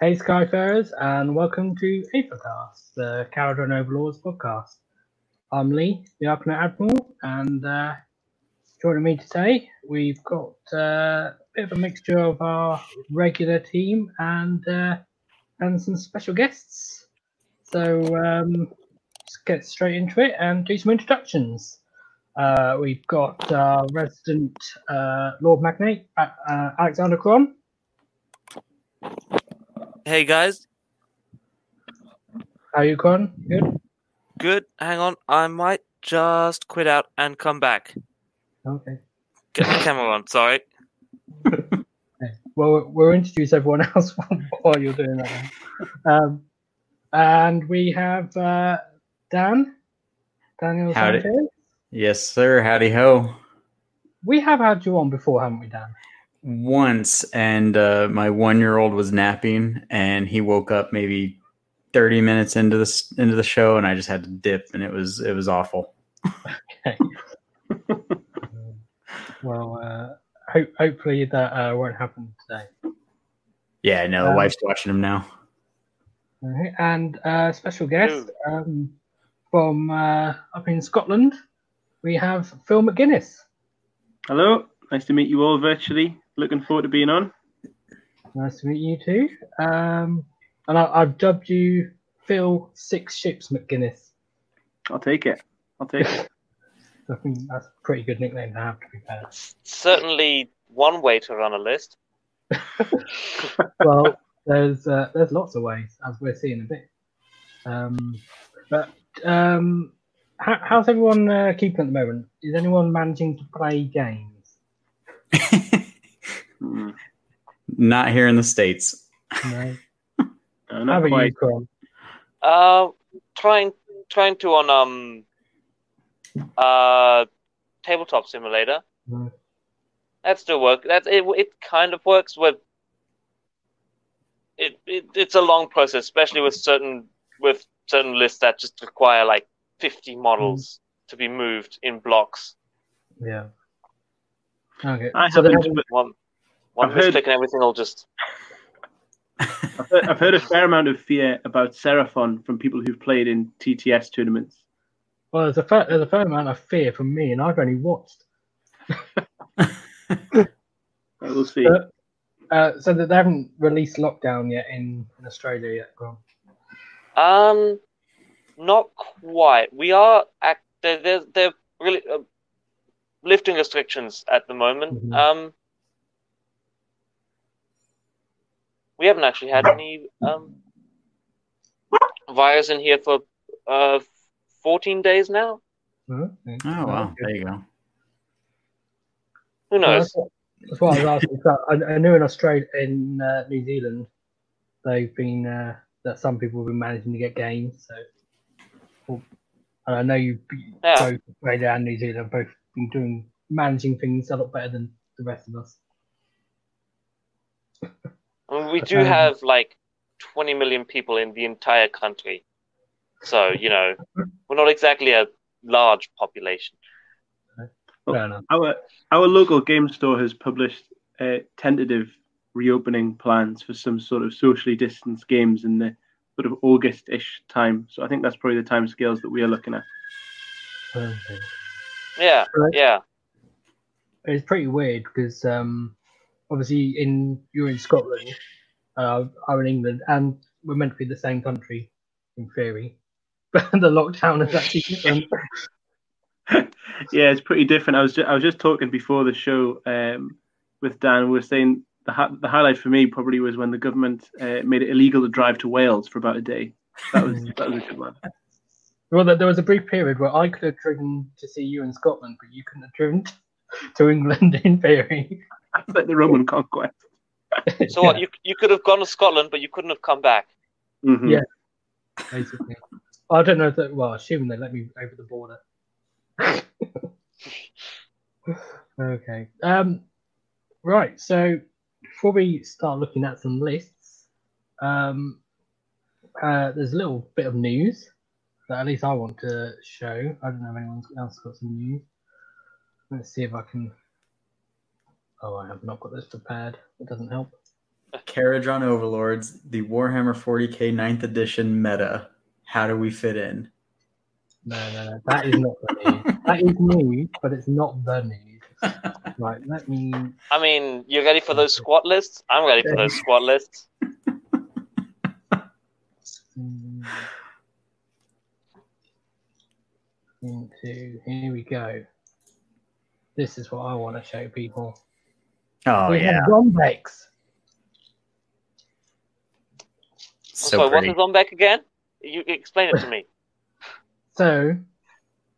Hey, Skyfarers, and welcome to Aethercast, the Kharadron Overlords podcast. I'm Lee, the Arkanaut Admiral, and uh, joining me today, we've got uh, a bit of a mixture of our regular team and uh, and some special guests. So um, let's get straight into it and do some introductions. Uh, we've got our resident uh, Lord Magnate, uh, Alexander Cron. Hey guys, How are you, Cron? Good. good. Hang on, I might just quit out and come back. Okay. Get the camera on. Sorry. Well, we'll introduce everyone else while you're doing that. Um, and we have uh, Dan, Daniel Howdy. Sanchez. Yes, sir. Howdy ho. We have had you on before, haven't we, Dan? Once, and uh, my one-year-old was napping, and he woke up maybe thirty minutes into this into the show, and I just had to dip, and it was it was awful. okay. Well, uh, hope, hopefully that uh, won't happen today. Yeah, no, the Um, wife's watching him now. Okay, And uh, special guest um, from uh, up in Scotland, we have Phil McGuinness. Hello, nice to meet you all virtually. Looking forward to being on. Nice to meet you too. Um, and I, I've dubbed you Phil Six Ships McGuinness. I'll take it. I'll take it. I think that's a pretty good nickname to have, to be fair. Certainly one way to run a list. well, there's uh, there's lots of ways, as we're seeing a bit. Um, but um, how, how's everyone uh, keeping at the moment? Is anyone managing to play games? Hmm. Not here in the states. No. No, How not about you, quite. Cron? Uh, trying trying to on um uh tabletop simulator. No. That still work. That it it kind of works with. It, it it's a long process, especially with certain with certain lists that just require like fifty models to be moved in blocks. Yeah. Okay. I so haven't, One one I've heard- mistake and everything will just I've heard, I've heard a fair amount of fear about Seraphon from people who've played in TTS tournaments. well, there's a fair, there's a fair amount of fear from me, and I've only watched. We'll see. Uh, Uh, so that they haven't released lockdown yet in, in Australia yet. Cron. Um, not quite. We are act. They're they're, they're really uh, lifting restrictions at the moment. Mhm. Um, we haven't actually had any um virus in here for uh 14 days now. Oh. Oh wow, there you go. Who Well, knows? that's, what, that's what I was asking. So I, I knew in Australia, in uh, New Zealand, they've been uh, that some people have been managing to get games. So, and I know you Yeah. both Australia and New Zealand have both been doing managing things a lot better than the rest of us. I mean, we do Um, have like 20 million people in the entire country, so you know we're not exactly a large population. Our our local game store has published uh, tentative reopening plans for some sort of socially distanced games in the sort of August-ish time. So I think that's probably the time scales that we are looking at. Okay. Yeah, Right. yeah. It's pretty weird because um, obviously in you're in Scotland, uh, I'm in England, and we're meant to be the same country in theory, but the lockdown is actually different. yeah, it's pretty different. I was just, I was just talking before the show um, with Dan. We were saying the hi- the highlight for me probably was when the government uh, made it illegal to drive to Wales for about a day. That was that was a good one. Well, there there was a brief period where I could have driven to see you in Scotland, but you couldn't have driven to England in theory. That's like the Roman conquest. So what? You you could have gone to Scotland, but you couldn't have come back. Mhm. Yeah. basically. I don't know if that. Well, assuming they let me over the border. okay. Um. Right. So before we start looking at some lists, um, uh, there's a little bit of news that at least I want to show. I don't know if anyone else got some news. Let's see if I can. Oh, I have not got this prepared. It doesn't help. Kharadron Overlords, the Warhammer 40k 9th edition meta. How do we fit in? No, no, no. That is not the news. that is news, but it's not the news. Right, let me. I mean, you're ready for those squad lists? I'm ready for those squad lists. Into here we go. This is what I want to show people. Oh we yeah, have Zombex. So so, what's pretty. a Zombek again? You explain it to me. So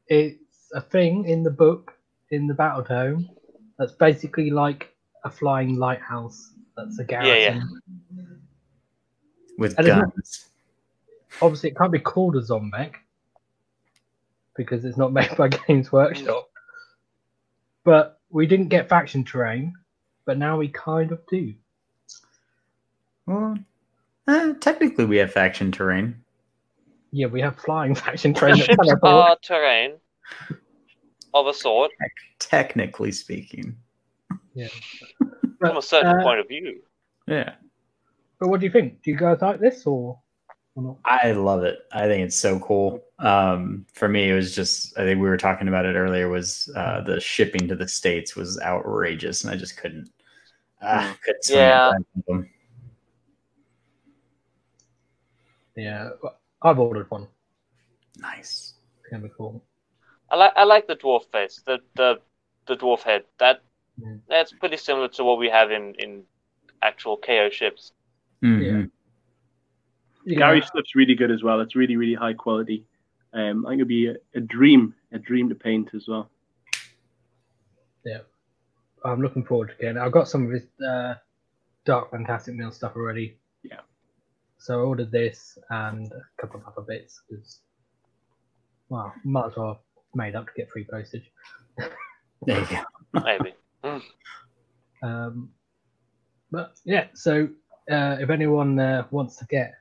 it's a thing in the book in the battle tome that's basically like a flying lighthouse. That's a Yeah, yeah. garrison. with I guns. Obviously, it can't be called a Zombek because it's not made by Games Workshop. But we didn't get faction terrain, but now we kind of do. Well, eh, technically, we have faction terrain. Yeah, we have flying faction terrain. The that ships are terrain of a sort Technically speaking, Yeah. from a certain uh, point of view. yeah, But what do you think? Do you guys like this or, or not? I love it. I think it's so cool. Um, for me, it was just I think we were talking about it earlier. Was uh, the shipping to the states was outrageous, and I just couldn't. Uh, couldn't Yeah. it back them. Yeah, I've ordered one. Nice. It's gonna be cool. I like I like the dwarf face, the the the dwarf head. That Yeah. that's pretty similar to what we have in in actual KO ships. Mhm. You Gary know, stuff's really good as well. It's really, really high quality. Um, I think it'd be a, a dream, a dream to paint as well. Yeah, I'm looking forward to getting it. I've got some of his uh, Dark Fantastic Mill stuff already. Yeah. So I ordered this and a couple of other bits because, well, might as well made up to get free postage. There you go. Maybe. Um, but yeah, so uh, if anyone uh, wants to get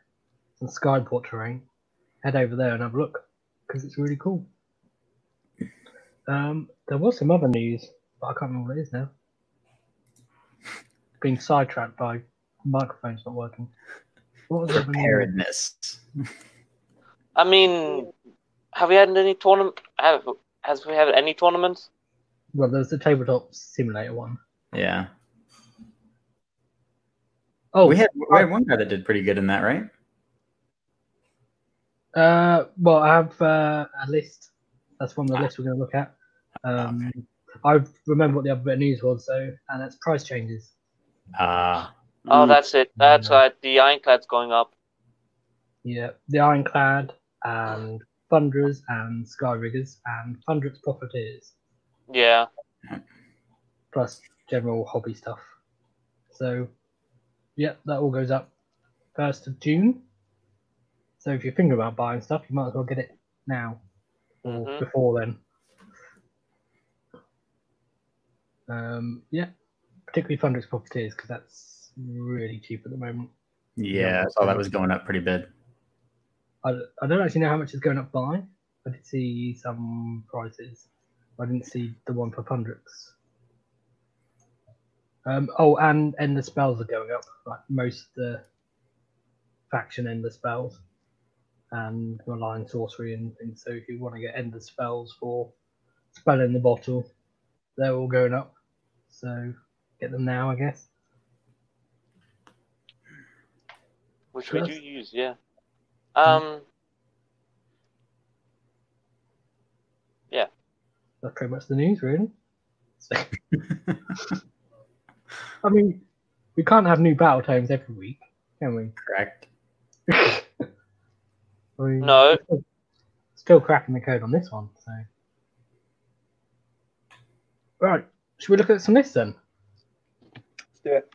some Skyport terrain, head over there and have a look because it's really cool. Um, there was some other news, but I can't remember what it is now. Being sidetracked by microphones not working. What was the other news? Preparedness. I mean, have we had any tournament? Have has we had any tournaments? Well, there's the tabletop simulator one. Yeah. Oh, we had we had one guy that did pretty good in that, right? Uh, well, I have uh, a list. That's one of the lists we're going to look at. Um, I remember what the other bit of news was, so and that's price changes. Ah, Oh, Mm. that's it. That's right. The ironclad's going up. Yeah, the Ironclad and Thunderers and Skyriggers and Thundrik's Profiteers, Yeah. plus general hobby stuff. So, yeah, that all goes up first of June. So if you're thinking about buying stuff, you might as well get it now or Mhm. before then. Um, yeah, particularly Thundrik's Profiteers because that's really cheap at the moment. yeah, I saw that was going up pretty big. I, I don't actually know how much it's going up by. I did see some prices. I didn't see the one for Thundrik's. Um, oh, and Ender spells are going up. Like most of the faction endless spells and malign sorcery and things. So if you want to get endless spells for spell in the bottle, they're all going up. So get them now, I guess. Which we do use, yeah. Um, yeah. That's pretty much the news, really. I mean, we can't have new battle tomes every week, can we? Correct. I mean, No. Still, still cracking the code on this one, so. Right, should we look at some lists then? Let's do it.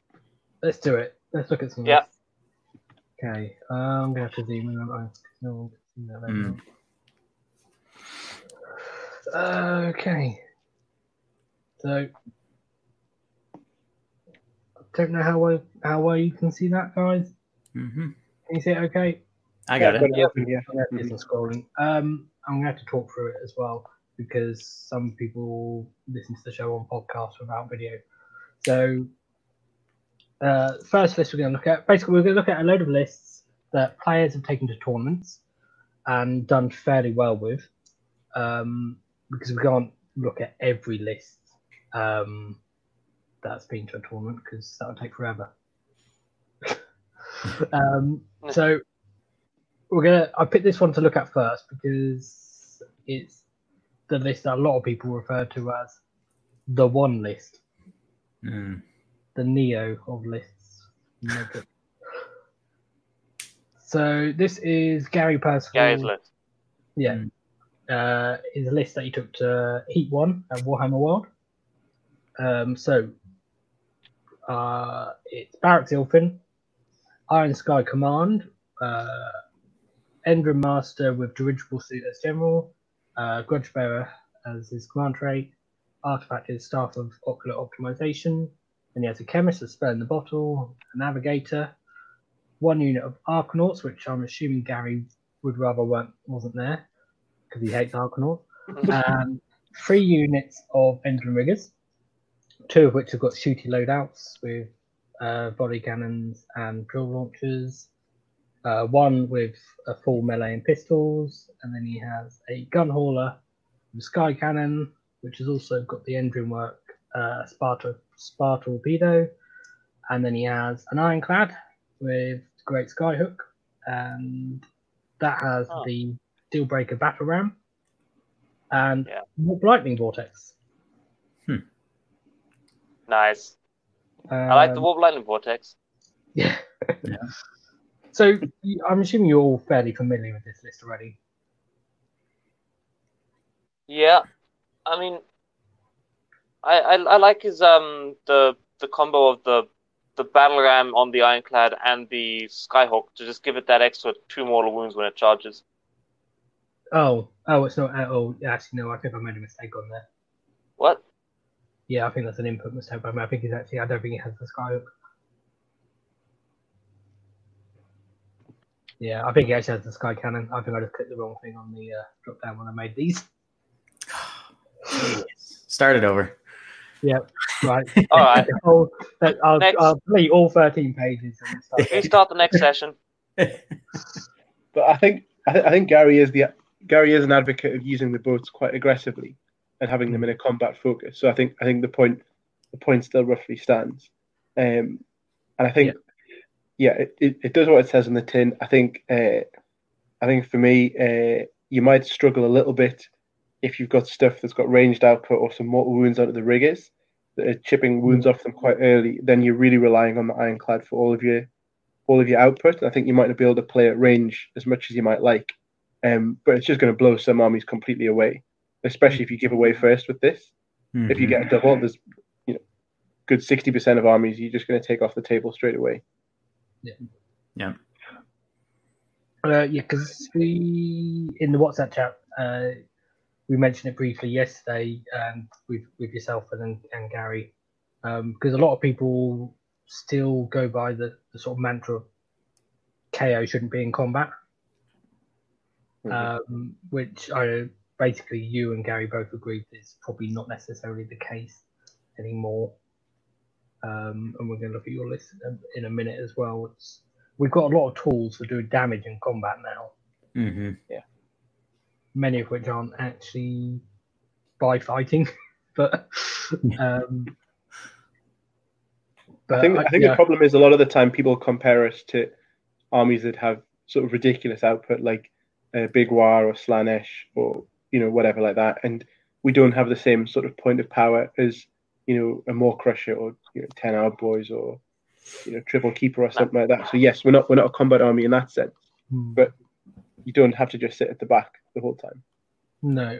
Let's do it. Let's look at some Yeah. lists. Okay, uh, I'm gonna have to zoom in. aren't I? 'Cause No one can see that very Mm. well. Okay. So, I don't know how well how well you can see that, guys. hmm Can you see it? Okay. I got it. Yeah. Yeah, it isn't scrolling. Um, I'm going to have to talk through it as well because some people listen to the show on podcast without video. So uh, first list we're going to look at basically we're going to look at a load of lists that players have taken to tournaments and done fairly well with, um, because we can't look at every list um, that's been to a tournament because that would take forever. um, so we're gonna. I picked this one to look at first because it's the list that a lot of people refer to as the one list, Mm. The Neo of lists. so this is Gary Percival. Gary's list. Yeah. Uh, is a list that he took to Heat One at Warhammer World. Um, so uh, it's Barak-Zilfin, Iron Sky Command, uh, Master with Dirigible Suit as General, uh, Grudge Bearer as his command trait, Artifact is Staff of Ocular Optimization, and he has a Chemist, a Spell in the Bottle, a Navigator, one unit of Arkanauts, which I'm assuming Gary would rather weren't, wasn't there because he hates Arkanauts, and three units of Endrin Riggers, two of which have got shooty loadouts with uh, body cannons and drill launchers, uh, one with a full melee and pistols, and then he has a gun hauler with a sky cannon, which has also got the engine work uh, Sparta, Sparta torpedo, and then he has an ironclad with great skyhook, and that has Oh. the deal breaker battle ram and Yeah. lightning vortex. Hmm. Nice. I like the Um, Warp Lightning Vortex. Yeah. Yeah. So I'm assuming you're all fairly familiar with this list already. Yeah, I mean, I, I I like his um the the combo of the the battle ram on the ironclad and the skyhook to just give it that extra two mortal wounds when it charges. Oh, oh, it's not. At oh, actually, no. I think I made a mistake on there. What? Yeah, I think that's an input mistake. But I think he's actually. I don't think he has the skyhook. Yeah, I think he actually has the sky cannon. I think I just clicked the wrong thing on the uh, drop down when I made these. Start it over. Yeah, right. All right, I'll, I'll, Next. I'll delete all 13 pages and start. you start the next session. But I think I, th- I think Gary is the Gary is an advocate of using the boats quite aggressively and having them in a combat focus. So I think I think the point the point still roughly stands. Um, and I think yeah, it, it, it does what it says on the tin. I think uh, I think for me uh, you might struggle a little bit if you've got stuff that's got ranged output or some mortal wounds onto the riggers that are chipping wounds off them quite early. Then you're really relying on the ironclad for all of your all of your output. I think you might not be able to play at range as much as you might like. Um, but it's just going to blow some armies completely away, especially if you give away first with this. If you Mhm. get a double, there's you know good sixty percent of armies you're just going to take off the table straight away. Uh, yeah, because we in the WhatsApp chat uh, we mentioned it briefly yesterday um, with with yourself and and Gary, because a lot of people still go by the, the sort of mantra of KO shouldn't be in combat, um, which I basically you and Gary both agreed is probably not necessarily the case anymore. Um, and we're going to look at your list in a, in a minute as well. It's, we've got a lot of tools for doing damage in combat now Mhm. Many of which aren't actually by fighting, but um, but I think I think yeah, the problem is a lot of the time people compare us to armies that have sort of ridiculous output like uh, Big War or Slaanesh or you know whatever like that, and we don't have the same sort of point of power as you know a Mawcrusha or you know Ten Hour Boys or you know Triple Keeper or something like that. So yes, we're not we're not a combat army in that sense. Hmm. but- You don't have to just sit at the back the whole time. no.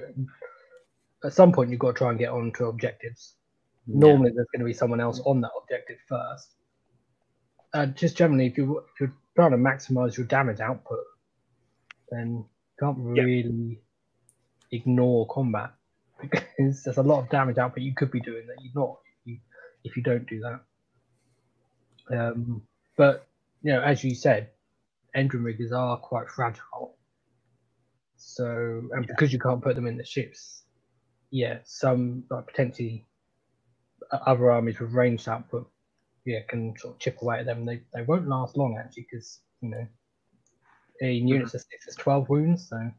At some point, you've got to try and get on to objectives. Normally, there's going to be someone else on that objective first. Uh, just generally, if, you, if you're trying to maximize your damage output, then you can't Yeah. really ignore combat because there's a lot of damage output you could be doing that you're not if you, if you don't do that. Um, but you know, as you said, Endrin Riggers are quite fragile. So, and because you can't put them in the ships, yeah, some like potentially other armies with ranged output yeah can sort of chip away at them. They they won't last long actually because you know in units of six is twelve wounds. So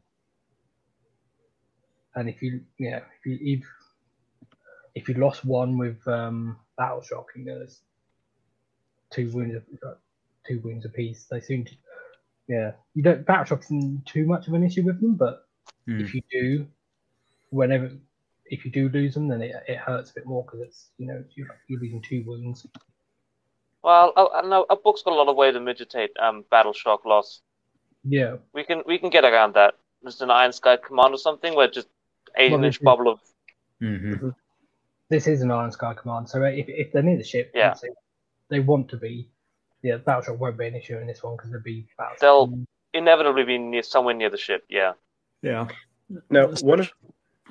and if you yeah if you if, if you lost one with um, battle shock, you know there's two wounds two wounds apiece. They seem to yeah you don't battle shock isn't too much of an issue with them, but Hmm. if you do whenever if you do lose them, then it, it hurts a bit more because it's you know you're, you're losing two wounds. Well, I, I know a book's got a lot of way to mitigate um, battle shock loss. Yeah, We can we can get around that. Just an Iron Sky command or something where just 18 Well, inch this is- bubble of hmm this is an Iron Sky command, so if, if they're near the ship, Yeah. they, they want to be. Yeah, battle shock won't be an issue in this one because there'll be battle They'll- inevitably be near somewhere near the ship. Yeah. Yeah. Now, one of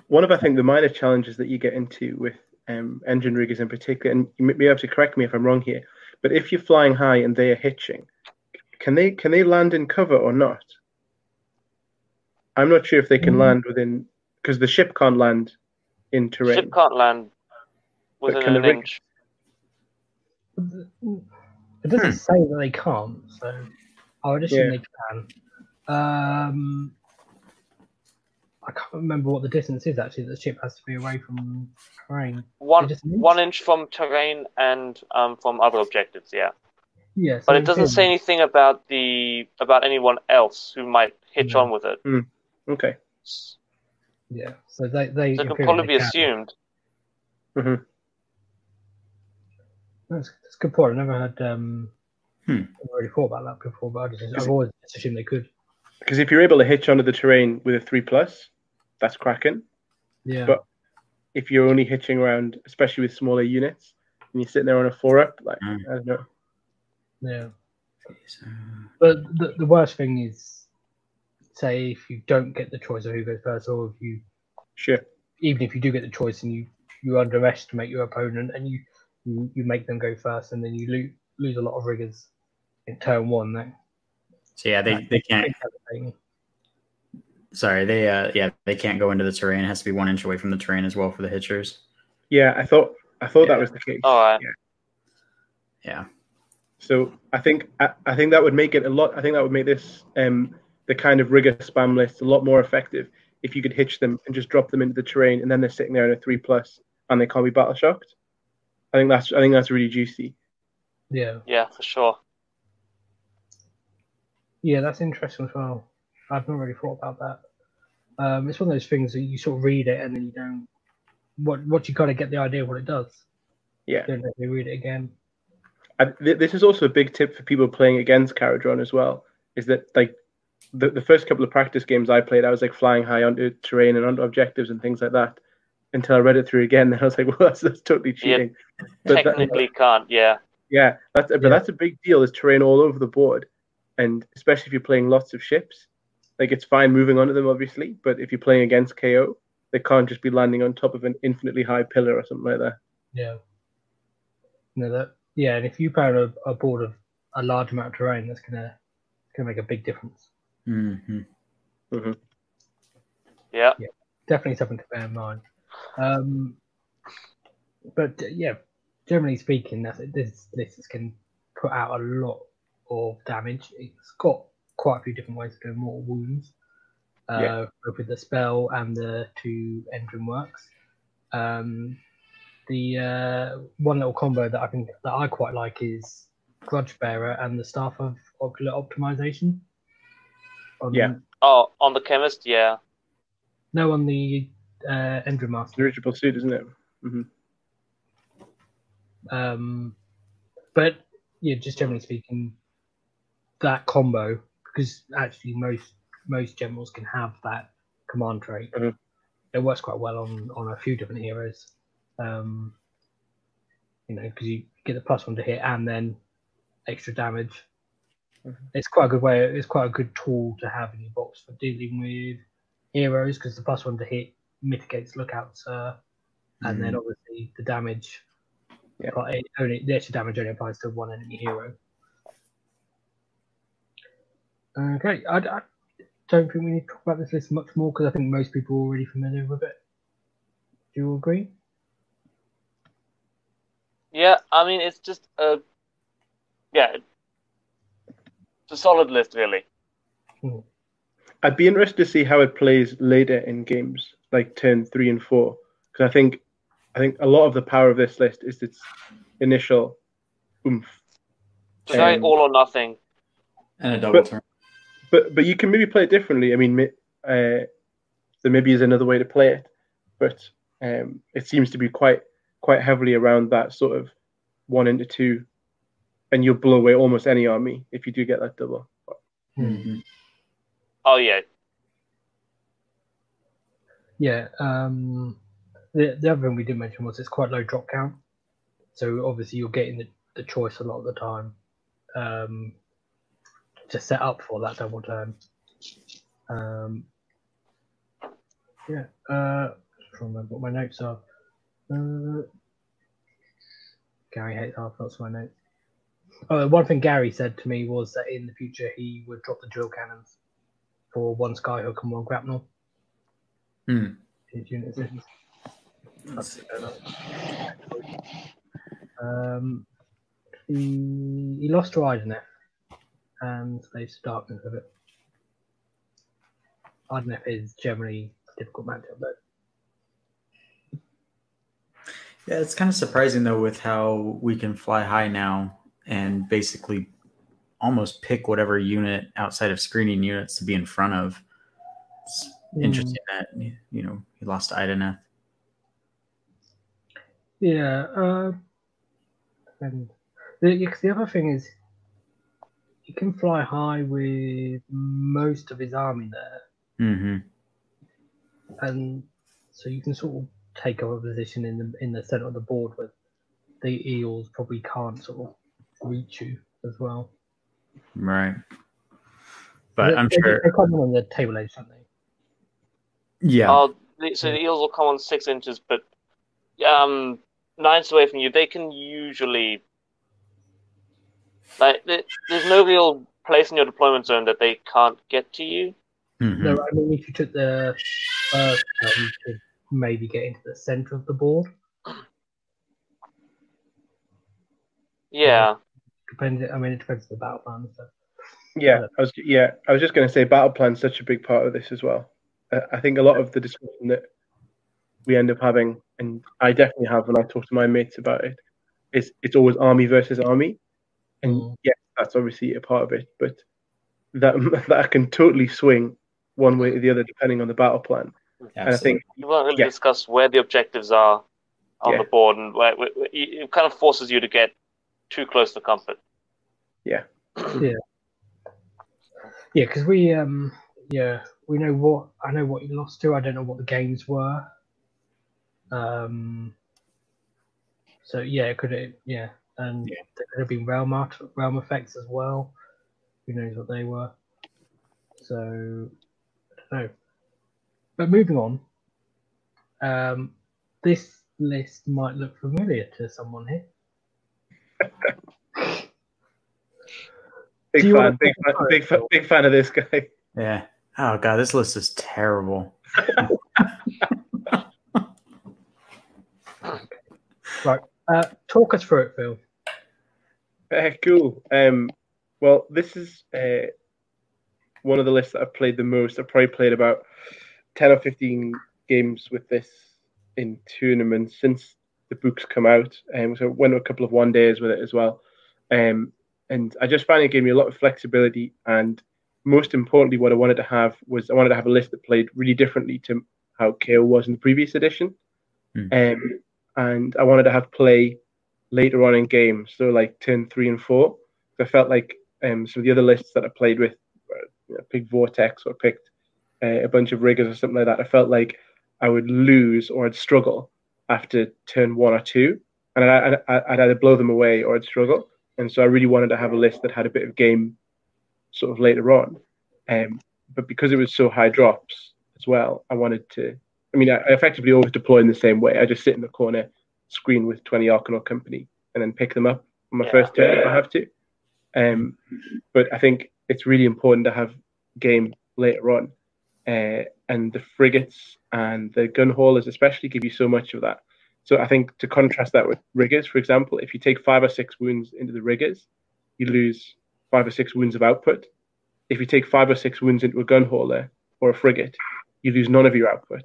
one of I think the minor challenges that you get into with um, Endrin Riggers in particular, and you may be able to correct me if I'm wrong here, but if you're flying high and they are hitching, can they can they land in cover or not? I'm not sure if they can Mm. land within because the ship can't land in terrain. Ship can't land within can the an rig- inch. It doesn't Hmm. say that they can't, so I would assume Yeah. they can. Um, I can't remember what the distance is actually. The ship has to be away from terrain. One inch? one inch from terrain and um, from other objectives. Yeah. Yeah, so But it doesn't in- say anything about the about anyone else who might hitch No. on with it. Okay. Yeah, so they they. it in could probably they be can. assumed. That's, that's a good point. I never had um, Hmm. I've thought about that before, but I just, I've always just assumed they could. Because if you're able to hitch onto the terrain with a three plus, that's cracking. Yeah, But- If you're only hitching around, especially with smaller units, and you're sitting there on a four up, like Mm. I don't know. yeah. But the, the worst thing is, say if you don't get the choice of who goes first, or if you Sure. even if you do get the choice and you you underestimate your opponent and you you, you make them go first and then you lose lose a lot of riggers in turn one. That so yeah, they, they can't. Sorry, they uh yeah they can't go into the terrain. It has to be one inch away from the terrain as well for the hitchers. Yeah, I thought I thought Yeah. that was the case. All right. Yeah. Yeah. So I think I, I think that would make it a lot. I think that would make this um, the kind of rigger spam list a lot more effective if you could hitch them and just drop them into the terrain, and then they're sitting there in a three plus and they can't be battle shocked. I think that's I think that's really juicy. Yeah, Yeah, for sure. yeah, that's interesting as well. I've not really thought about that. Um, it's one of those things that you sort of read it and then you don't. What what you kind of get the idea of what it does. Yeah. You don't actually read it again. I, th- this is also a big tip for people playing against Kharadron as well. Is that like the, the first couple of practice games I played, I was like flying high onto terrain and onto objectives and things like that. Until I read it through again, then I was like, well, that's, that's totally cheating. But that- Technically can't. Yeah. Yeah, that's but Yeah. that's a big deal. Is terrain all over the board, and especially if you're playing lots of ships, like it's fine moving onto them, obviously. But if you're playing against KO, they can't just be landing on top of an infinitely high pillar or something like that. Yeah. No, that yeah, and if you power a, a board of a large amount of terrain, that's gonna gonna make a big difference. hmm Yeah. Definitely something to bear in mind. Um, but uh, yeah, generally speaking, that's, this this can put out a lot of damage. It's got quite a few different ways of doing mortal wounds, uh, Yeah. both with the spell and the two engine works. Um, the uh, one little combo that I think that I quite like is Grudge Bearer and the Staff of Ocular Optimization. On, Yeah. Oh, on the chemist. Yeah. No, on the uh, Endrin Master. Dirigible suit, isn't it? Um, but yeah, just generally speaking, that combo because actually most most generals can have that command trait. Mhm. It works quite well on on a few different heroes. Um, you know, because you get the plus one to hit and then extra damage. Mhm. It's quite a good way. It's quite a good tool to have in your box for dealing with heroes because the plus one to hit mitigates lookouts, uh, and then obviously the damage Yeah. but it only the extra damage only applies to one enemy hero. Okay, I, I don't think we need to talk about this list much more because I think most people are already familiar with it. Do you agree? Yeah. I mean, it's just a yeah, it's a solid list, really. I'd be interested to see how it plays later in games, like turn three and four, because I think, I think a lot of the power of this list is its initial oomph. It's very Um, all or nothing. And a double But- turn. But but you can maybe play it differently. I mean, uh, there maybe is another way to play it, but um, it seems to be quite quite heavily around that sort of one into two, and you'll blow away almost any army if you do get that double. Mhm. Oh yeah, Yeah. Um, the the other thing we did mention was it's quite low drop count, so obviously you're getting the, the choice a lot of the time um, to set up for that double turn. Um, yeah. Uh, just remember what my notes are. Uh, Gary hates half notes my notes. Oh, one thing Gary said to me was that in the future he would drop the drill cannons for one skyhook and one grapnel. Hmm. his unit decisions. That's fair enough. Um, he, he lost to Idoneth and Slaves to Darkness with it. Idoneth is generally a difficult matchup, but Yeah, it's kind of surprising though with how we can fly high now and basically almost pick whatever unit outside of screening units to be in front of. It's interesting that you know he lost to Idoneth. Yeah. Uh, and the, the other thing is, he can fly high with most of his army there, Mm-hmm. and so you can sort of take up a position in the in the center of the board where the eels probably can't sort of reach you as well. Right. But They- I'm they, sure. they come on the table edge, they? Yeah. Oh, the, so the eels will come on six inches, but um, nines away from you, they can usually like th- there's no real place in your deployment zone that they can't get to you. Mhm. No, I mean if you took the first turn, you could maybe get into the center of the board. Yeah, Depends. I mean, it depends on the battle plan and stuff. Yeah, I was yeah, I was just going to say battle plan's such a big part of this as well. I think a lot of the discussion that we end up having, and I definitely have when I talk to my mates about it, is it's always army versus army, and Mm. yes, that's obviously a part of it, but that that can totally swing one way or the other depending on the battle plan. And I think we won't really Yeah. discuss where the objectives are on Yeah. the board, and where, where, where- it kind of forces you to get too close to comfort. Yeah, yeah, yeah, because we um yeah we know what I know what you lost to. I don't know what the games were. Um. So yeah, it could have yeah, and Yeah. there could have been realm art, realm effects as well. Who knows what they were? So I don't know. But moving on. Um, this list might look familiar to someone here. big fan, big fan, big fan, big fan of this guy. Yeah. Oh god, this list is terrible. Uh, talk us through it, Phil. Uh, cool. Um, well, this is uh, one of the lists that I've played the most. I've probably played about 10 or 15 games with this in tournaments since the books come out. Um, so I went to a couple of one days with it as well. Um, and I just found it gave me a lot of flexibility. And most importantly, what I wanted to have was I wanted to have a list that played really differently to how KO was in the previous edition. Hmm. Um, and I wanted to have play later on in games, so like turn three and four. I felt like um, some of the other lists that I played with, uh, you know, picked Vortex or picked uh, a bunch of riggers or something like that. I felt like I would lose or I'd struggle after turn one or two, and I'd, I'd, I'd either blow them away or I'd struggle. And so I really wanted to have a list that had a bit of game sort of later on. Um, but because it was so high drops as well, I wanted to. I mean, I I effectively always deploy in the same way. I just sit in the corner, screen with 20 Arkanaut Company, and then pick them up on my Yeah. first turn if I have to. Um, but I think it's really important to have game later on. Uh, and the frigates and the gun haulers especially give you so much of that. So I think to contrast that with riggers, for example, if you take five or six wounds into the riggers, you lose five or six wounds of output. If you take five or six wounds into a gun hauler or a frigate, you lose none of your output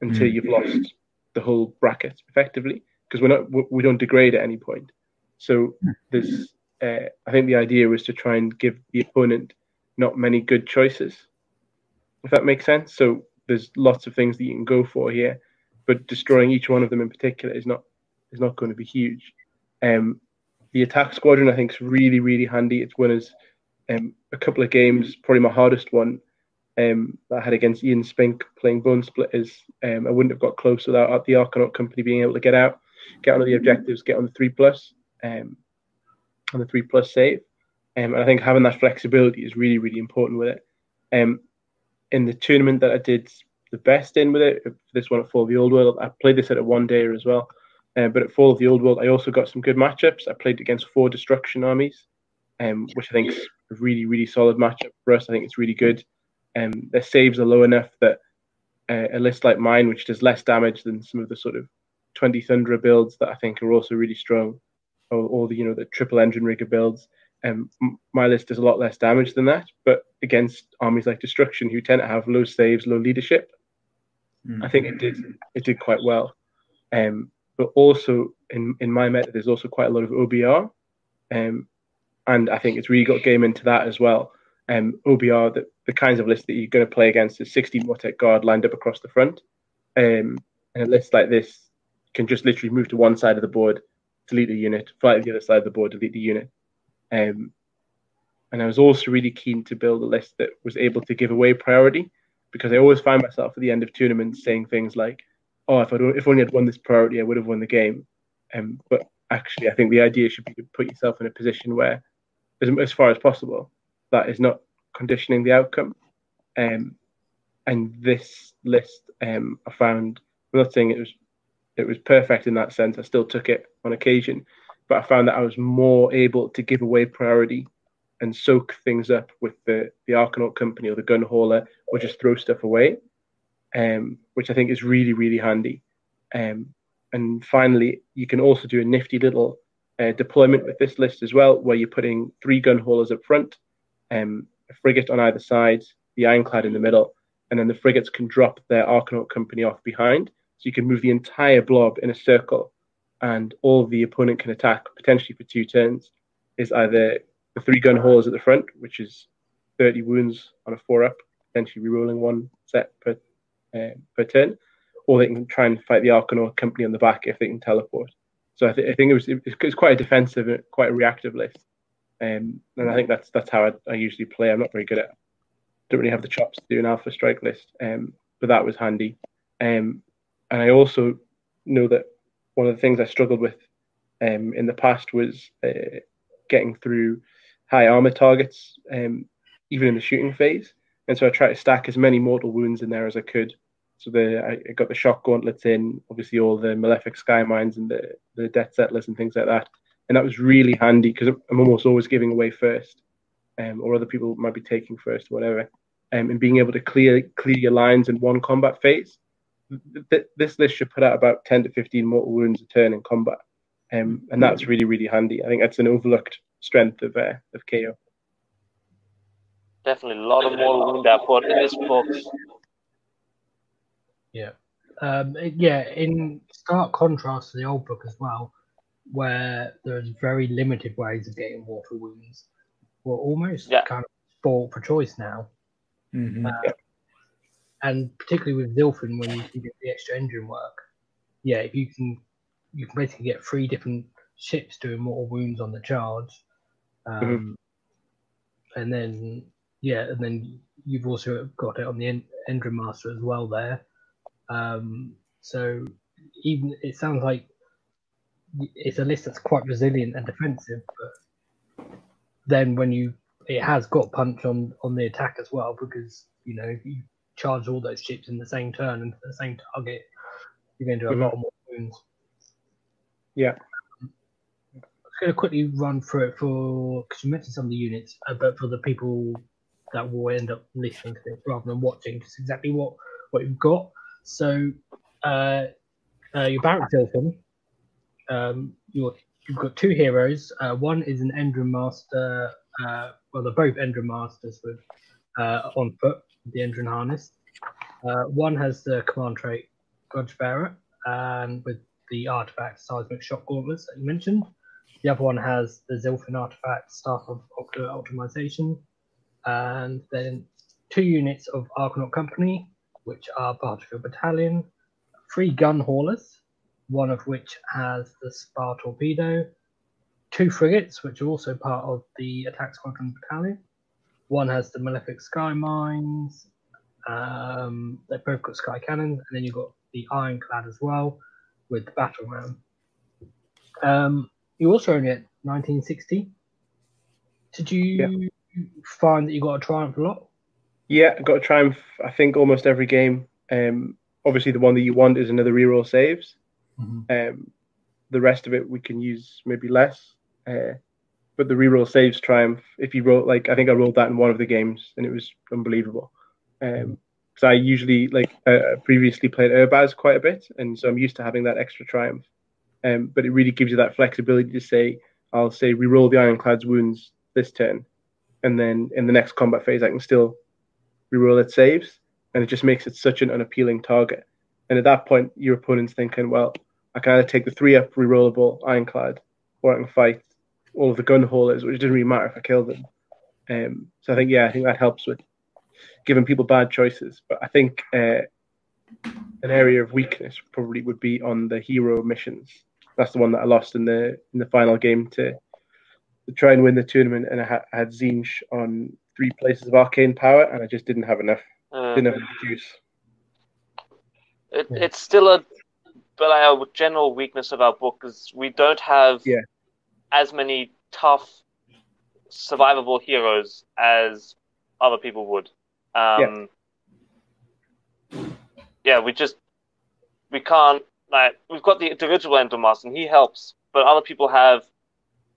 until Mm. you've lost the whole bracket effectively because we're not we- don't degrade at any point. So there's uh, I think the idea was to try and give the opponent not many good choices, if that makes sense. So there's lots of things that you can go for here, but destroying each one of them in particular is not is not going to be huge. Um, the attack squadron I think is really really handy. It's won us um, a couple of games, probably my hardest one um, that I had against Ian Spink playing Bonesplitterz. Um, I wouldn't have got close without the Arkanaut company being able to get out, get on the objectives, get on the three plus, um, on the three plus save. Um, and I think having that flexibility is really, really important with it. Um, in the tournament that I did the best in with it, this one at of the Old World, I played this at a one day as well. Uh, but at Fall of the Old World, I also got some good matchups. I played against four destruction armies, um, which I think is a really, really solid matchup for us. I think it's really good. Um, their saves are low enough that uh, a list like mine, which does less damage than some of the sort of 20 Thunderer builds that I think are also really strong, or, or the you know the triple Endrin rigger builds, um, my list does a lot less damage than that. But against armies like Destruction, who tend to have low saves, low leadership, Mm. I think it did it did quite well. Um, but also in in my meta, there's also quite a lot of OBR, um, and I think it's really got game into that as well. Um, OBR, the, the kinds of lists that you're going to play against is 60 Mortek Guard lined up across the front. Um, and a list like this can just literally move to one side of the board, delete the unit, fly to the other side of the board, delete the unit. Um, and I was also really keen to build a list that was able to give away priority because I always find myself at the end of tournaments saying things like, "Oh, if I don't, if only I'd won this priority, I would have won the game." Um, but actually, I think the idea should be to put yourself in a position where, as, as far as possible, that is not conditioning the outcome. Um, and this list, um, I found. I'm not saying it was it was perfect in that sense. I still took it on occasion, but I found that I was more able to give away priority and soak things up with the the Arkanaut company or the gun hauler, or just throw stuff away, um, which I think is really really handy. Um, and finally, you can also do a nifty little uh, deployment with this list as well, where you're putting three gun haulers up front, um, a frigate on either side, the ironclad in the middle, and then the frigates can drop their Arkanaut company off behind. So you can move the entire blob in a circle, and all the opponent can attack potentially for two turns. Is either the three gun haulers at the front, which is 30 wounds on a four up, potentially rerolling one set per uh, turn, or they can try and fight the Arkanaut company on the back if they can teleport. So I, th- I think it was it's quite a defensive, quite a reactive list, um, and I think that's that's how I, I usually play. I'm not very good at, don't really have the chops to do an alpha strike list, um, but that was handy. Um, and I also know that one of the things I struggled with um, in the past was uh, getting through high armor targets, um, even in the shooting phase. And so I tried to stack as many mortal wounds in there as I could. So the I I got the shock gauntlets in, obviously all the malefic sky mines and the the Debtsettlers and things like that. And that was really handy because I'm almost always giving away first, um, or other people might be taking first, whatever. Um, and being able to clear clear your lines in one combat phase. Th- this list should put out about 10 to 15 mortal wounds a turn in combat, um, and that's really really handy. I think that's an overlooked strength of uh, of KO. Definitely a lot of more wound output in this book. Yeah. Um, yeah, in stark contrast to the old book as well, where there's very limited ways of getting mortal wounds. We're almost Yeah. kind of spoiled for choice now. Mhm. Uh, and particularly with Zilfin, when you can get the extra engine work, yeah, if you can, you can basically get three different ships doing mortal wounds on the charge, um, and then yeah, and then you've also got it on the en- Endrin Master as well there. Um, so even it sounds like it's a list that's quite resilient and defensive, but then when you it has got punch on on the attack as well because you know if you charge all those chips in the same turn and the same target, you're going to do a lot more wounds. Yeah. I'm going to quickly run through it for because you mentioned some of the units, uh, but for the people that will end up listening to this rather than watching, just exactly what what you've got. So, uh, uh, your Barak-Zilfin. Um, you're, you've got two heroes. Uh, one is an Endrin Master. Uh, well, they're both Endrin Masters with uh, on foot, the Endrin harness. Uh, one has the command trait Grudge Bearer, and with the artifact Seismic Shock Gauntlets that you mentioned. The other one has the Zilfin artifact Staff of Ocular Optimization, and then two units of Arkanaut Company, which are Barterfield Battalion, three gun haulers, one of which has the Spar Torpedo, two frigates, which are also part of the Attack Squadron Battalion. One has the Malefic Sky Mines. Um, they've both got Sky Cannons, and then you've got the Ironclad as well with the Battle Ram. Um, you also own it 1960. Did you find that you got a Triumph a lot? Yeah, got a triumph. I think almost every game. Um, obviously, the one that you want is another reroll saves. Um, the rest of it we can use maybe less. Uh, but the reroll saves triumph. If you roll like I think I rolled that in one of the games and it was unbelievable. Um, so I usually like uh, previously played Urbaz quite a bit, and so I'm used to having that extra triumph. Um, but it really gives you that flexibility to say, I'll say reroll the Ironclad's wounds this turn, and then in the next combat phase I can still reroll its saves, and it just makes it such an unappealing target. And at that point, your opponent's thinking, well, I can either take the three up rerollable Ironclad, or I can fight all of the gun haulers, which doesn't really matter if I kill them. Um, so I think, yeah, I think that helps with giving people bad choices. But I think uh, an area of weakness probably would be on the hero missions. That's the one that I lost in the in the final game to, to try and win the tournament, and I had, I had Tzeentch on three places of arcane power, and I just didn't have enough. Uh, Didn't have enough juice. it, Yeah. It's still a but our general weakness of our book is we don't have Yeah. as many tough survivable heroes as other people would. Um, yeah. we just we can't like we've got the, original Endrin Master and he helps, but other people have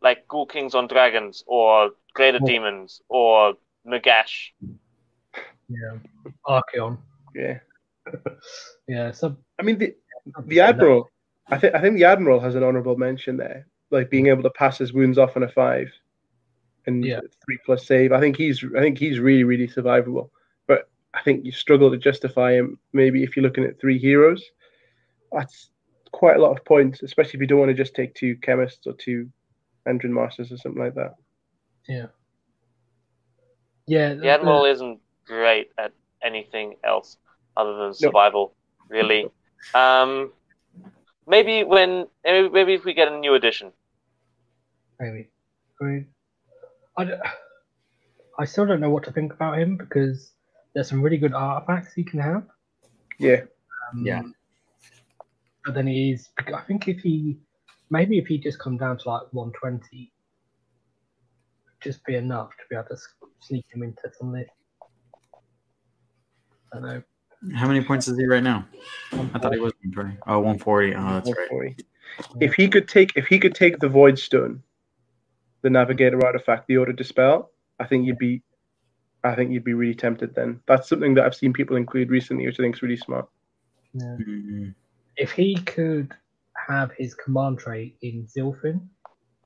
like Ghoul Kings on dragons or Greater Oh. Demons or Nagash. Yeah, Archaon. Yeah, Yeah, so I mean the the admiral. I think I think the admiral has an honourable mention there, like being able to pass his wounds off on a five, and Yeah. three plus save. I think he's I think he's really really survivable. But I think you struggle to justify him. Maybe if you're looking at three heroes, that's quite a lot of points, especially if you don't want to just take two chemists or two Endrin Masters or something like that. Yeah. Yeah. The Admiral isn't great at anything else other than survival, really. Um, maybe when maybe, maybe if we get a new edition. Maybe. I mean, I, d- I still don't know what to think about him because there's some really good artifacts he can have. Yeah, Um, Yeah. But then he's. I think if he. Maybe if he just come down to like 120, just be enough to be able to sneak him into some list. I don't know. How many points is he right now? I thought he was 120. Oh, 140. Oh, that's right. If he could take if he could take the void stone, the navigator artifact, the order dispel, I think you'd be I think you'd be really tempted then. That's something that I've seen people include recently, which I think is really smart. Yeah. Mhm. if he could have his command trait in Zilfin,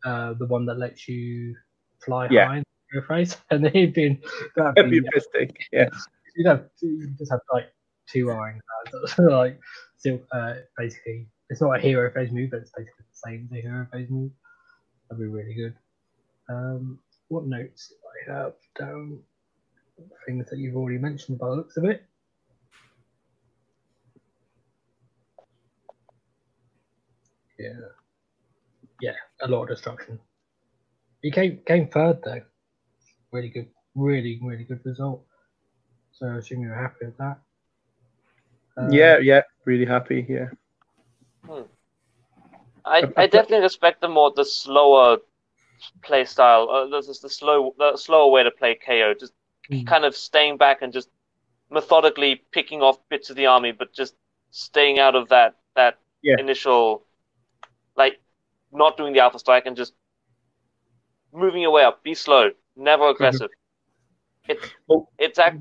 uh, the one that lets you fly Yeah. high in the phrase, and then he'd been that'd That'd be be, mistake. Yeah. you know, you'd just have like two iron cards, like Zil, uh, basically it's not a hero phase move, but it's basically the same as a hero phase move. That'd be really good. Um, what notes do I have down? Things that you've already mentioned by the looks of it. Yeah. Yeah, a lot of destruction. He came came third though. Really good, really really good result. So I assume you're happy with that. Uh, yeah, yeah, really happy. Yeah. I, I definitely respect the more the slower play style. Uh, this is the slow the slower way to play KO. Just Mm. kind of staying back and just methodically picking off bits of the army, but just staying out of that that Yeah. initial like not doing the alpha strike and just moving your way up. Be slow, never aggressive. It's Oh. it's act.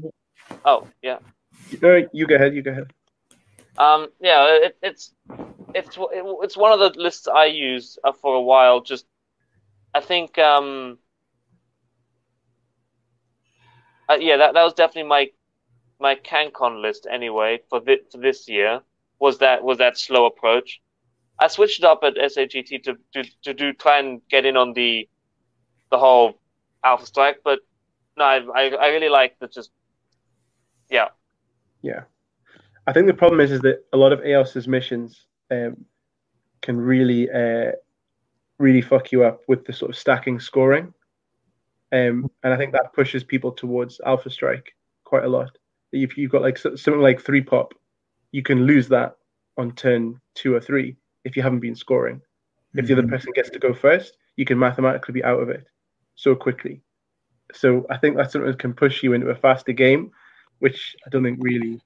Oh yeah. No, you go ahead. You go ahead. Um, yeah, it, it's it's it's one of the lists I use uh, for a while. Just I think um, uh, yeah, that that was definitely my my CanCon list anyway for this for this year was that was that slow approach. I switched it up at SAGT to, to to do try and get in on the the whole Alpha Strike, but no, I I, really like the just yeah yeah. I think the problem is is that a lot of EOS's missions um, can really uh, really fuck you up with the sort of stacking scoring. Um, and I think that pushes people towards Alpha Strike quite a lot. If you've got like something like three pop, you can lose that on turn two or three if you haven't been scoring. If mm-hmm. the other mm-hmm. person gets to go first, you can mathematically be out of it so quickly. So I think that's something that can push you into a faster game, which I don't think really,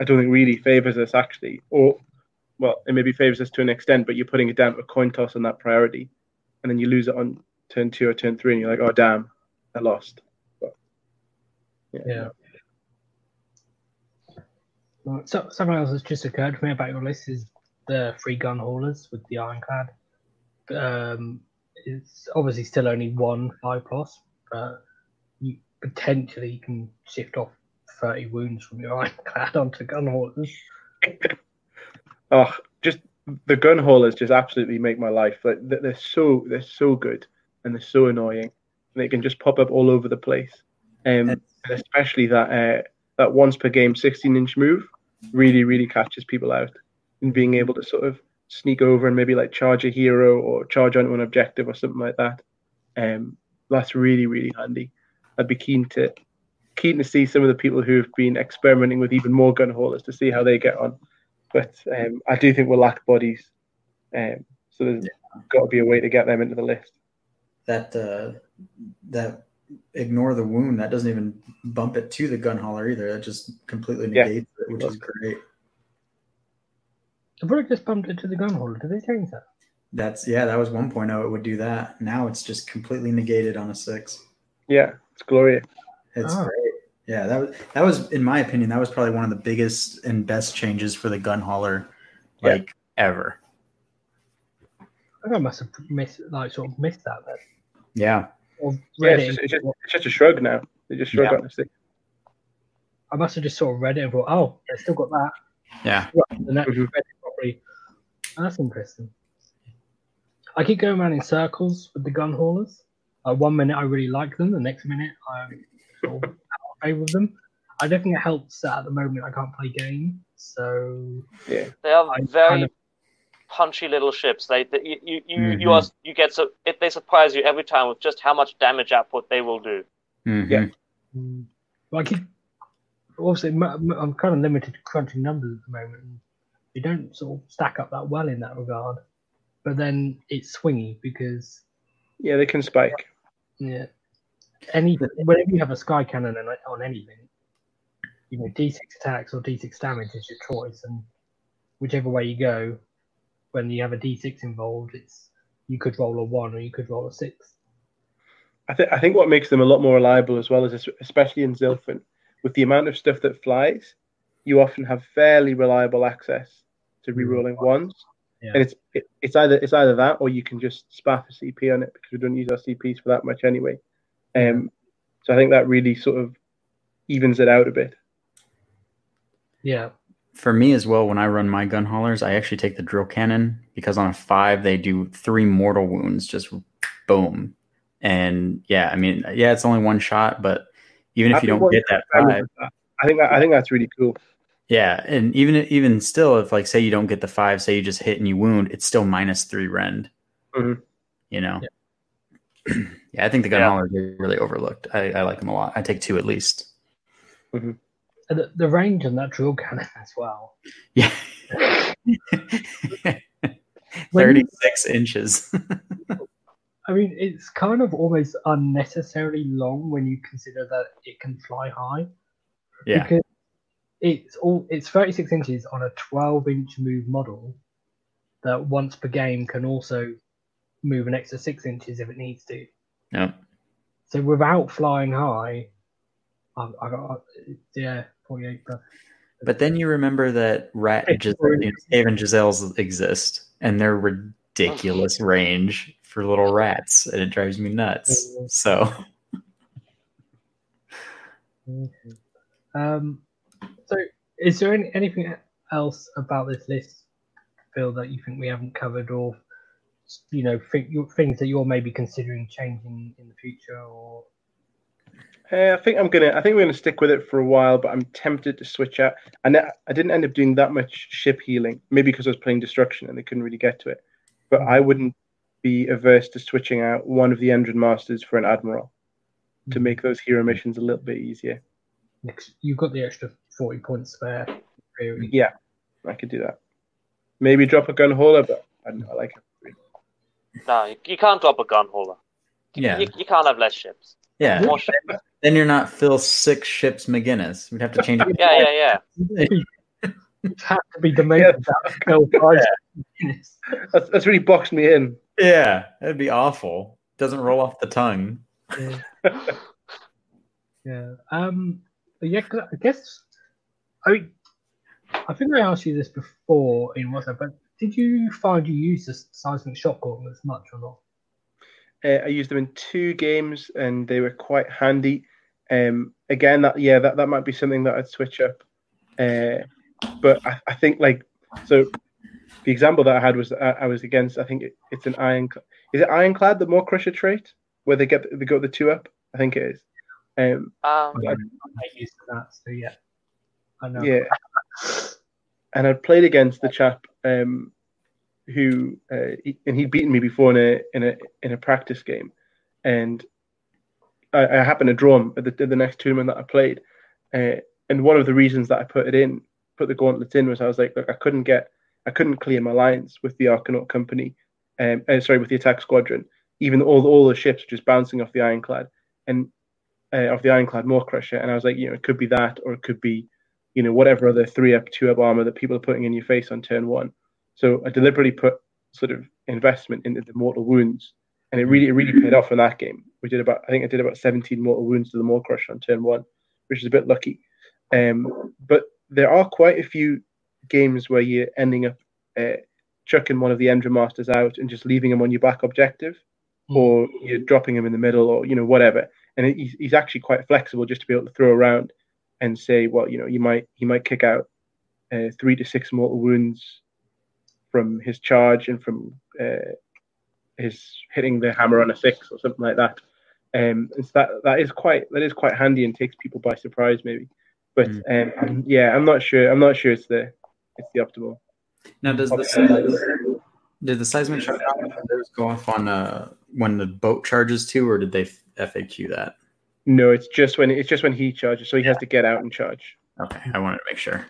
I don't think really favors us actually. Or, well, it maybe favors us to an extent, but you're putting it down to a coin toss on that priority, and then you lose it on turn two or turn three, and you're like, oh damn, I lost. But, yeah. yeah. So, something else that's just occurred to me about your list is the free gun haulers with the ironclad. Um, it's obviously still only one five plus, but you potentially can shift off 30 wounds from your ironclad onto gun haulers. oh, just the gun haulers just absolutely make my life. Like they're so they're so good and they're so annoying, and they can just pop up all over the place. Um, and especially that uh, that once per game 16 inch move really really catches people out in being able to sort of sneak over and maybe like charge a hero or charge onto an objective or something like that. Um, that's really really handy. I'd be keen to keen to see some of the people who've been experimenting with even more gun haulers to see how they get on. But um, I do think we'll lack bodies, um, so there's yeah. got to be a way to get them into the list that uh, that ignore the wound that doesn't even bump it to the gun hauler either. That just completely negates yeah. it, which is great. The product just bumped it to the gun hauler. Did they change that? That's yeah, that was 1.0. It would do that. Now it's just completely negated on a six. Yeah, it's glorious. It's oh. great. Yeah, that was that was in my opinion that was probably one of the biggest and best changes for the gun hauler, like yeah. ever. I think I must have missed like sort of missed that then. Yeah. yeah it's, just, it's, just, it's, just, a shrug now. They just shrug yeah. on the stick. I must have just sort of read it and thought, oh, they still got that. Yeah. And actually read it properly. That's interesting. I keep going around in circles with the gun haulers. Uh, one minute I really like them, the next minute I'm sort of out of favor of them. I don't think it helps that at the moment I can't play games. So yeah, they are I very kind of, punchy little ships. They, they you you mm-hmm. you, are, you get so if they surprise you every time with just how much damage output they will do. Mm-hmm. Yeah. Mm. Well, I keep obviously I'm kind of limited to crunching numbers at the moment. You don't sort of stack up that well in that regard, but then it's swingy because yeah, they can spike. Yeah, any whenever you have a sky cannon on anything, you know D6 attacks or D6 damage is your choice, and whichever way you go, when you have a d6 involved, it's you could roll a one or you could roll a six. I think I think what makes them a lot more reliable as well is especially in Zilfin, with the amount of stuff that flies, you often have fairly reliable access to rerolling mm. ones. Yeah. And it's it, it's either it's either that or you can just spaff a CP on it because we don't use our CPs for that much anyway. Um, so I think that really sort of evens it out a bit. Yeah, for me as well, when I run my gun haulers, I actually take the drill cannon because on a five they do three mortal wounds, just boom. And yeah, I mean, yeah, it's only one shot, but even if you don't get that five, I think that, I think that's really cool. Yeah, and even even still, if like say you don't get the five, say you just hit and you wound, it's still minus three rend. Mm-hmm. You know. Yeah. yeah. I think the gun yeah. haulers are really overlooked. I, I, like them a lot. I take two at least. Mm-hmm the, the range on that drill cannon as well. Yeah. 36 inches. I mean, it's kind of almost unnecessarily long when you consider that it can fly high. Yeah. Because it's all it's 36 inches on a 12 inch move model that once per game can also move an extra six inches if it needs to. Yeah. So without flying high, I, I got yeah, 48. But But then you remember that Rat Gis- you know, Haven Giselles exist, and they're ridiculous range for little rats, and it drives me nuts. So Um, so, is there any, anything else about this list, Phil, that you think we haven't covered, or you know, think, things that you're maybe considering changing in the future, or Uh, I think I'm gonna. I think we're gonna stick with it for a while, but I'm tempted to switch out. And I I didn't end up doing that much ship healing, maybe because I was playing destruction and they couldn't really get to it. But I wouldn't be averse to switching out one of the Endrin Masters for an Admiral to make those hero missions a little bit easier. you've got the extra forty points spare. Really. Yeah, I could do that. Maybe drop a gun hauler, but I don't know. I like it. No, you, you can't drop a gun hauler. yeah, You, you can't have less ships. yeah. More ships. Then you're not Phil Six Ships McGinnis. We'd have to change it. Yeah, yeah, yeah. It had to be demoted. that Phil Price. That's, that's really boxed me in. Yeah, that'd be awful. Doesn't roll off the tongue. Yeah. yeah. Um. Yeah. I guess. I mean, I think I asked you this before in WhatsApp, but did you find you used the seismic shock gauntlets much or not? Uh, I used them in two games, and they were quite handy. Um, again, that yeah, that, that might be something that I'd switch up. Uh, but I, I think like so, the example that I had was I, I was against. I think it, it's an iron. Is it ironclad the Mawcrusha trait where they get they go the two up? I think it is. Um, Um, I used that, so yeah. I know. yeah, and I'd played against the chap um, who uh, he, and he'd beaten me before in a in a in a practice game, and I, I happened to draw him at the, at the next tournament that I played. Uh, and one of the reasons that I put it in, put the gauntlets in, was I was like, look, I couldn't get, I couldn't clear my lines with the Arkanaut company, um, uh, sorry, with the attack squadron. Even all all the ships just bouncing off the ironclad and uh, the ironclad Mawcrusha, and I was like, you know, it could be that, or it could be, you know, whatever other three up, two up armor that people are putting in your face on turn one. So I deliberately put sort of investment into the mortal wounds, and it really, it really paid off in that game. We did about, I think I did about 17 mortal wounds to the Mawcrusha on turn one, which is a bit lucky. Um, but there are quite a few games where you're ending up uh, chucking one of the Endrin Masters out and just leaving him on your back objective, Mm. or you're dropping him in the middle, or you know whatever. And he's, he's actually quite flexible just to be able to throw around and say, well, you know, you might he might kick out uh, three to six mortal wounds from his charge and from uh, his hitting the hammer on a six or something like that. Um, and so that that is quite that is quite handy and takes people by surprise maybe. But um, yeah, I'm not sure. I'm not sure it's the it's the optimal. Now, does the did the seismic go off on uh, when the boat charges too, or did they FAQ that? No, it's just when it's just when he charges, so he has to get out and charge. Okay, I wanted to make sure.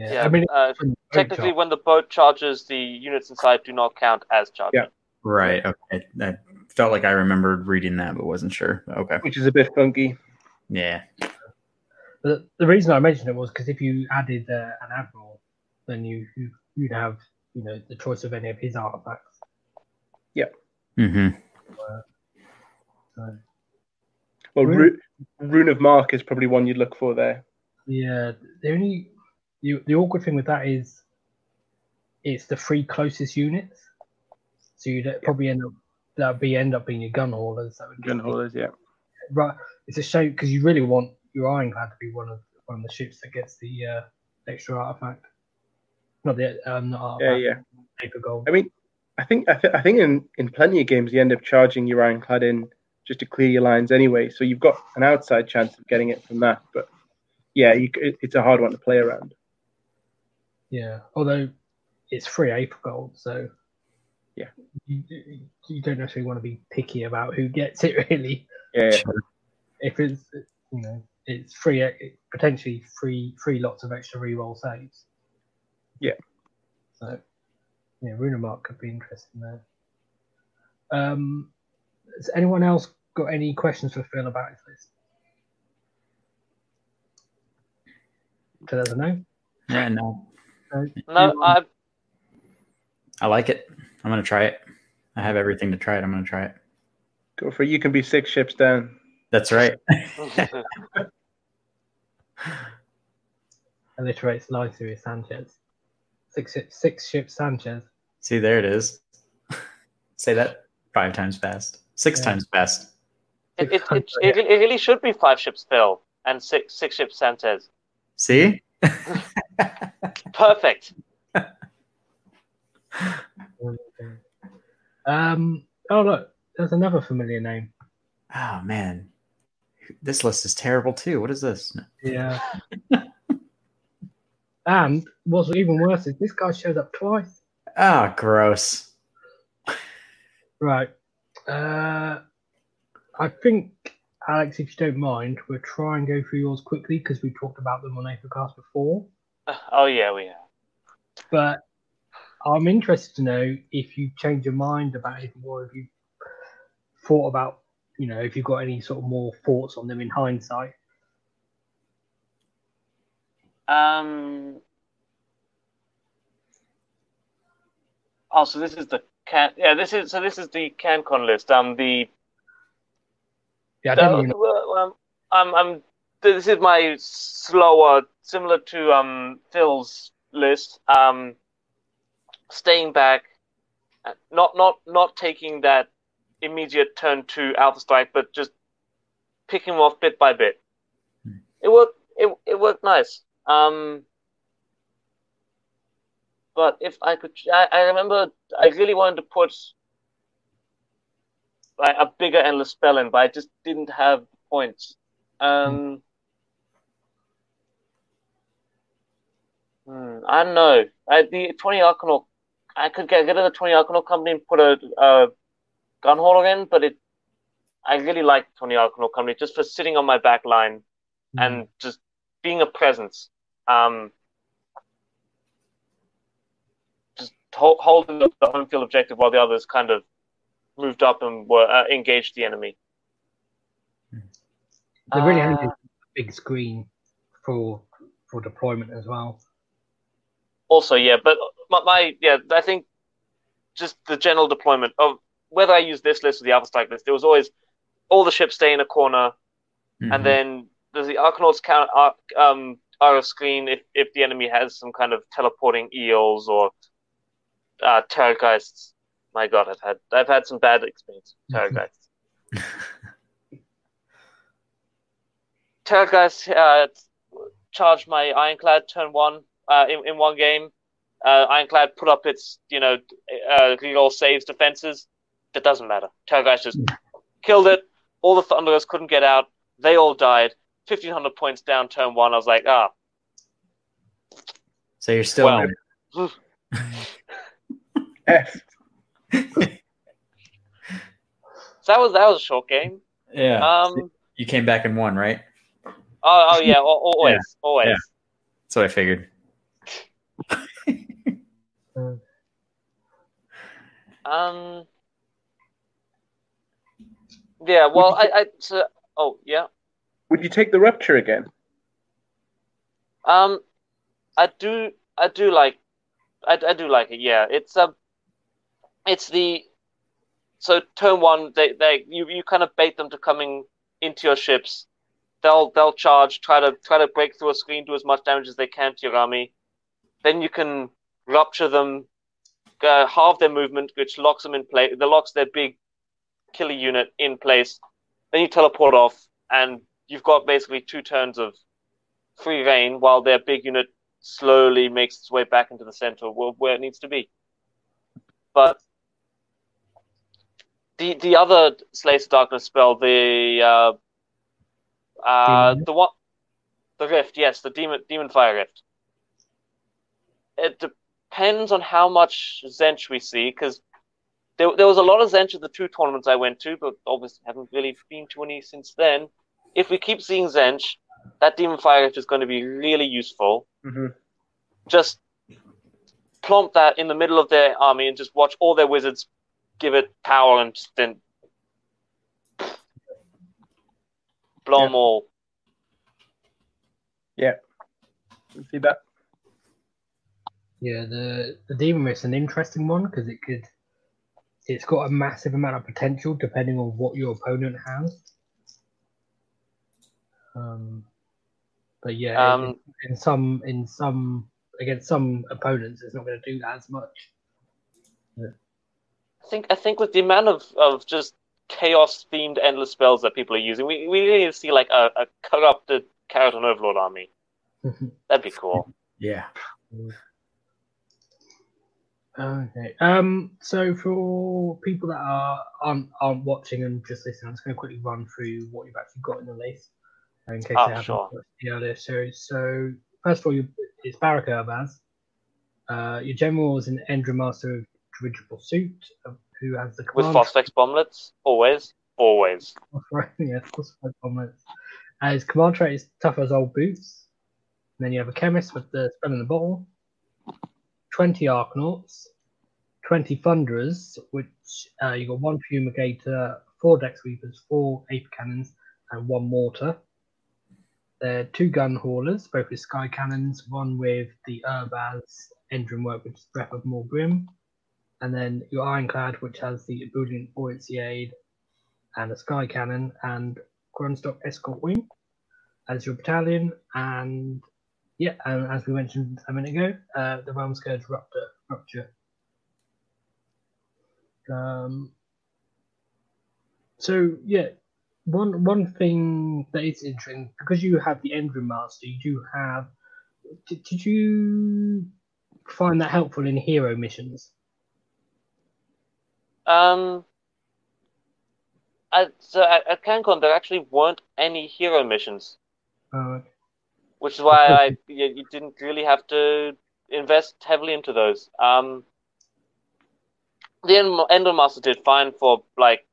Yeah. yeah, I mean, uh, technically, when the boat charges, the units inside do not count as charging. Yeah. Right. Okay. I felt like I remembered reading that, but wasn't sure. Okay. which is a bit funky. Yeah. The, the reason I mentioned it was because if you added uh, an admiral, then you, you you'd have you know the choice of any of his artifacts. Yeah. Mm-hmm. So, Well, Rune- Rune of Mark is probably one you'd look for there. yeah, the only the, the awkward thing with that is it's the three closest units, so you'd probably end up that would be end up being your gun haulers. That would be Gun haulers, yeah. Right, it's a shame because you really want your ironclad to be one of one of the ships that gets the uh, extra artifact. Not the um, not Yeah, yeah. paper gold. I mean, I think I, th- I think in, in plenty of games you end up charging your ironclad in just to clear your lines anyway, so you've got an outside chance of getting it from that. But yeah, you, it, it's a hard one to play around. Yeah, although it's free April gold, so Yeah. you, you don't necessarily want to be picky about who gets it. Really, Yeah, if it's you know it's free, potentially free, free lots of extra reroll saves. Yeah. So yeah, Rune of Mark could be interesting there. Um, has anyone else got any questions for Phil about his list? So there's a no. Yeah. No, no. No, I I like it. I'm gonna try it. I have everything to try it. I'm gonna try it. go for it. You can be six ships down. That's right. alliterates nicely with Sanchez. Six six ship Sanchez. See, there it is. Say that five times fast. Six Yeah. times fast. It, it, it, it, it really should be five ships Phil and six six ships Sanchez. See? Perfect. Um. Oh look, there's another familiar name. Oh man, this list is terrible too. What is this? Yeah. and what's even worse is this guy showed up twice. Ah, gross. Right. Uh, I think, Alex, if you don't mind, we'll try and go through yours quickly because we talked about them on Apocast before. Oh yeah, we have. But I'm interested to know if you change your mind about it or if you thought about, you know, if you've got any sort of more thoughts on them in hindsight. Um. Oh, so this is the can. Yeah, this is so. This is the CanCon list. Um, the Yeah, I don't uh, well, um, I'm, I'm. This is my slower, similar to um Phil's list. Um, staying back, uh, not not not taking that immediate turn to Alpha Strike, but just picking them off bit by bit. Hmm. It worked. It it worked nice. Um, but if I could, I, I remember I really wanted to put like a bigger endless spell in, but I just didn't have points. Um, hmm, I don't know. I, the twenty Arkanaut, I could get rid of the twenty Arkanaut company and put a, a gun hauler in, but it. I really like twenty Arkanaut company just for sitting on my back line and just being a presence. Um, just hold, holding the the home field objective while the others kind of moved up and were uh, engaged the enemy. They really Uh, only a big screen for for deployment as well. Also, yeah, but my, my yeah, I think just the general deployment of whether I use this list or the Alpha Strike list, there was always all the ships stay in a corner, Mhm. and then does the Arkanauts count are, um, are a screen if, if the enemy has some kind of teleporting eels or uh, terrorgeists. My God, I've had I've had some bad experience with terrorgeists. Terrorgeist uh, charged my Ironclad turn one uh, in, in one game. Uh, Ironclad put up its, you know, uh, reroll saves defenses. It doesn't matter. Terrorgeist just killed it. All the Thunderers couldn't get out. They all died. 1,500 points down turn one. I was like, ah, so you're still Well. mad. F. so that was that was a short game. yeah. Um, you came back and won, right? oh, oh yeah, al- always, always. yeah. That's what I figured. Um, yeah, well, I, I, so, oh yeah. Would you take the rupture again? Um, I do, I do like, I, I do like it. Yeah, it's um, it's the, so turn one, they they you you kind of bait them to coming into your ships. They'll they'll charge, try to try to break through a screen, do as much damage as they can to your army. Then you can rupture them, uh, halve their movement, which locks them in place. That locks their big killer unit in place. Then you teleport off, and you've got basically two turns of free reign while their big unit slowly makes its way back into the center where, where it needs to be. But the the other Slaves of Darkness spell, the uh, uh, the one, the Rift, yes, the Demon Demon Fire Rift. It depends on how much Tzeentch we see, because there, there was a lot of Tzeentch at the two tournaments I went to, but obviously haven't really been to any since then. If we keep seeing Tzeentch, that Demon Fire Rift is going to be really useful. Mm-hmm. Just plump that in the middle of their army and just watch all their wizards give it power and just then blow them all. See that? Yeah, the the demon rift's an interesting one because it could, it's got a massive amount of potential depending on what your opponent has. Um, But yeah, Um, in, in some in some against some opponents, it's not going to do that as much. I think I think with the amount of, of just chaos themed endless spells that people are using, we, we really need to see like a, a corrupted Kharadron Overlord army. That'd be cool. Yeah. Okay. Um. So for people that are aren't, aren't watching and just listening, I'm just going to quickly run through what you've actually got in the list, in case Oh, they haven't sure. watched the earlier series. So first of all, you, it's Barak Urbaz. Uh, your general is an Endrin Master of Dirigible Suit, who has the command. With. Phosphex bomblets, always, always. Yeah, phosphate bombers. Uh, his command trait is tough as old boots. And then you have a chemist with the spell in the bottle. 20 Arkanauts, 20 Thunderers, which uh, you got one Fumigator, four Deck Sweepers, four Aethercannons, and one Mortar. There are two Gun Haulers, both with Sky Cannons, one with the Urbaz engine work, which is Breath of Morgrim. And then your Ironclad, which has the Ebullient Buoyancy Aid, and a Sky Cannon, and Grundstok Escort Wing as your battalion. And yeah, and as we mentioned a minute ago, uh, the Realm Scourge Rupture. Rupture. Um, so yeah, one one thing that is interesting because you have the Endrin Master, you do have. Did, did you find that helpful in hero missions? Um, at, so at, at CanCon, there actually weren't any hero missions, Uh, which is why I you, you didn't really have to invest heavily into those. Um, the End- Endrin Master did fine for like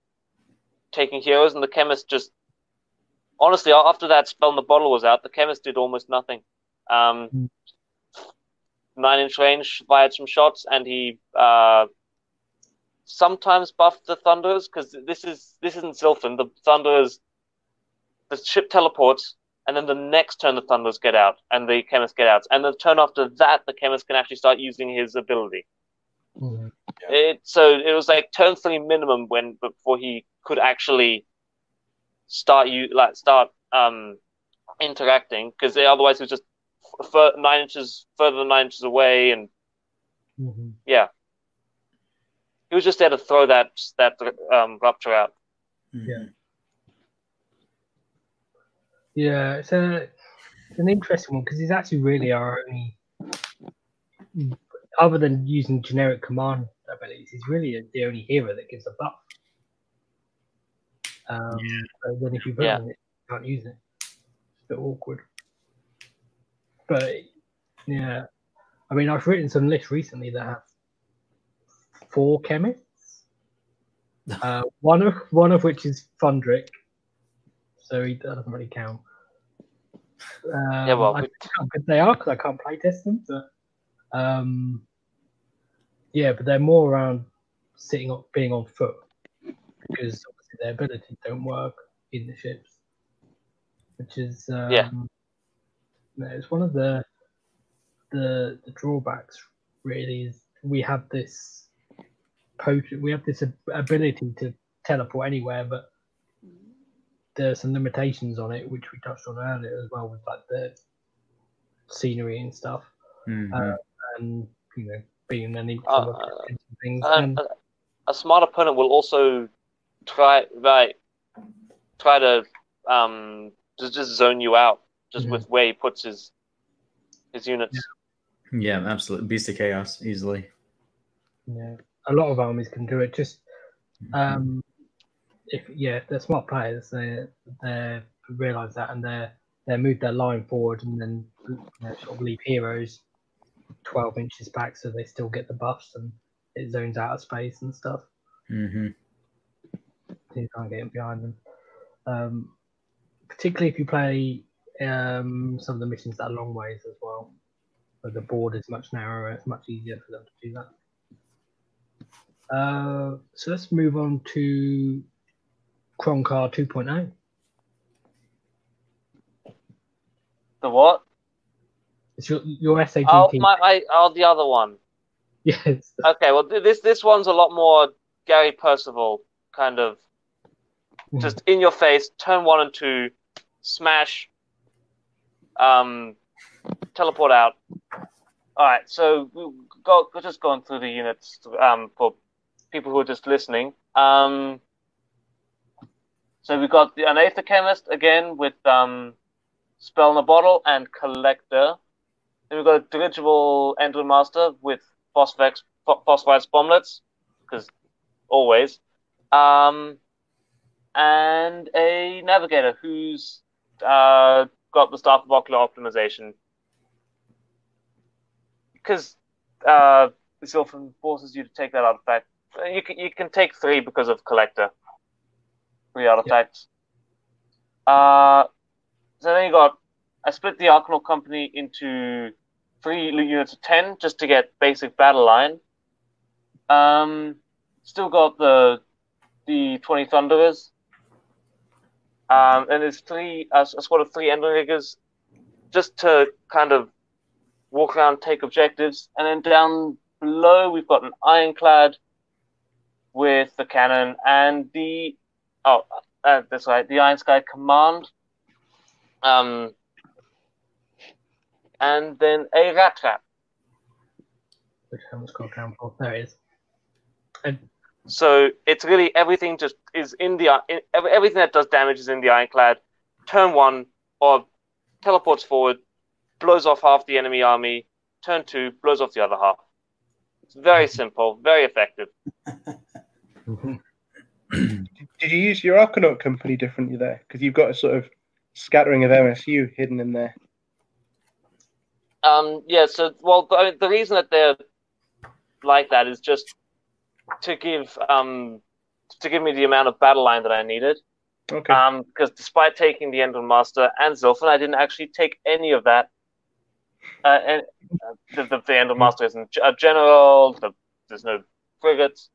taking heroes, and the chemist just honestly after that spell in the bottle was out, the chemist did almost nothing. Um, Mm. nine inch range fired some shots, and he uh, sometimes buff the Thunderers because this is this isn't Zilfin. The Thunderers, the ship teleports, and then the next turn the Thunderers get out, and the chemist get out, and the turn after that, the chemist can actually start using his ability. mhm. It so it was like turn three minimum when before he could actually start you like start um interacting because otherwise he was just f- fur- nine inches further than nine inches away and Mhm. yeah he was just there to throw that that um rupture out Mhm. Yeah, it's a it's an interesting one because he's actually really our only, other than using generic command abilities, he's really the only hero that gives a buff. Um, but then if you put Yeah. him in it, you can't use it. It's a bit awkward. But yeah, I mean, I've written some lists recently that have four chemists. Uh, one of one of which is Thundrik, so he doesn't really count. Um, Yeah, well, I don't know how good they are because I can't play test them, but um, yeah, but they're more around sitting on being on foot because obviously their abilities don't work in the ships, which is um, Yeah. no, it's one of the the the drawbacks really is we have this potent we have this ability to teleport anywhere, but there's some limitations on it, which we touched on earlier as well with like the scenery and stuff, Mhm. Uh, and you know being an equal Uh, of and things. Uh, and a, a smart opponent will also try right try to um just, just zone you out just with where he puts his his units yeah, absolutely. Beast of Chaos, easily. yeah, a lot of armies can do it. Just um, if yeah, if they're smart players, they they realize that and they they move their line forward and then you know, sort of leave heroes twelve inches back so they still get the buffs and it zones out of space and stuff. hmm so you can't get in behind them. Um, particularly if you play um, some of the missions that are long ways as well, where the board is much narrower, it's much easier for them to do that. Uh, so let's move on to Croncar 2.0. the what It's your your SAT oh my I, oh the other one Yes. okay well this this one's a lot more Gary Percival kind of Mhm. just in your face turn one and two smash um, teleport out. All right, so we go just going through the units um, for people who are just listening. Um, so we've got the, Aether-Khemist again with um, Spell in a Bottle and Collector. Then we've got a Dirigible Endrin Master with Phosphex, Phosphites Bomblets, because always. Um, and a Navigator who's uh, got the Staff of Ocular Optimization. Because uh, often forces you to take that artifact. You can, you can take three because of Collector. Three artifacts. Uh, so then you got. I split the Arkanaut Company into three units of 10 just to get basic battle line. Um, still got the the 20 Thunderers. Um, and there's three, a, a squad of three Endrinriggers just to kind of walk around, take objectives. And then down below, we've got an Ironclad with the cannon and the, oh, uh, that's right, the Iron Sky Command. Um, and then a Rat Trap. Which I haven't scrolled down for. There it is. And So it's really everything just is in the in, everything that does damage is in the ironclad. Turn one or teleports forward, blows off half the enemy army. Turn two blows off the other half. It's very simple, very effective. Did you use your Arkanaut company differently there? Because you've got a sort of scattering of MSU hidden in there. Um, yeah. So well, the, the reason that they're like that is just to give um to give me the amount of battle line that I needed. Okay. Um, because despite taking the Endrin Master and Zilfin, I didn't actually take any of that. Uh, and uh, the, the, the Endrin Master isn't a general. The, there's no frigates.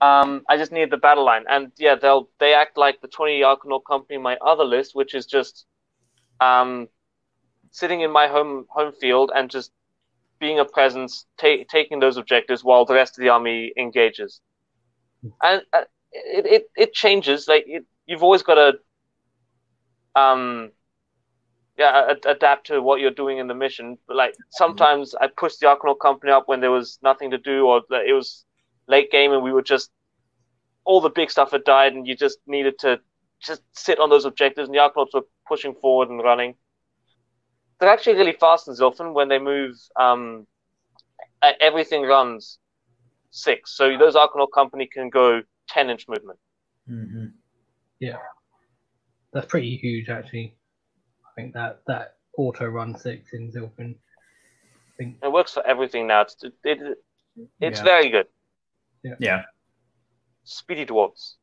Um, I just need the battle line, and yeah, they'll they act like the twenty Arkanaut Company, my other list, which is just um, sitting in my home home field and just being a presence, ta- taking those objectives while the rest of the army engages. And uh, it, it it changes. Like it, you've always got to um yeah a- adapt to what you're doing in the mission. But like sometimes I pushed the Arcanaut Company up when there was nothing to do, or it was late game and we were just all the big stuff had died, and you just needed to just sit on those objectives, and the Arkanauts were pushing forward and running. They're actually really fast in Zilfin when they move. Um, everything runs six, so those Arkanaut Company can go ten inch movement. hmm Yeah, that's pretty huge, actually. I think that that auto run six in Zilfin. I think It works for everything now. It's it, it, it's Yeah. very good. Yeah. Speedy dwarves.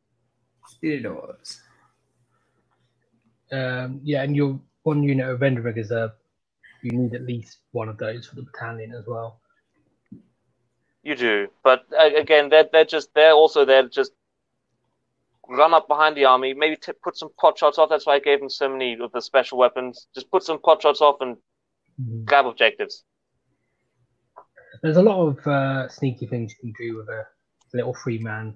It was. um, yeah, and your one unit of Endrinriggers are you need at least one of those for the battalion as well. You do, but uh, again, they're they're just they're also there to just run up behind the army. Maybe t- put some pot shots off. That's why I gave them so many of the special weapons. Just put some pot shots off and grab objectives. There's a lot of uh, sneaky things you can do with a little three man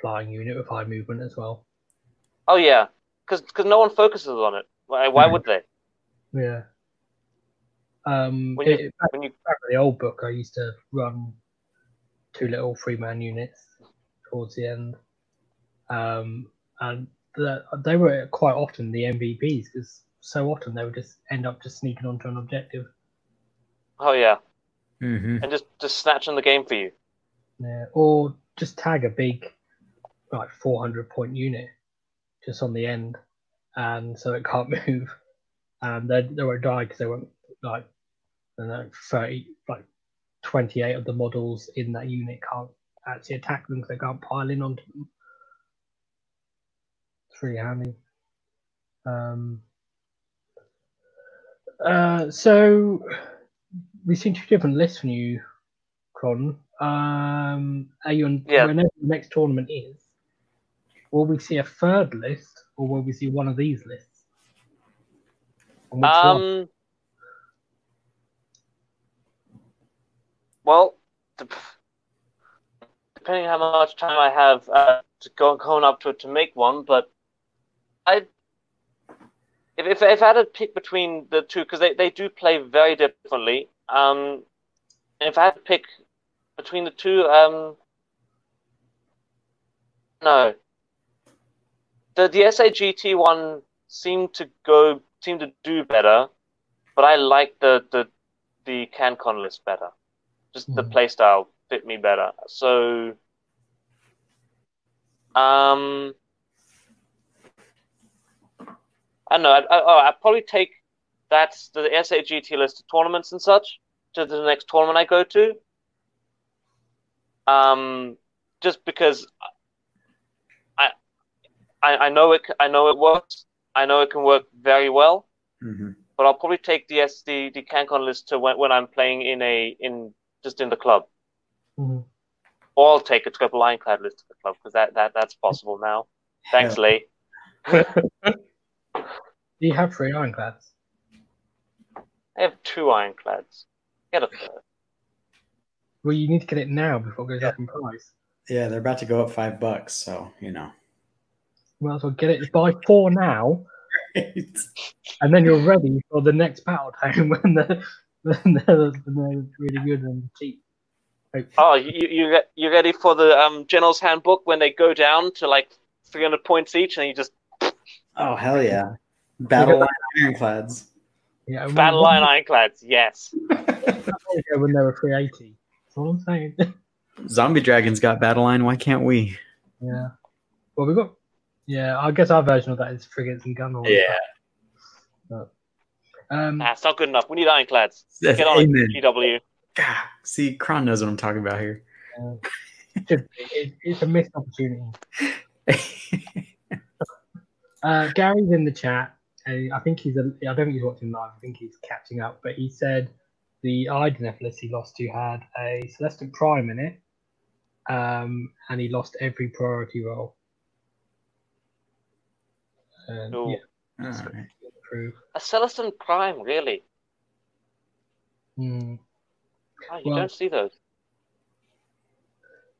flying unit with high movement as well. Oh yeah, because no one focuses on it. Why, why would they? Yeah. Um, When you- it- back, When you back in the old book, I used to run two little three man units towards the end, um, and the, they were quite often the MVPs because so often they would just end up just sneaking onto an objective. oh yeah, hmm and just just snatching the game for you. Yeah, or just tag a big, like 400 point unit just on the end, and so it can't move, and they they won't die because they won't like, I don't know, 30 like 28 of the models in that unit can't actually attack them because they can't pile in onto them. It's really handy. Um. Uh, so we've seen two different lists from you, Cron. Um, are you on, Yeah. whenever the next tournament is, will we see a third list or will we see one of these lists? One? Um. Well, dep- depending how much time I have uh, to go going up to it to make one, but I, if if, if I had to pick between the two, because they, they do play very differently. Um, if I had to pick between the two, um, no, the the SAGT one seemed to go seemed to do better, but I like the the the CanCon list better. Just the Mhm. playstyle fit me better. So, um, I don't know. I, I, oh, I'd probably take that's the SAGT list of tournaments and such to the next tournament I go to. Um, just because I, I, I know it, I know it works. I know it can work very well hmm but I'll probably take the S the, the CanCon list to when, when I'm playing in a in just in the club. Mhm. Or I'll take a triple ironclad list to the club because that, that that's possible now. Thanks, Hell. Lee. Do you have three ironclads? I have two ironclads. Get a third. Well, you need to get it now before it goes up in price. Yeah, they're about to go up five bucks, so you know. You might as well get it. Buy four now, and then you're ready for the next battle time when they're, when they're, when they're really good and cheap. Hopefully. Oh, you you re- you ready for the um General's Handbook when they go down to like 300 points each and you just oh hell yeah! Battle line ironclads. Yeah, battle line ironclads? Yes. when- when they were 380. That's all I'm saying. Zombie Dragons got battle line. Why can't we? yeah. Well, we got. Yeah, I guess our version of that is frigates and gun. But, um, Nah, it's not good enough. We need ironclads. Get on amen. it, GW. God, see, Kron knows what I'm talking about here. should be. It, it's a missed opportunity. Uh, Gary's in the chat. Uh, I think he's. A, I don't think he's watching live. I think he's catching up. But he said the IDNF list he lost to had a Celestant-Prime in it, um, and he lost every priority role. Ooh. yeah, All right. proof. A Celestant-Prime, really? Hmm. Oh, you Well- don't see those.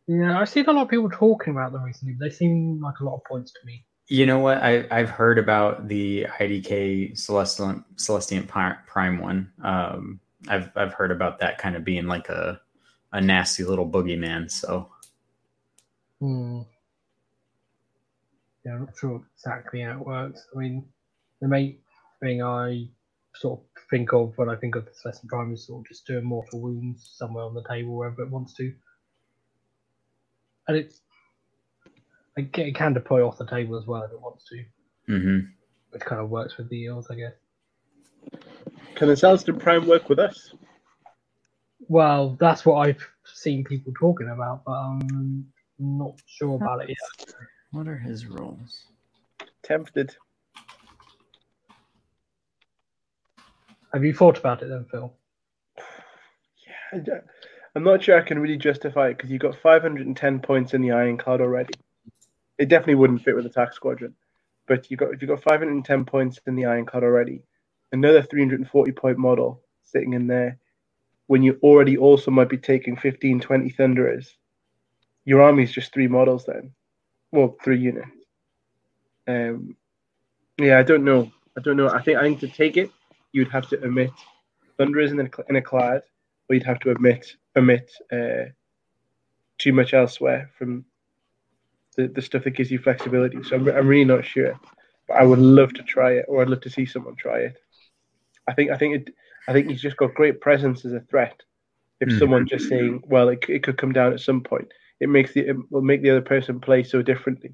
Yeah, I've seen a lot of people talking about them recently. But they seem like a lot of points to me. You know what? I, I've heard about the IDK Celestial Celestant-Prime one. Um, I've I've heard about that kind of being like a a nasty little boogeyman. So Hmm. Yeah, I'm not sure exactly how it works. I mean, the main thing I sort of think of when I think of this lesson prime is sort of just doing mortal wounds somewhere on the table wherever it wants to. And it's it can deploy off the table as well if it wants to, hmm which kind of works with the eels, I guess. Can the Celestant-Prime work with us? Well, that's what I've seen people talking about, but I'm not sure about it yet. what are his roles? Tempted. Have you thought about it then, Phil? Yeah, I'm not sure I can really justify it because you've got 510 points in the Ironclad already. It definitely wouldn't fit with the Attack Squadron, but you got if you've got 510 points in the Ironclad already, another 340 point model sitting in there, when you already also might be taking 15, 20 Thunderers, your army is just three models then, well, three units. Um, yeah, I don't know. I don't know. I think I think to take it, you'd have to omit Thunderers in a, in a clad or you'd have to omit omit uh, too much elsewhere from the, the stuff that gives you flexibility. So I'm, I'm really not sure, but I would love to try it, or I'd love to see someone try it. I think I think it I think he's just got great presence as a threat. If Hmm. someone just saying, well, it, it could come down at some point, it makes the it will make the other person play so differently.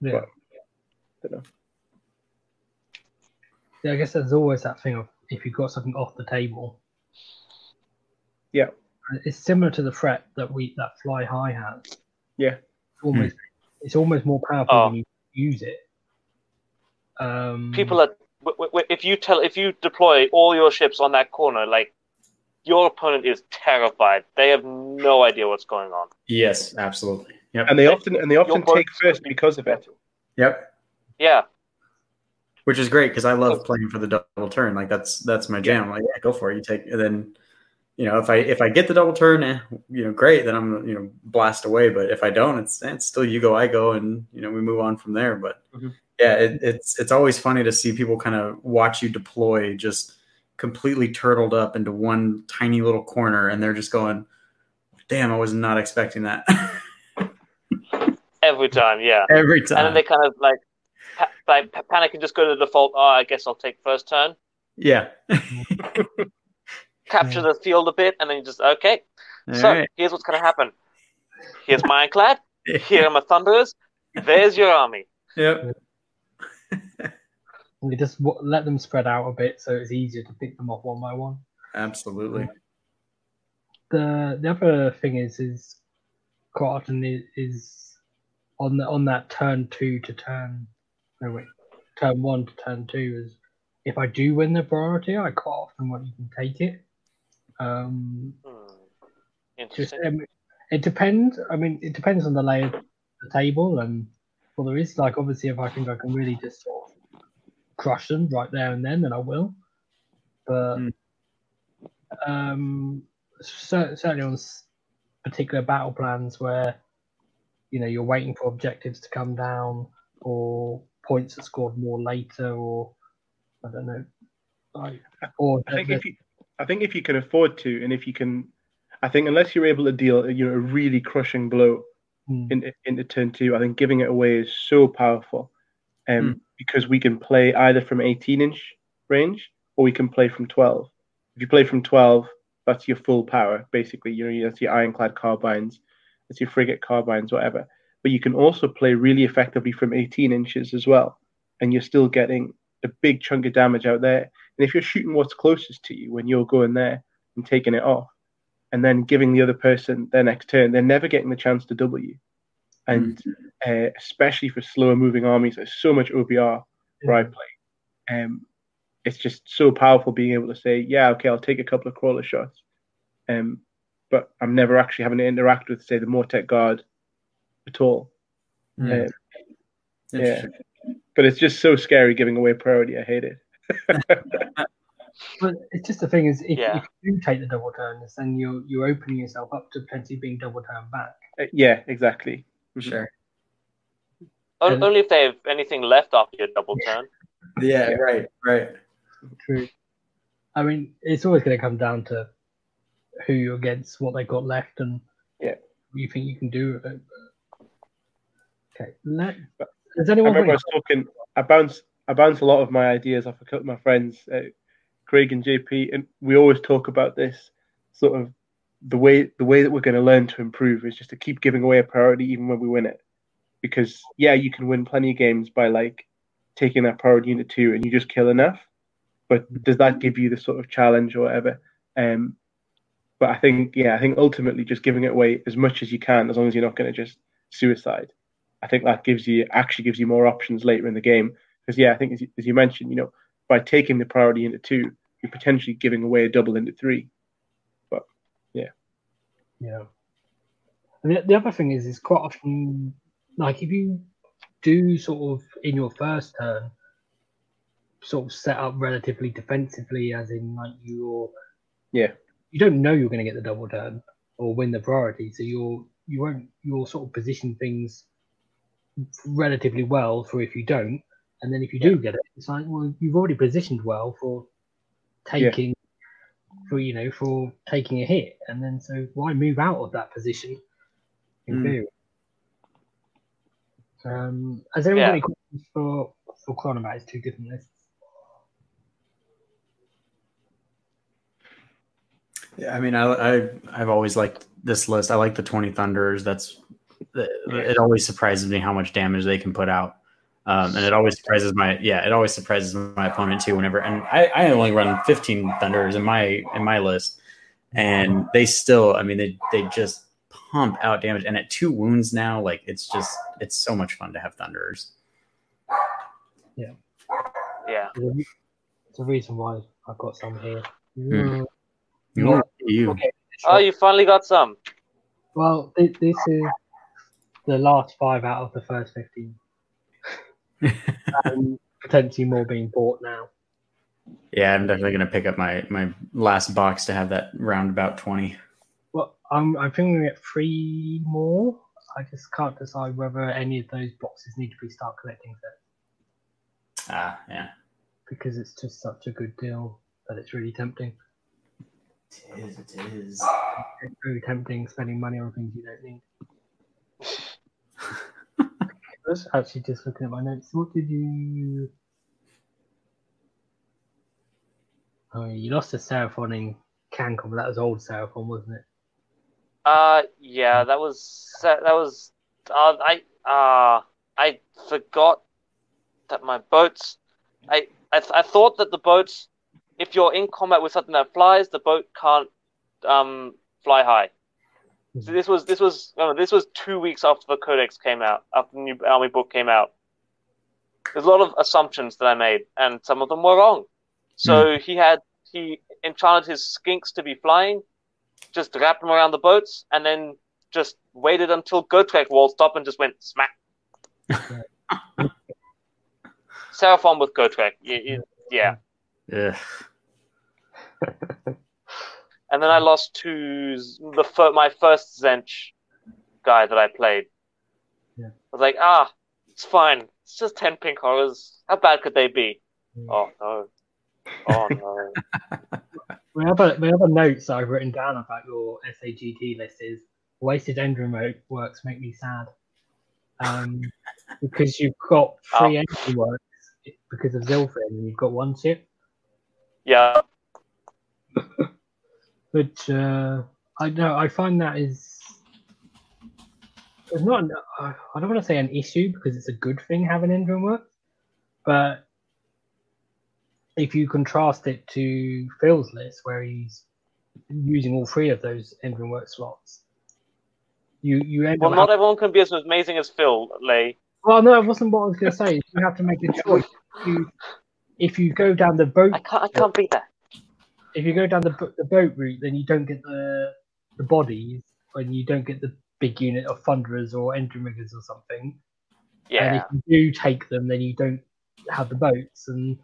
Yeah. Well, don't know. Yeah, I guess there's always that thing of if you've got something off the table. Yeah. It's similar to the threat that we that fly high has. Yeah. It's almost it's almost more powerful Oh. when you use it. Um, People are w- w- if you tell if you deploy all your ships on that corner, like your opponent is terrified. They have no idea what's going on. Yes, absolutely. Yep. And they often and they often both- take first because of it. Yep. Yeah, Which is great because I love playing for the double turn. Like that's that's my jam. Like yeah, go for it. You take and then you know if I if I get the double turn, eh, you know, great. Then I'm you know blast away. But if I don't, it's it's still you go, I go, and you know we move on from there. But Mhm. Yeah, it, it's it's always funny to see people kind of watch you deploy just completely turtled up into one tiny little corner, and they're just going, "Damn, I was not expecting that." Every time, yeah. Every time. And then they kind of like, pa- like pa- panic and just go to the default. Oh, I guess I'll take first turn, yeah. capture the field a bit, and then you just okay. All so right. here's what's gonna happen. Here's my ironclad. Here are my thunderers. There's your army. Yep. And you just w- let them spread out a bit so it's easier to pick them off one by one. Absolutely. The the other thing is is quite often is, is on the on that turn two to turn no wait turn one to turn two is if I do win the priority I quite often want you can take it. Um, Hmm. just Interesting. um, it depends. I mean, it depends on the lay of the table and what there is. Like, obviously, if I think I can really just sort of crush them right there and then, then I will. But Mm. um, certainly on particular battle plans where you know you're waiting for objectives to come down or points are scored more later, or I don't know, like, or I think if you, I think if you can afford to, and if you can, I think unless you're able to deal, you know, a really crushing blow Mm. in, into turn two, I think giving it away is so powerful, um, Hmm. because we can play either from 18 inch range or we can play from 12. If you play from 12, that's your full power, basically. You know, that's your ironclad carbines, that's your frigate carbines, whatever. But you can also play really effectively from 18 inches as well, and you're still getting a big chunk of damage out there. And if you're shooting what's closest to you when you're going there and taking it off, and then giving the other person their next turn, they're never getting the chance to double you. And uh, especially for slower moving armies, there's so much OBR where I play. Um, it's just so powerful being able to say, yeah, okay, I'll take a couple of crawler shots, um, but I'm never actually having to interact with, say, the Mortek guard at all. Yeah. Uh, yeah, but it's just so scary giving away priority. I hate it. But it's just the thing is, if, Yeah. if you do take the double turns, then you're you're opening yourself up to potentially being double turned back. Uh, yeah, exactly. Mhm. Sure. O- and- Only if they have anything left after your double turn. Yeah, right, right. True. I mean, it's always going to come down to who you're against, what they've got left, and Yeah. what you think you can do with it. Okay. Let, does I anyone remember I was talking. I bounce. I bounce a lot of my ideas off a couple of my friends, uh, Craig and JP, and we always talk about this sort of the way the way that we're going to learn to improve is just to keep giving away a priority even when we win it, because yeah, you can win plenty of games by like taking that priority into two and you just kill enough, but does that give you the sort of challenge or whatever? Um, but I think yeah, I think ultimately just giving it away as much as you can, as long as you're not going to just suicide. I think that gives you actually gives you more options later in the game. Because yeah, I think as you, as you mentioned, you know, by taking the priority into two, you're potentially giving away a double into three. But yeah. Yeah. And the, the other thing is, is quite often, like if you do sort of in your first turn, sort of set up relatively defensively, as in like you're, Yeah. you don't know you're going to get the double turn or win the priority, so you're you won't you'll sort of position things relatively well for if you don't, and then if you do get it, it's like well you've already positioned well for Yeah. taking for you know for taking a hit, and then so why move out of that position in Mm. theory? Um, has anyone Yeah. any questions for for Chronomat? It's two different lists. Yeah, I mean, I, I I've always liked this list. I like the twenty thunders. That's it. Always surprises me how much damage they can put out, um, and it always surprises my yeah. It always surprises my opponent too. Whenever and I, I only run fifteen thunders in my in my list, and they still. I mean, they they just pump out damage. And at two wounds now, like it's just it's so much fun to have thunderers. Yeah. yeah. It's there's a reason why I've got some here. Mm. Mm. Look you. Okay. Oh, you finally got some. Well, this, this is the last five out of the first 15. And potentially more being bought now. Yeah, I'm definitely gonna pick up my my last box to have that round about twenty. Well, I'm, I'm thinking we get three more. I just can't decide whether any of those boxes need to be start collecting sets. Ah, yeah. because it's just such a good deal that it's really tempting. It is. It is. It's really tempting spending money on things you don't need. Was actually just looking at my notes. What did you? Oh, you lost a Seraphon in CanCon, but that was old Seraphon, wasn't it? Uh, yeah, that was that was. Uh, I uh, I forgot that my boats. I I, I thought that the boats, if you're in combat with something that flies, the boat can't um fly high. So this was this was remember, this was two weeks after the Codex came out, after the new army book came out. There's a lot of assumptions that I made, and some of them were wrong. So hmm. he had he enchanted his skinks to be flying, just wrapped them around the boats, and then just waited until Gotrek waltzed up and just went smack. Seraphon with Gotrek, yeah. y- yeah. Ugh. And then I lost to the fir- my first Tzeentch guy that I played. Yeah. I was like, ah, it's fine. It's just ten pink horrors. How bad could they be? Oh no. Oh no. My other, my other notes I've written down about your SAGT list is wasted end remote works make me sad. Um, because you've got three Oh. engine works because of Zilfin and you've got one ship, yeah. which uh, I know I find that is it's not an- uh, I don't want to say an issue because it's a good thing having engine work, but if you contrast it to Phil's list where he's using all three of those engine work slots, you you end Well, up. not everyone can be as amazing as Phil, Lay. well, no, it wasn't what I was going to say. You have to make a choice. If you, if you go down the boat, I can't. I can't beat that. If you go down the the boat route, then you don't get the the bodies, and you don't get the big unit of thunderers or Endrinriggers or something. Yeah. And if you do take them, then you don't have the boats, and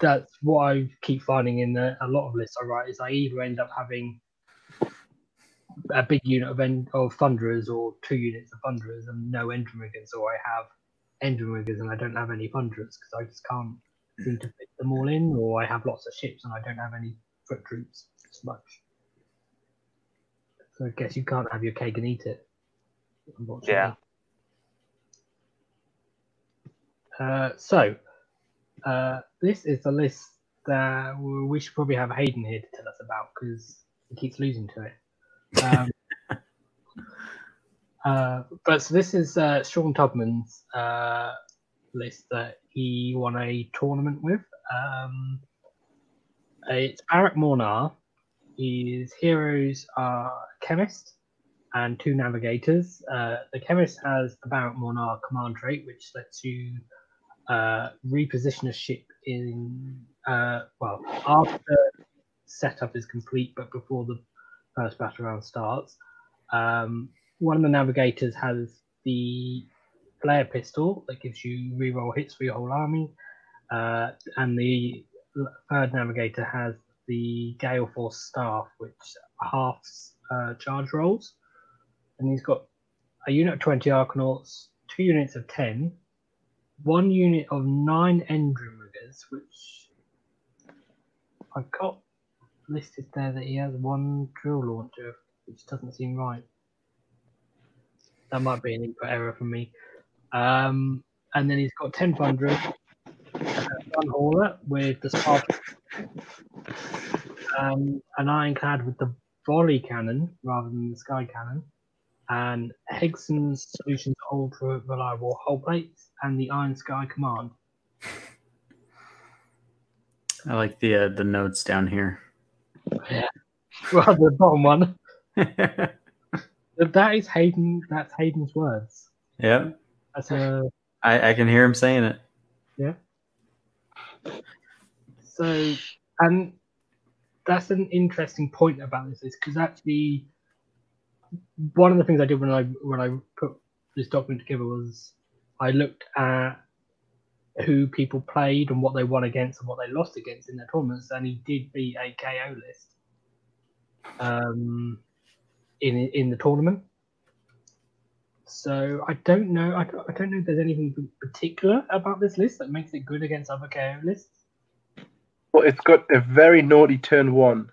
that's what I keep finding in a, a lot of lists I write. Is I either end up having a big unit of en- of thunderers or two units of thunderers and no Endrinriggers, or I have Endrinriggers and I don't have any thunderers because I just can't seem to fit them all in, or I have lots of ships and I don't have any foot troops as much. So I guess you can't have your cake and eat it. Yeah. Uh, so, uh, this is the list that we should probably have Hayden here to tell us about because he keeps losing to it. Um, uh, but so this is uh, Sean Tubman's uh, list that he won a tournament with. Um, it's Barak-Mhornar. His heroes are chemist and two navigators. Uh, the chemist has the Barak-Mhornar command trait, which lets you uh, reposition a ship in uh, well after setup is complete, but before the first battle round starts. Um, one of the navigators has the flare pistol that gives you reroll hits for your whole army, uh, and the third navigator has the Gale Force staff, which halves uh, charge rolls, and he's got a unit of twenty Arkanauts, two units of ten, one unit of nine Endrinriggers, which I've got listed there that he has one drill launcher, which doesn't seem right. That might be an input error from me. Um, and then he's got 10 thunderers, uh, one hauler with the spark, um, an ironclad with the volley cannon rather than the sky cannon, and Hegson's Solutions Ultra Reliable Hull Plates, and the Iron Sky Command. I like the uh, the notes down here. Yeah, well, the bottom one. That is Hayden. That's Hayden's words. yeah, That's a I, I can hear him saying it. Yeah. So, and that's an interesting point about this is because actually, one of the things I did when I when I put this document together was I looked at who people played and what they won against and what they lost against in their tournaments, and he did beat a KO list. Um, in in the tournament. So I don't know. I, don't- I don't know if there's anything particular about this list that makes it good against other KO lists. Well, it's got a very naughty turn one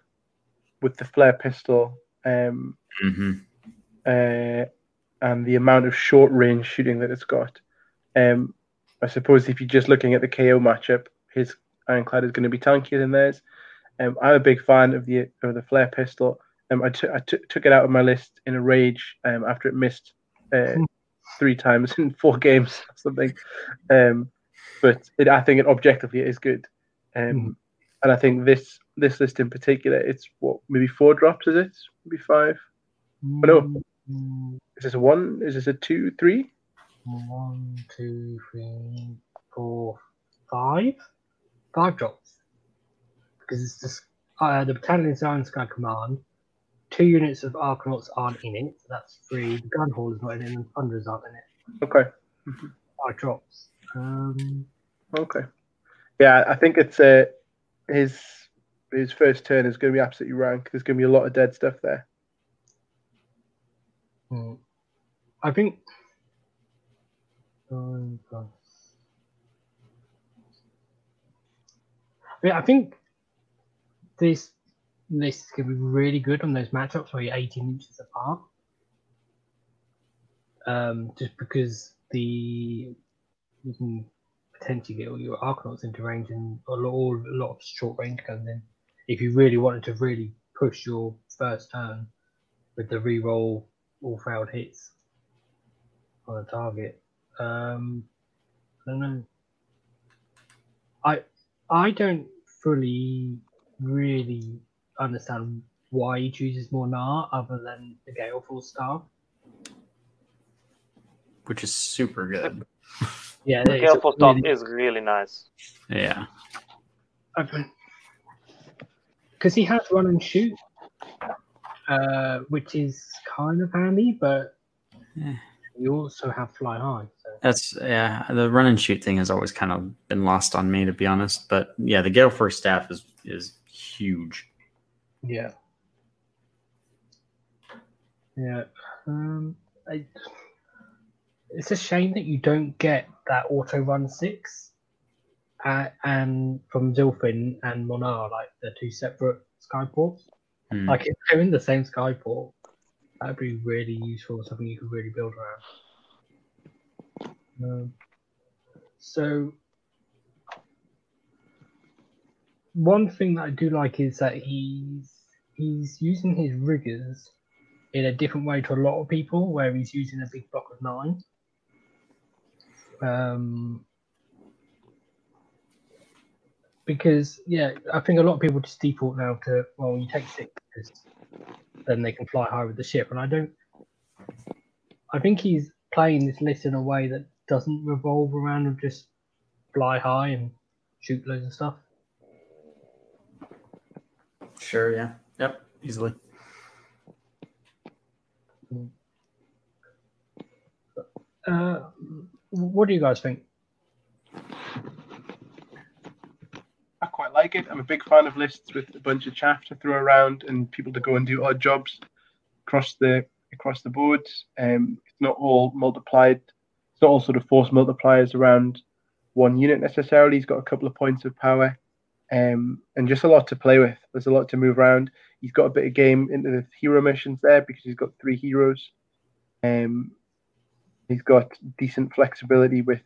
with the flare pistol, um, hmm uh, and the amount of short range shooting that it's got. Um, I suppose if you're just looking at the KO matchup, his ironclad is going to be tankier than theirs. Um, I'm a big fan of the of the flare pistol. Um, I took I took took it out of my list in a rage um, after it missed uh, three times in four games or something. Um, but it, I think it objectively it is good. Um, Mhm. And I think this this list in particular, it's what maybe four drops is it? Maybe five. no. Mm, Is this a one? Is this a two, three? One, two, three, four, five. Five drops. Because it's just uh, the Battalion Zion Sky Command. Two units of Arkanauts aren't in it. So that's three. The Gun Hall is not in it, and Thunders aren't in it. Okay. Five drops. Um, Okay. Yeah, I think it's uh, his his first turn is going to be absolutely rank. There's going to be a lot of dead stuff there. hmm. I think. Yeah, I think this list is going to be really good on those matchups where you're 18 inches apart. Um, just because the you can potentially get all your Arkanauts into range and a lot, a lot of short range guns in. If you really wanted to really push your first turn with the reroll all failed hits on a target. Um, I don't know. I I don't fully really understand why he chooses Mhornar other than the Gale Force staff. Which is super good. Yeah, The it's Gale Force Top really- is really nice. Yeah. because he has run and shoot, uh, which is kind of handy, but Yeah. you also have fly high. So. That's yeah. The run and shoot thing has always kind of been lost on me, to be honest. But yeah, the Gale Force staff is is huge. Yeah. Yeah. Um, I, it's a shame that you don't get that auto run six, uh, and from Zilfin and Mhornar, like the two separate skyports. Hmm. Like if they're in the same skyport, that'd be really useful. Something you could really build around. Um, so one thing that I do like is that he's he's using his riggers in a different way to a lot of people, where he's using a big block of nine. Um, because yeah, I think a lot of people just default now to well, you take six because then they can fly high with the ship, and I don't. I think he's playing this list in a way that doesn't revolve around just fly high and shoot loads of stuff. Sure. Yeah. Yep. Easily. Uh, what do you guys think? I quite like it. I'm a big fan of lists with a bunch of chaff to throw around and people to go and do odd jobs across the across the board. Um, it's not all multiplied. It's not all sort of force multipliers around one unit necessarily. He's got a couple of points of power, um, and just a lot to play with. There's a lot to move around. He's got a bit of game into the hero missions there because he's got three heroes. Um, he's got decent flexibility with.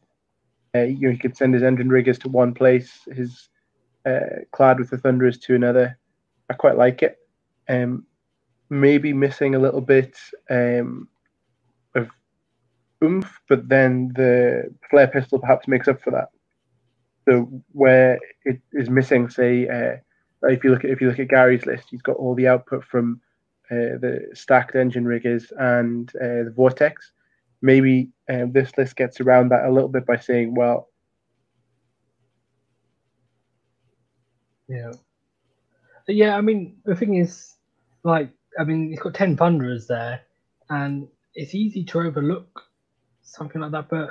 Uh, you know, he could send his Endrinriggers to one place, his uh, clad with the thunderers to another. I quite like it. Um, maybe missing a little bit um, of oomph, but then the flare pistol perhaps makes up for that. So where it is missing, say, uh, if you look at if you look at Gary's list, he's got all the output from uh, the stacked Endrinriggers and uh, the vortex. Maybe um, this list gets around that a little bit by saying, well, Yeah. Yeah, I mean, the thing is, like, I mean, he's got 10 Thunderers there, and it's easy to overlook something like that, but,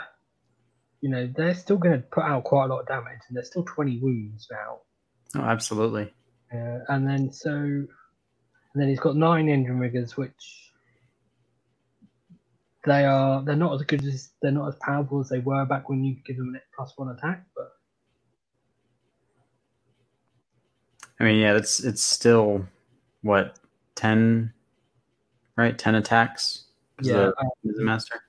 you know, they're still going to put out quite a lot of damage, and there's still 20 wounds now. Oh, absolutely. Uh, and then so, and then he's got nine Endrinriggers, which they are they're not as good as they're not as powerful as they were back when you give them an plus one attack, but I mean, yeah, it's it's still what ten, right? Ten attacks. yeah, the- is the master.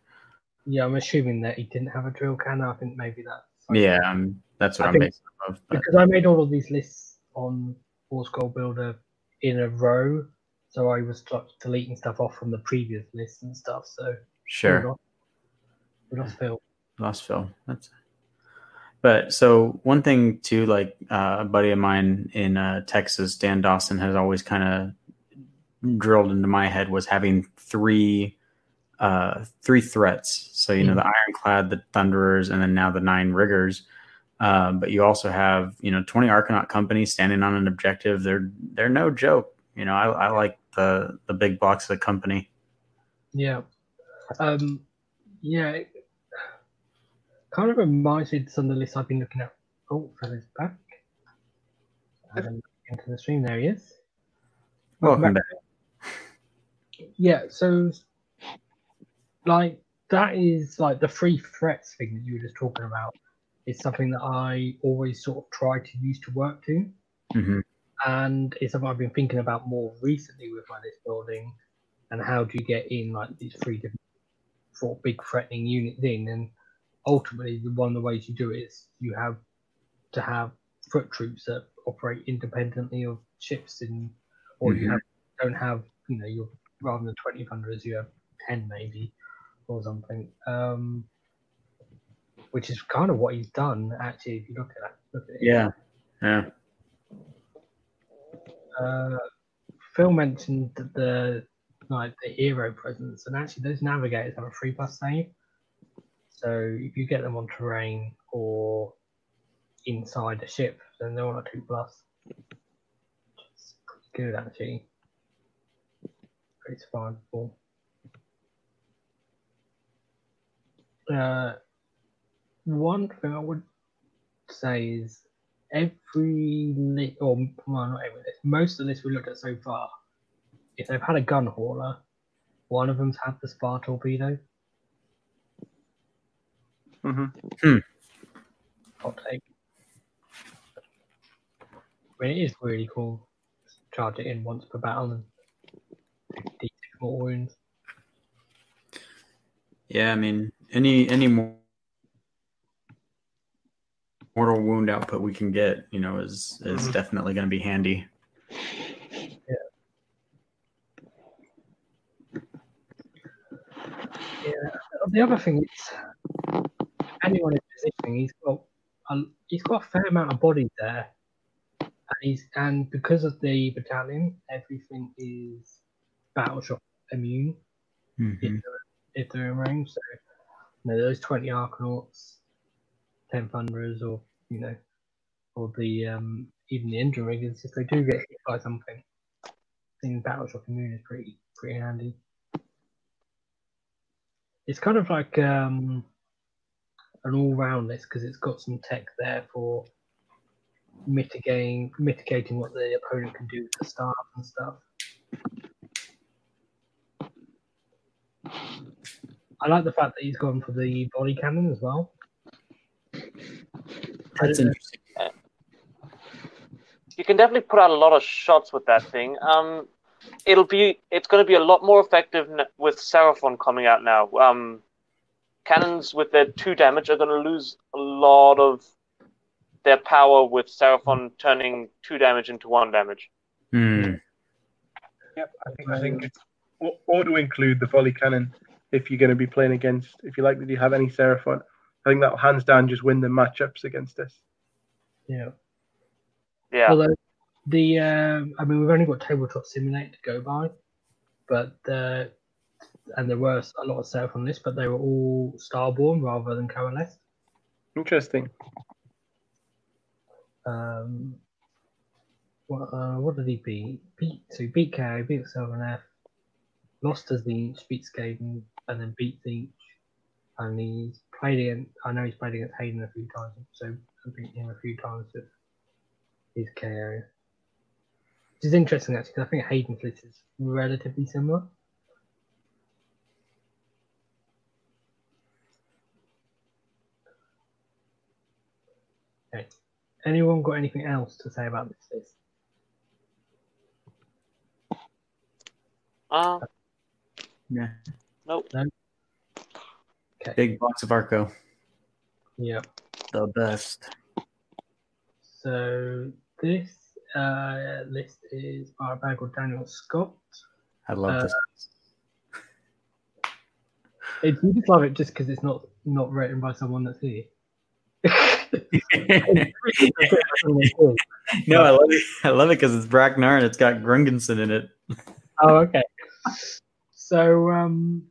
Yeah. I'm assuming that he didn't have a drill cannon. I think maybe that's Yeah, um, that's what I basing off. But because I made all of these lists on Warscroll Builder in a row, so I was deleting stuff off from the previous lists and stuff. So we sure, lost, we lost Phil. lost Phil. That's. But so one thing too, like uh, a buddy of mine in uh, Texas, Dan Dawson, has always kind of drilled into my head was having three, uh, three threats. So you know Mhm. the Ironclad, the Thunderers, and then now the Nine Riggers. Uh, but you also have you know twenty Arkanaut companies standing on an objective. They're they're no joke. You know I, I like the the big blocks of the company. Yeah. Um, yeah. it kind of reminds me of some of the lists I've been looking at. Oh, is back. Um, into the stream, there he is. Welcome back. Yeah, so like that is like the free threats thing that you were just talking about is something that I always sort of try to use to work to. hmm and it's something I've been thinking about more recently with my list building and how do you get in like these three different sort of big threatening units in and ultimately the one of the ways you do it is you have to have foot troops that operate independently of ships in or you Mhm. have don't have you know you're rather than 20 hundreds you have 10 maybe or something um which is kind of what he's done actually if you look at that look at it Yeah, yeah. uh, Phil mentioned the like the hero presence, and actually those navigators have a three plus save. So if you get them on terrain or inside a ship, then they're on a two plus. It's pretty good actually. Pretty survivable. Uh, one thing I would say is every or well, not every list, most of the lists we looked at so far, if they've had a gun hauler, one of them's had the spar torpedo. Mm-hmm. Hot take. I mean, it is really cool. Just charge it in once per battle and d6 more wounds. Yeah, I mean, any any more mortal wound output we can get, you know, is is Mhm. definitely going to be handy. Yeah. yeah. The other thing is, anyone in positioning, he's got a, he's got a fair amount of bodies there, and he's and because of the battalion, everything is battleshock immune. Mhm. they're, in range. So, you know, those 20 Arkanauts, 10 Thunderers, or, you know, or the, um, even the Endrinriggers, if they do get hit by something, seeing Battleshock immune is pretty, pretty handy. It's kind of like, um, an all-round list because it's got some tech there for mitigating mitigating what the opponent can do to staff and stuff. I like the fact that he's gone for the volley cannon as well. That's interesting. You can definitely put out a lot of shots with that thing. Um, it'll be it's going to be a lot more effective with Seraphon coming out now. Um, cannons with their two damage are going to lose a lot of their power with Seraphon turning two damage into one damage. Hmm. Yep, I think I think it's au- auto include the volley cannon if you're going to be playing against. If you like that, you have any Seraphon. I think that'll hands down just win the matchups against us. Yeah. Yeah, Although the, um, I mean, we've only got Tabletop Simulator to go by, but uh, and there were a lot of Seraphon this, but they were all Starborn rather than Coalesced. Interesting. Um, what, uh, what did he beat? Beat so he beat KO, beat Seven F, lost as the Inch, beat Skaven, and then beat Zeke. And he's played against, I know he's played against Hayden a few times, so I've beaten him a few times at his KO. Which is interesting, actually, because I think Hayden's list is relatively similar. Okay. Anyone got anything else to say about this list? Uh, yeah nope. Big box of Arco. Yep. The best. So this uh, list is by a guy Daniel Scott. I love Uh, this. It, you just love it just because it's not not written by someone that's here. no, I love it. I love it because it's Barak-Nar and it's got Grungsson in it. oh, okay. So, um,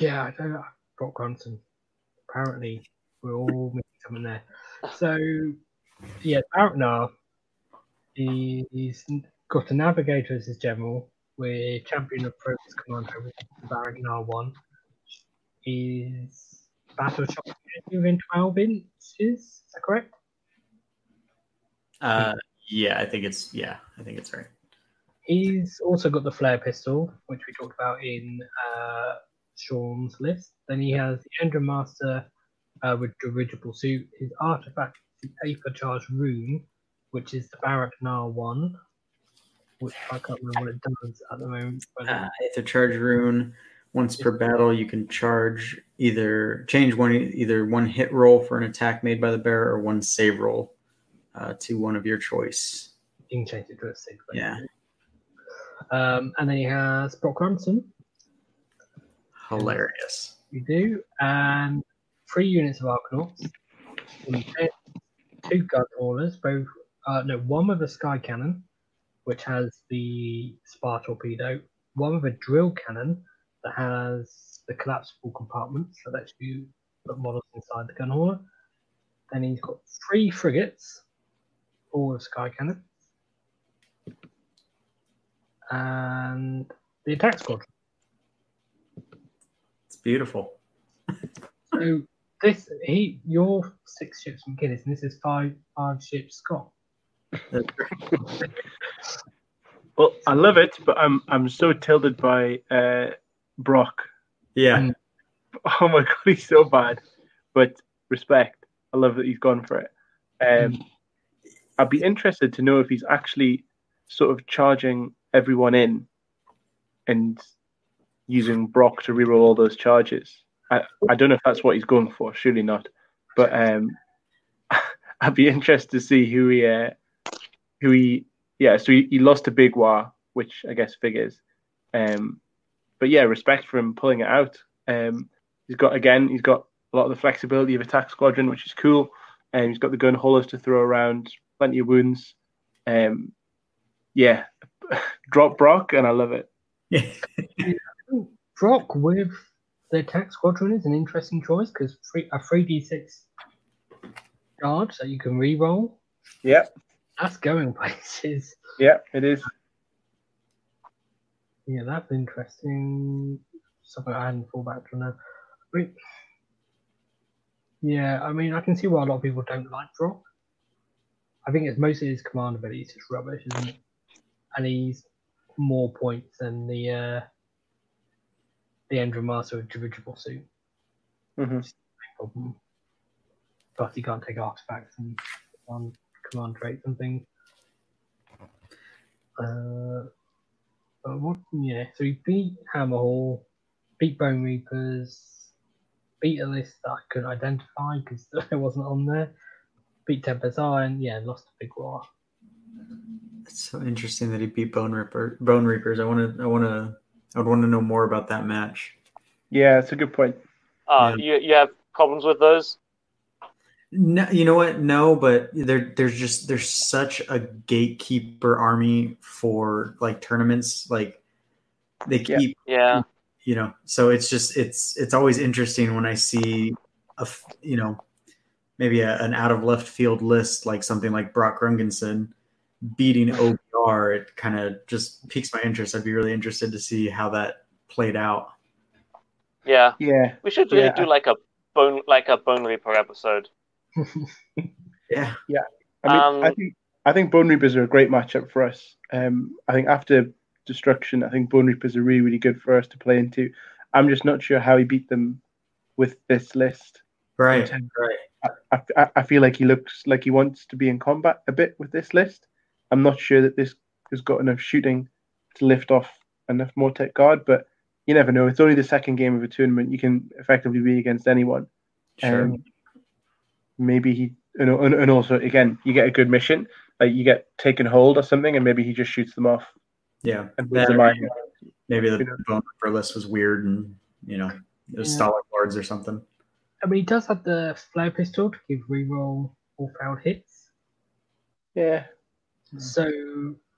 yeah, I don't know. Brokk Grungsson. Apparently, we're all missing something there. So, yeah, Barak-Nar, he's got a navigator as his general. We're champion of Progress Commander with Barak-Nar 1. He's battle shock within 12 inches. Is that correct? Uh, yeah, I think it's yeah, I think it's right. He's also got the flare pistol, which we talked about in uh, Sean's list. Then he has the Endrin Master uh, with dirigible suit. His artifact is the Paper Charge Rune, which is the Barak-Nar one, which I can't remember what it does at the moment. Uh, it's a charge rune. Once per battle, you can charge either change one either one hit roll for an attack made by the bearer or one save roll uh, to one of your choice. you can change it to a six. Yeah. Um, and then he has Brokk Grungsson. Hilarious. We do, and three units of Arkanauts, two gun haulers, both uh, no, one with a sky cannon, which has the spar torpedo, one with a drill cannon that has the collapsible compartments that lets you put models inside the gun hauler. Then he's got three frigates, all with sky cannon, and the attack squadron. It's beautiful. So this he your six ships from Guinness, and this is five five ships Scott. Well, I love it, but I'm I'm so tilted by uh, Brokk. Yeah. Mm. Oh my god, he's so bad. But respect. I love that he's gone for it. Um, I'd be interested to know if he's actually sort of charging everyone in and using Brokk to reroll all those charges. I, I don't know if that's what he's going for. Surely not. But um, I'd be interested to see who he uh, who he yeah. So he, he lost to Big War, which I guess figures. Um, but yeah, respect for him pulling it out. Um, he's got again, he's got a lot of the flexibility of attack squadron, which is cool. And he's got the gun haulers to throw around, plenty of wounds. Um, yeah, drop Brokk, and I love it. Brokk with the attack squadron is an interesting choice because free, a three d six guard, that you can re-roll. Yeah, That's going places. yeah, it is. Yeah, that's interesting. Something I hadn't thought back to now. Yeah, I mean, I can see why a lot of people don't like Brokk. I think it's mostly his command ability is just rubbish, isn't it? And he's more points than the uh, the Endrin Master with dirigible suit. hmm Problem. Plus, he can't take artifacts and on command traits and things. Uh, but what? Yeah, so he beat Hammerhall, beat Bone Reapers, beat a list that I couldn't identify because it wasn't on there. Beat Tempest Iron, yeah, lost a big war. It's so interesting that he beat Bone Reaper. Bone Reapers. I want to. I want to. I would want to know more about that match. Yeah, it's a good point. Uh, you you have problems with those? No, you know what? No, but there, there's just there's such a gatekeeper army for like tournaments. Like they keep, Yeah. you know. So it's just it's it's always interesting when I see a you know maybe a, an out of left field list like something like Brokk Grungsson beating OBR. It kind of just piques my interest. I'd be really interested to see how that played out. Yeah. Yeah, We should really Yeah. do like a bone like a bone reaper episode. Yeah, Yeah. I mean, Um, I think I think Bone Reapers are a great matchup for us. Um, I think after Destruction, I think Bone Reapers are really really good for us to play into. I'm just not sure how he beat them with this list. right, right. I, I, I feel like he looks like he wants to be in combat a bit with this list. I'm not sure that this has got enough shooting to lift off enough Mortek guard, but you never know. It's only the second game of a tournament. You can effectively be against anyone. Sure. Um, maybe he, and, and and also again, you get a good mission, like you get taken hold or something, and maybe he just shoots them off. yeah. And That wins the or match. maybe, maybe the You know. bone for list was weird and you know it was Yeah. Stalin guards or something. I mean, he does have the flare pistol to give reroll all failed hits. Yeah, So,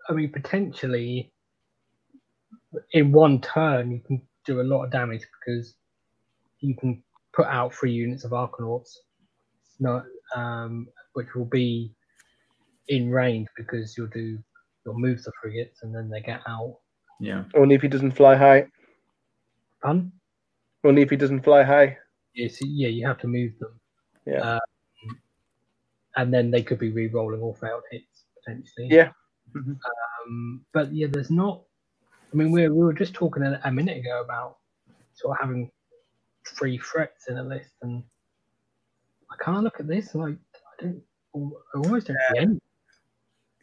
I mean, potentially in one turn, you can do a lot of damage because you can put out three units of Arkanauts, not, um, which will be in range because you'll do you'll move the frigates and then they get out. Yeah. only if he doesn't fly high. Fun? Only if he doesn't fly high. Yes, yeah, you have to move them, Yeah. Uh, and then they could be re-rolling all failed hits potentially. Yeah. Um, but yeah, there's not. I mean, we we were just talking a, a minute ago about sort of having three threats in a list, and I can't look at this like I don't, I almost don't see any.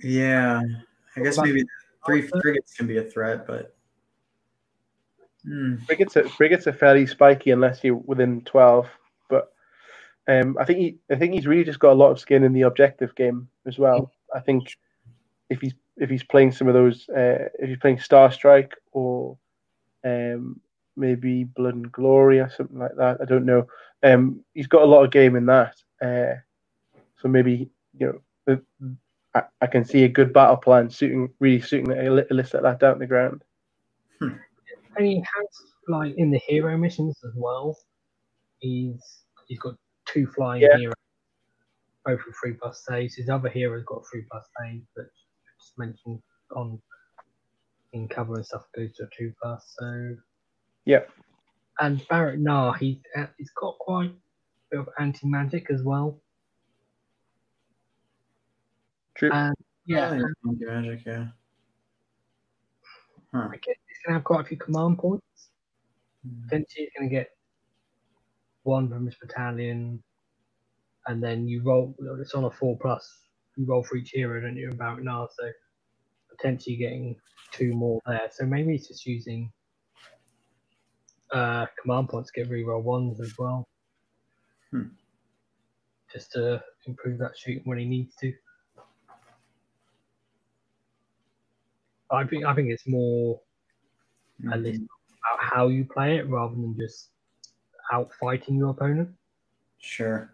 Yeah. I guess maybe three frigates can be a threat, but Hmm. frigates are, frigates are fairly spiky unless you're within twelve. But um, I think he, I think he's really just got a lot of skin in the objective game as well. I think if he's if he's playing some of those, uh, if he's playing Star Strike or um, maybe Blood and Glory or something like that, I don't know. Um, he's got a lot of game in that. Uh, so maybe you know. I, I can see a good battle plan suiting, really suiting a, li- a list like that down the ground. And he has like in the hero missions as well. He's he's got two flying Yeah. heroes, both with three plus saves. His other hero's got three plus saves, but just mentioned on in cover and stuff goes to a two plus. So Yeah. and Barak-Nar, he uh, he's got quite a bit of anti magic as well. True. And yeah, yeah, magic, yeah. Huh. I guess he's gonna have quite a few command points. Potentially, he's gonna get one from his battalion, and then you roll. It's on a four plus. You roll for each hero, don't you? About now, so potentially getting two more there. So maybe he's just using uh, command points to get reroll ones as well, Hmm. just to improve that shooting when he needs to. I think I think it's more a list about how you play it rather than just out fighting your opponent. Sure.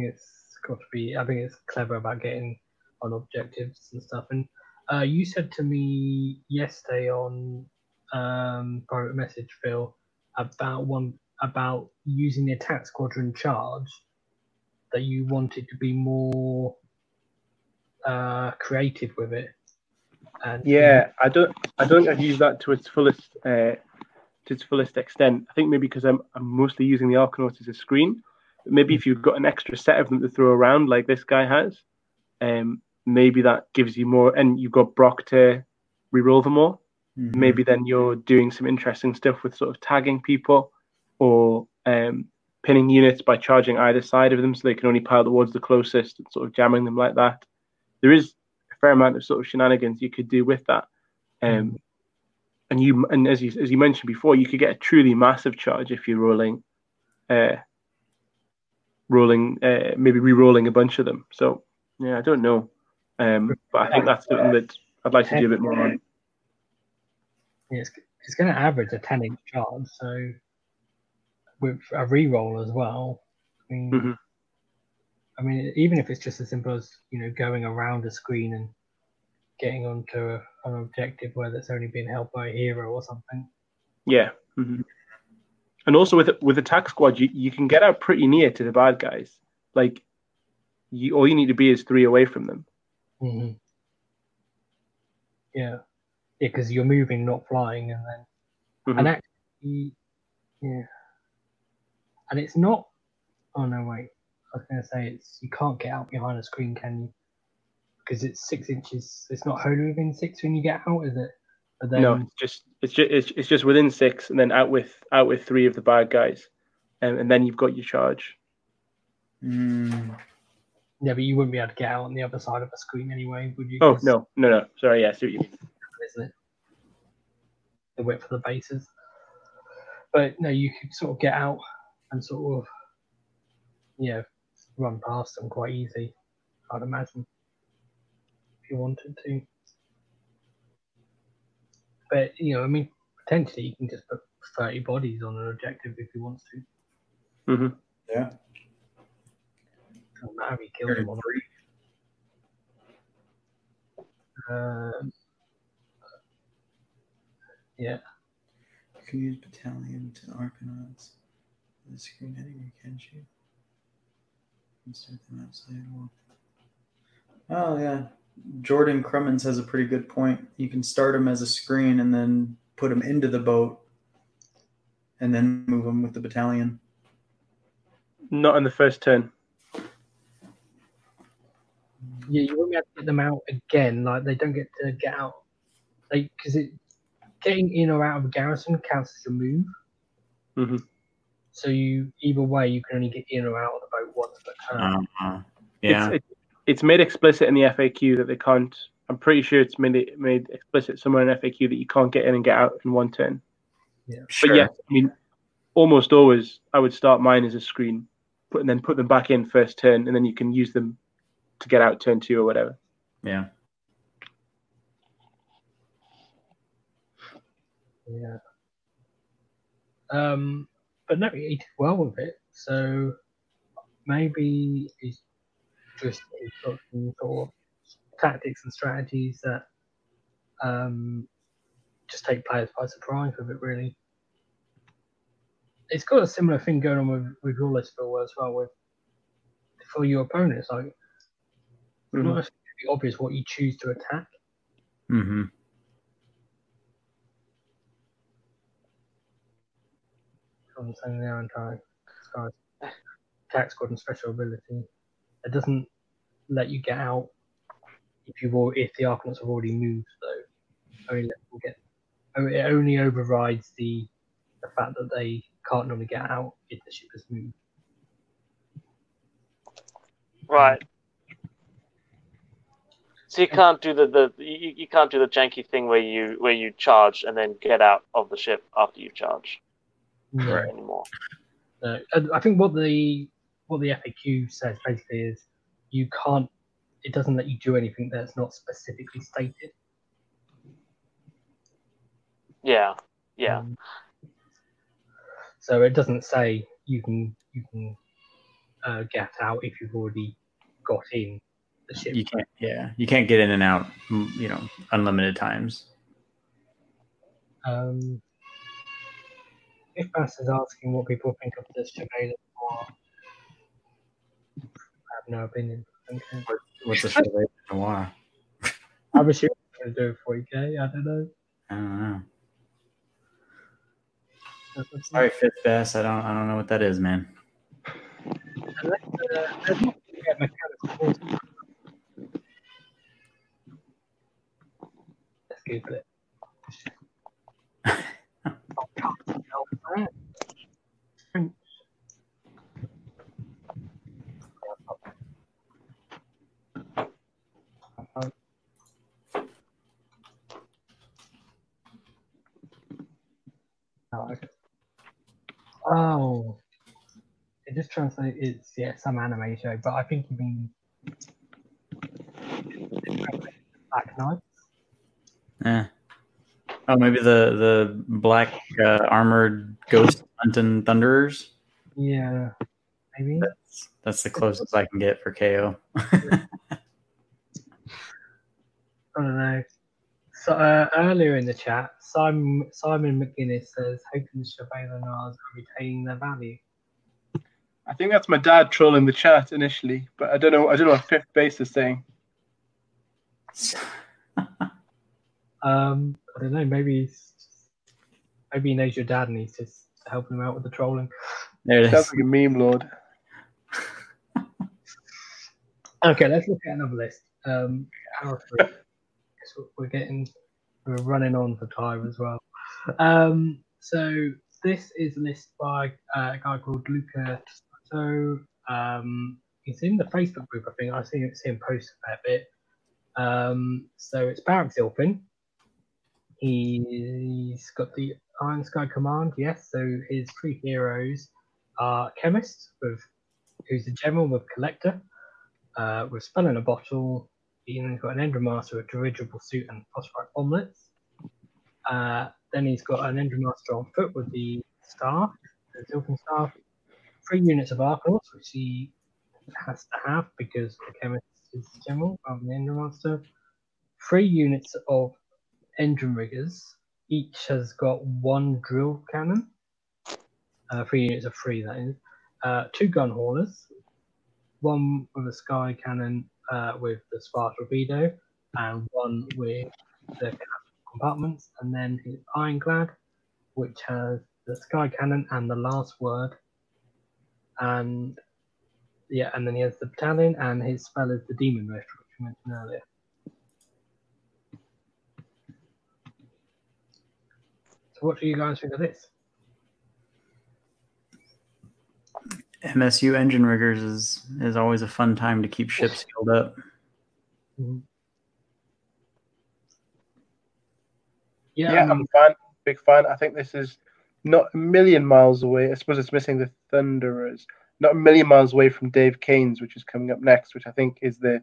Think it's got to be. I think it's clever about getting on objectives and stuff. And uh, you said to me yesterday on um, private message, Phil, about one about using the attack squadron charge that you wanted to be more uh, creative with it. And Yeah, I don't. I don't think I've used that to its fullest, uh, to its fullest extent. I think maybe because I'm, I'm mostly using the Arkanauts as a screen. Maybe if you've got an extra set of them to throw around, like this guy has, um, maybe that gives you more. And you've got Brokk to reroll them all. Mhm. Maybe then you're doing some interesting stuff with sort of tagging people, or um, pinning units by charging either side of them, so they can only pile towards the closest and sort of jamming them like that. There is a fair amount of sort of shenanigans you could do with that. Um, and you and as you as you mentioned before, you could get a truly massive charge if you're rolling, uh, rolling uh, maybe re-rolling a bunch of them. So yeah, I don't know, um, but I think that's something that I'd like to do a bit more on. it's, it's going to average a 10 inch charge, so with a re-roll as well. I mean, Mhm. I mean, even if it's just as simple as you know going around a screen and getting onto a, an objective where that's only being held by a hero or something. Yeah. mhm. And also with with attack squad, you, you can get out pretty near to the bad guys. Like, you all you need to be is three away from them. Mm-hmm. Yeah, yeah, because you're moving, not flying, and then Mhm. and actually, yeah, and it's not. Oh no, wait. I was going to say it's you can't get out behind a screen, can you? Because it's six inches. It's not wholly within six when you get out, is it? But then, no, it's just it's just it's, it's just within six, and then out with out with three of the bad guys. um, and then you've got your charge. Mm, Yeah, but you wouldn't be able to get out on the other side of the screen anyway, would you? Oh 'Cause- no, no, no. Sorry, yeah, I see what you mean. isn't it? The width of the bases. But no, you could sort of get out and sort of, you know, run past them quite easy, I'd imagine, if you wanted to. But, you know, I mean, potentially you can just put 30 bodies on an objective if you want to. hmm yeah. Doesn't matter if you kill them or not. Um, yeah. You can use battalion to Arkanauts. The screen heading can't you? Insert them outside wall. Oh yeah, Jordan Crummins has a pretty good point. You can start them as a screen and then put them into the boat, and then move them with the battalion. Not in the first turn. Yeah, you won't be able to get them out again. Like they don't get to get out, like because it getting in or out of a garrison counts as a move. Mhm. So you either way, you can only get in or out of the boat once per turn. Uh-huh. Yeah, It's, it, it's made explicit in the FAQ that they can't. I'm pretty sure it's made it made explicit somewhere in FAQ that you can't get in and get out in one turn. Yeah, sure. But yeah, I mean, almost always I would start mine as a screen, put and then put them back in first turn, and then you can use them to get out turn two or whatever. yeah. Yeah. Um, but no, he did well with it. So maybe he's just sort of tactics and strategies that um, just take players by surprise with it. Really, it's got a similar thing going on with with Rawlesville as well. With for your opponents, like it's Mhm. not necessarily obvious what you choose to attack. Mm-hmm. I'm saying there and attack squad and special ability. It doesn't let you get out if you've al- if the Arkanauts have already moved though. Only let them get it only overrides the the fact that they can't normally get out if the ship has moved. Right. So you can't do the, the you, you can't do the janky thing where you where you charge and then get out of the ship after you charge No, anymore. no. And I think what the what the FAQ says basically is you can't it doesn't let you do anything that's not specifically stated. Yeah, yeah. Um, so it doesn't say you can you can uh, get out if you've already got in the ship. You can't. Yeah, you can't get in and out. mm, You know, unlimited times. Um, if Bass is asking what people think of this Chevalier Noir, I have no opinion. Okay. What's a Chevalier Noir? I'm assuming it's going to do it 40k. I don't know. I don't know. Sorry, fifth best. I don't. I don't know what that is, man. Unless, uh, there's not yeah, mechanical forces. Let's Google it. I can't spell that. French. Um, Oh, okay. Oh, translates. It's yeah, some anime show, but I think you mean Black Knights. Yeah. Oh, maybe the the black uh, armored ghost hunting thunderers. Yeah, maybe. That's that's the closest I can get for KO. I don't know. So uh, earlier in the chat, Simon Simon McGuinness says, "Hoping the Chevalier Noirs are retaining their value." I think that's my dad trolling the chat initially, but I don't know. I don't know what fifth base is saying. Um, I don't know. Maybe he's maybe he knows your dad and he's just helping him out with the trolling. there it Sounds is. like a meme lord. Okay, let's look at another list. Um, power three. 'Cause we're getting, we're running on for time as well. Um, so this is a list by uh, a guy called Luca So um, he's in the Facebook group, I think. I see, see him post a fair bit. Um, so it's Barak-Zilfin. He's got the Iron Sky Command, yes. So his three heroes are Chemist, with who's a general with Collector, uh, with Spell in a Bottle. He's got an Endrinmaster, a dirigible suit, and phosphorite bomblets. Uh, then he's got an Endrinmaster on foot with the staff, the Zilfin staff. Three units of Arkanauts, which he has to have because the chemist is general rather than the Endrinmaster. Three units of Engine Endrinriggers. Each has got one drill cannon. Uh, three units of three, that is. Uh, two gun haulers. One with a sky cannon uh, with the Spar torpedo, and one with the compartments. And then his Ironclad, which has the sky cannon and the last word. And yeah, and then he has the battalion, and his spell is the demon rift, which we mentioned earlier. So, what do you guys think of this? MSU Endrin riggers is is always a fun time to keep ships healed up. Mm-hmm. Yeah, Yeah, um, I'm a fan, big fan. I think this is not a million miles away. I suppose it's missing the Thunderers. Not a million miles away from Dave Kane's, which is coming up next, which I think is the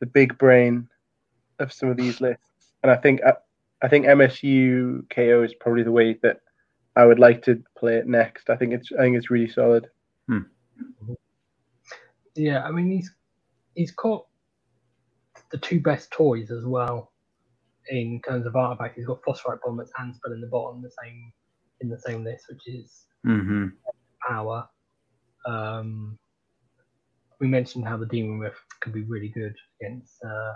the big brain of some of these lists. And I think I, I think MSU KO is probably the way that I would like to play it next. I think it's I think it's really solid. yeah. I mean, he's he's got the two best toys as well in terms of artifacts. He's got phosphorite bombers and spell in the bottom the same in the same list, which is hmm power. Um, we mentioned how the demon rift can be really good against uh,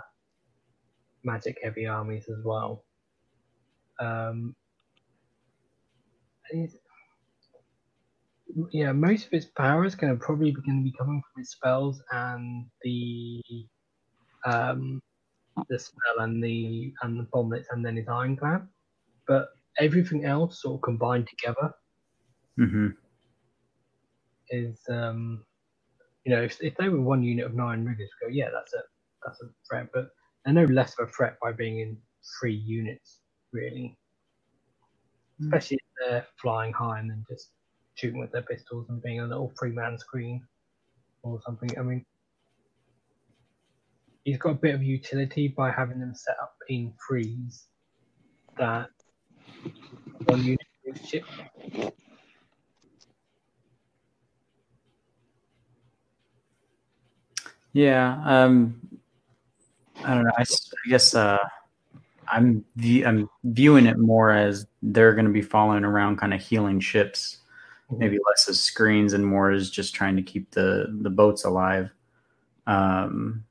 magic heavy armies as well. Um, yeah, most of its power is going to probably be going to be coming from its spells and the um, the spell and the and the bomblets and then his ironclad. But everything else sort of combined together hmm is um you know if, if they were one unit of nine riggers go yeah that's a that's a threat. But they're no less of a threat by being in three units really. Mm. especially if they're flying high and then just shooting with their pistols and being a little three man screen or something. I mean he's got a bit of utility by having them set up in threes that one unit ship Yeah. Um, I don't know. I guess uh, I'm I'm viewing it more as they're going to be following around, kind of healing ships. Maybe less as screens and more as just trying to keep the the boats alive. Um,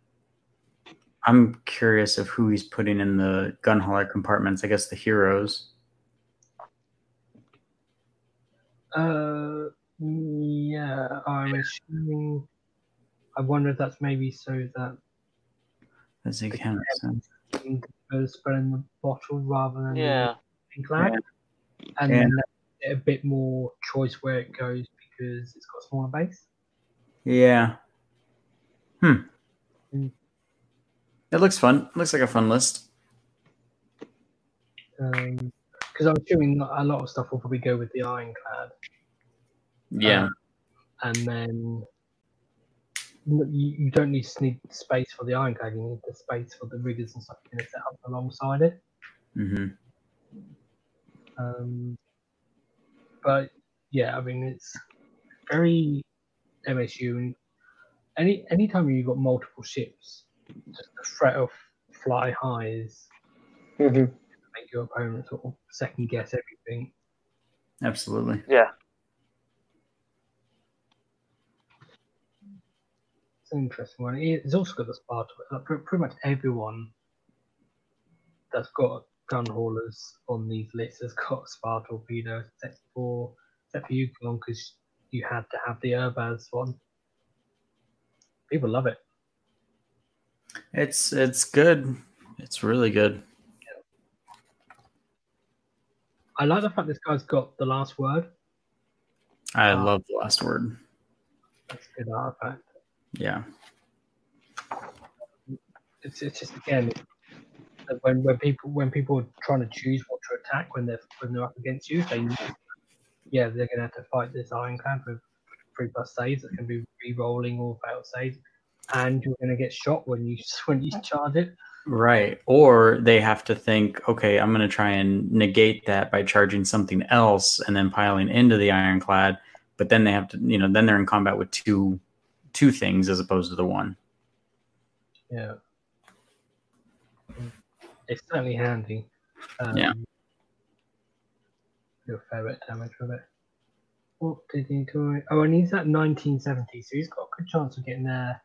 I'm curious of who he's putting in the gun hauler compartments. I guess the heroes. Uh, yeah, I'm assuming. I wonder if that's maybe so that Does it count? So- King in the bottle rather than Yeah. the flag, and Yeah. then a bit more choice where it goes because it's got a smaller base. Yeah. Hmm. Mm. It looks fun. looks like a fun list. Because I'm assuming a lot of stuff will probably go with the ironclad, Yeah. Um, and then you, you don't need need space for the ironclad. You need the space for the riggers and stuff you're going to set up alongside it. hmm Um, but yeah, I mean it's very MSU. And any anytime you've got multiple ships, just the threat of fly highs Mm-hmm. make your opponent sort of second guess everything. Absolutely. Yeah. It's an interesting one. It's also got the Sparta. Like, pre- pretty much everyone that's got gun haulers on these lists has got Spar torpedoes, except for except for you, because you had to have the Urbaz one. People love it. It's it's good. It's really good. I like the fact this guy's got the last word. I Uh, love the last word. That's a good artifact. Yeah. It's, it's just again when when people when people are trying to choose what to attack when they're when they're up against you, they yeah they're gonna have to fight this ironclad with three plus saves that can be re-rolling or failed saves, and you're gonna get shot when you when you charge it. Right. Or they have to think, okay, I'm going to try and negate that by charging something else and then piling into the ironclad. But then they have to, you know, then they're in combat with two two things as opposed to the one. Yeah. It's certainly handy. Um, Yeah. Do a fair bit of damage with it. What did he do? Oh, and he's at 1970, so he's got a good chance of getting there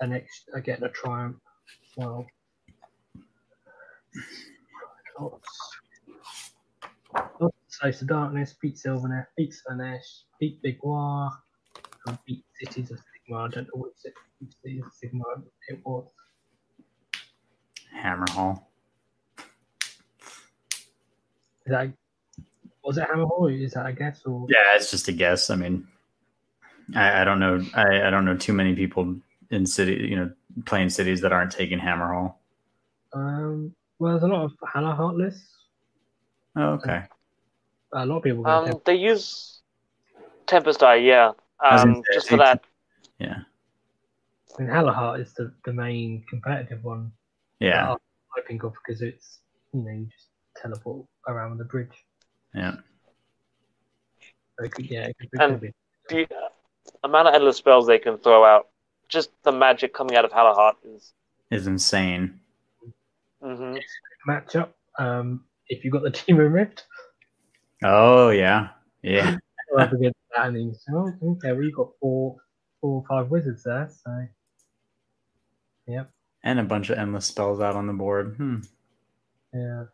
an ex- uh, getting a triumph. Well, Slaves to Darkness, beat Sylvaneth, beat Slaanesh, beat Big War, and beat Cities of Sigmar. I don't know which Cities Sigmar it was. Hammerhall. Is that was it Hammerhall? Is that a guess or Yeah, it's just a guess. I mean, I, I don't know. I, I don't know too many people in city, you know, playing cities that aren't taking Hammerhall. Um, well, there's a lot of Hallowheart lists. Oh, okay. A lot of people. Um, they use Tempest Eye, yeah. Um, just for that. Yeah. I mean, Hallowheart is the, the main competitive one. Yeah. that I think of because it's you know you just teleport around the bridge. Yeah. So it could, yeah, it could be. And- could be. The amount of endless spells they can throw out, just the magic coming out of Hallowheart is. Is insane. hmm matchup. Um, if you got the Demon Rift, Oh yeah. Yeah. you're that, you say, oh, okay, well you got four, four or five wizards there, so yep. And a bunch of endless spells out on the board. Hmm. yeah.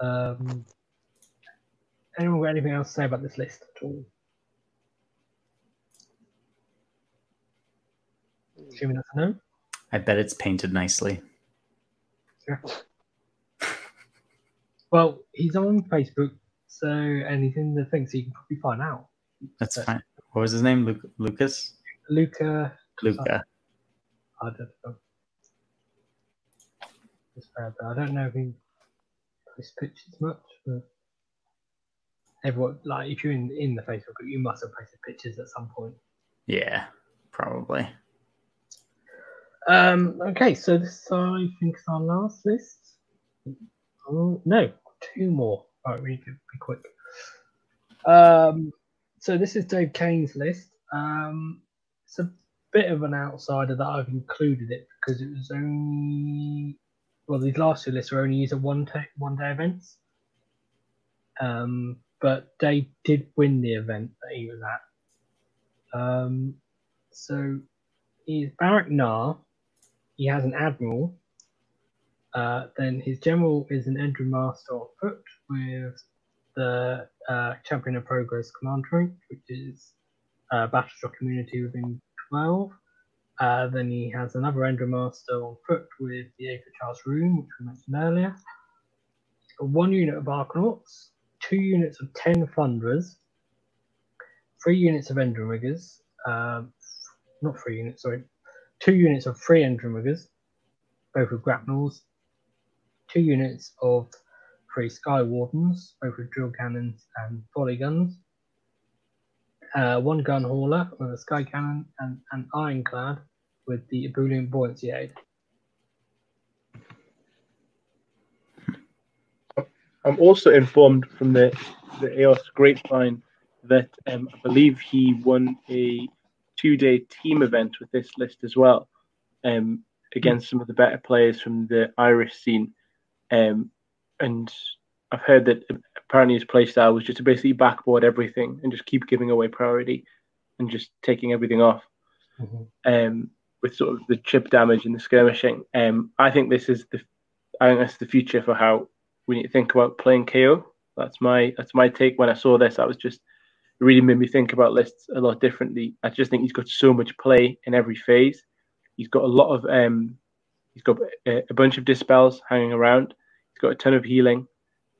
Um, anyone got anything else to say about this list at all? Assuming that's a no. I bet it's painted nicely. Well, he's on Facebook, so anything that thinks the thing, so you can probably find out. That's So, fine. What was his name? Luke, Lucas? Luca, Luca. I don't know. It's bad, but I don't know if he posts pictures much, but everyone, like, if you're in, in the Facebook group, you must have posted pictures at some point. Yeah, probably. Um, okay, so this, I think, is our last list. Oh, no, two more. All right, we need to be quick. Um, so this is Dave Kane's list. Um, it's a bit of an outsider that I've included it because it was only well, these last two lists were only used at one day one day events. Um, but Dave did win the event that he was at. Um, so he's Barak Nar. He has an admiral. Uh, then his general is an Endrin Master on foot with the uh, Champion of Progress command trait, which is uh, Battleshock immunity within 12. Uh, then he has another Endrin Master on foot with the Aether Charge Rune, which we mentioned earlier. One unit of Arkanauts, two units of 10 Thunderers, three units of Endrin Riggers, um, not three units, sorry, two units of three Endrin Riggers, both with grapnels, two units of three Sky Wardens, both with drill cannons and volley guns, uh, one gun hauler with a Sky Cannon, and an Ironclad with the Ebullient Buoyancy Aid. I'm also informed from the the EOS grapevine that um, I believe he won a two day team event with this list as well, um, against some of the better players from the Irish scene. Um, and I've heard that apparently his playstyle was just to basically backboard everything and just keep giving away priority and just taking everything off. Um, with sort of the chip damage and the skirmishing. Um, I think this is the I think that's the future for how we need to think about playing KO. That's my that's my take. When I saw this, I was just it really made me think about lists a lot differently. I just think he's got so much play in every phase. He's got a lot of um, he's got a, a bunch of dispels hanging around. He's got a ton of healing.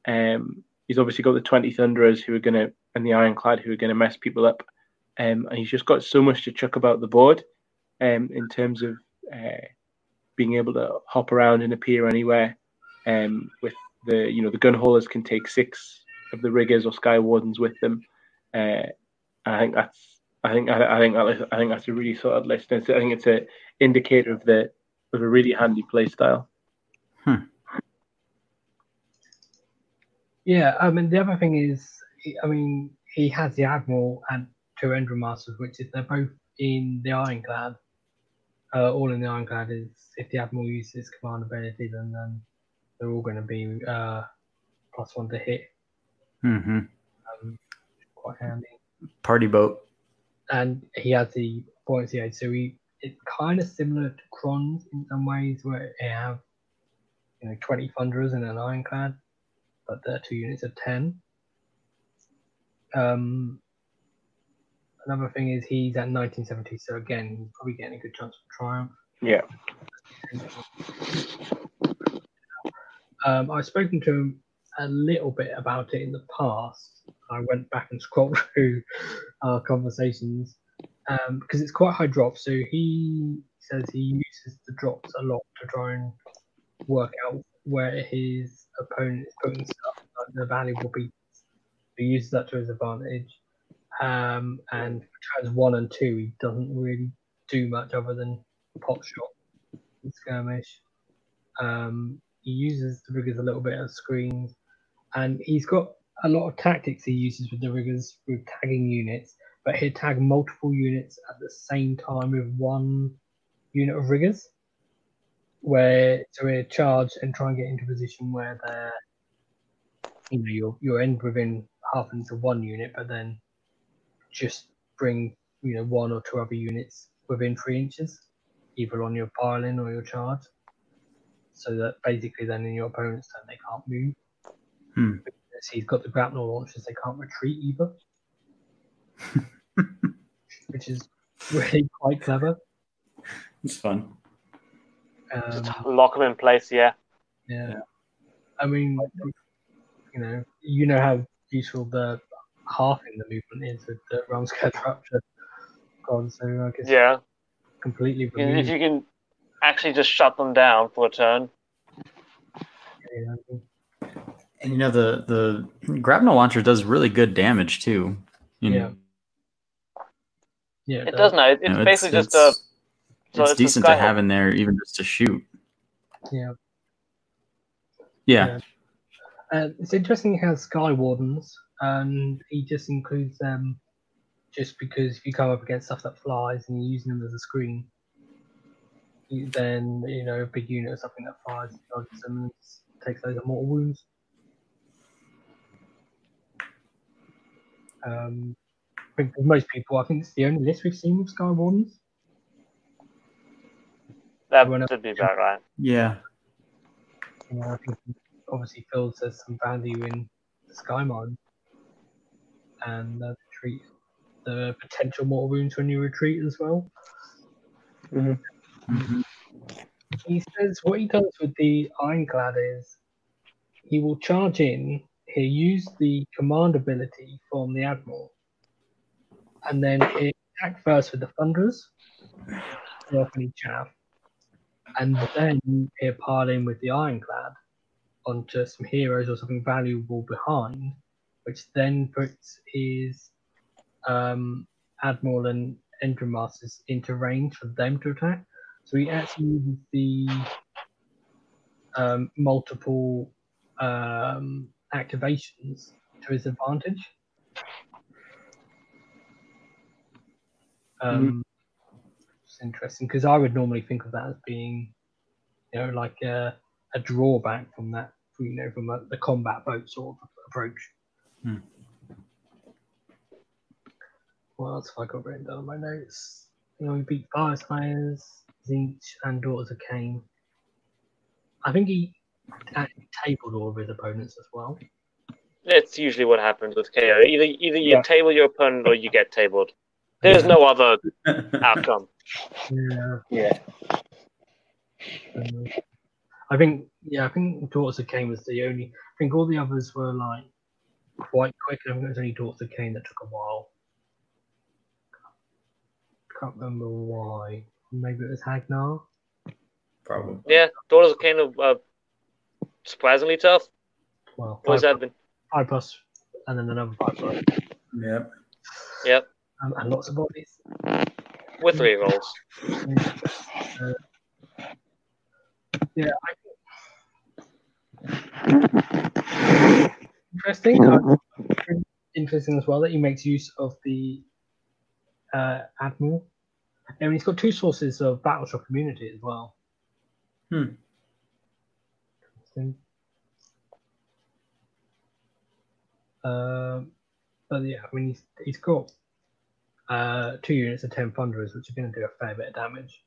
Um, he's obviously got the Twenty Thunderers who are going to and the Ironclad who are going to mess people up. Um, and he's just got so much to chuck about the board um, in terms of uh, being able to hop around and appear anywhere. Um, with the you know the gun haulers can take six of the riggers or sky wardens with them. Uh, I think that's I think I, I think I think that's a really solid list. And I think it's an indicator of the of a really handy play style. Hmm. Yeah, I mean the other thing is, I mean he has the admiral and two Endrin masters, which is they're both in the Ironclad. Uh, all in the Ironclad is if the admiral uses command ability, then then they're all going to be uh, plus one to hit. Mm-hmm. Um, quite handy. Party boat. and he has the buoyancy aid. So he it's kind of similar to Crons in some ways, where they have you know twenty thunderers and an ironclad, but they're two units of ten. Um, another thing is he's at 1970, so again he's probably getting a good chance for triumph. Yeah. Um, I've spoken to him a little bit about it in the past. I went back and scrolled through our conversations um, because it's quite high drop. So he says he uses the drops a lot to try and work out where his opponent is putting the valuable pieces. He uses that to his advantage. Um, and turns one and two, he doesn't really do much other than pot shot and skirmish. Um, he uses the riggers a little bit as screens, and he's got a lot of tactics he uses with the riggers with tagging units, but he'll tag multiple units at the same time with one unit of riggers. Where so he'll charge and try and get into position where they're you know you'll you'll end within half into one unit, but then just bring you know one or two other units within three inches, either on your piling or your charge. So that basically then in your opponent's turn they can't move. Hmm. Because he's got the grapnel launchers, they can't retreat either. Which is really quite clever. It's fun. Um, Just lock them in place, yeah. yeah. Yeah. I mean, you know, you know how useful the halving the movement is with the Realmscourge rupture. God, so I guess Yeah. completely If you can actually just shut them down for a turn. you know. And you know the the grapnel launcher does really good damage too. You know, Yeah, It does. does now. It's You know, basically it's, just a. it's, so it's it's a decent to have in there even just to shoot. Yeah. Yeah. Yeah. Uh, it's interesting he has Sky Wardens, and he just includes them just because if you come up against stuff that flies and you're using them as a screen, then you know a big unit or something that flies targets them and takes those mortal wounds. Um, I think for most people, I think it's the only list we've seen with Sky Wardens. That Everyone else- should be about right. Yeah. You know, I think obviously Phil says some value in the Sky Mod and the retreat, the potential mortal wounds when you retreat as well. Mhm. He says what he does with the Ironclad is he will charge in, he'll use the command ability from the Admiral, and then he'll attack first with the Thunderers, off any chaff, and then he'll pile in with the Ironclad onto some heroes or something valuable behind, which then puts his um, Admiral and Endrin Masters into range for them to attack. So he actually uses the um, multiple um, activations to his advantage. Um, It's interesting because I would normally think of that as being, you know, like a, a drawback from that, you know, from a, the combat boat sort of approach. Hmm. What else have I got written down in my notes? You know, we beat Fire Slayers, Tzeentch, and Daughters of Khaine. I think he actually tabled all of his opponents as well. That's usually what happens with KO. Either either you Yeah. table your opponent or you get tabled. There's no other outcome. Yeah. Yeah. Um, I think yeah, I think Daughters of Khaine was the only. I think all the others were like quite quick. I think it was only Daughters of Khaine that took a while. Can't remember why. Maybe it was Hagg Nar. Probably. Yeah, Daughters of Khaine are uh, surprisingly tough. Well, Always five, have been. five plus, and then another five plus, Yep. Yep, um, and lots of bodies. with three rolls. Uh, yeah, I interesting. Uh, interesting as well that he makes use of the uh, admiral. And he's got two sources of battleshock immunity as well. Hmm. Interesting. Um, but yeah, I mean, he's, he's got uh, two units of 10 thunderers, which are going to do a fair bit of damage.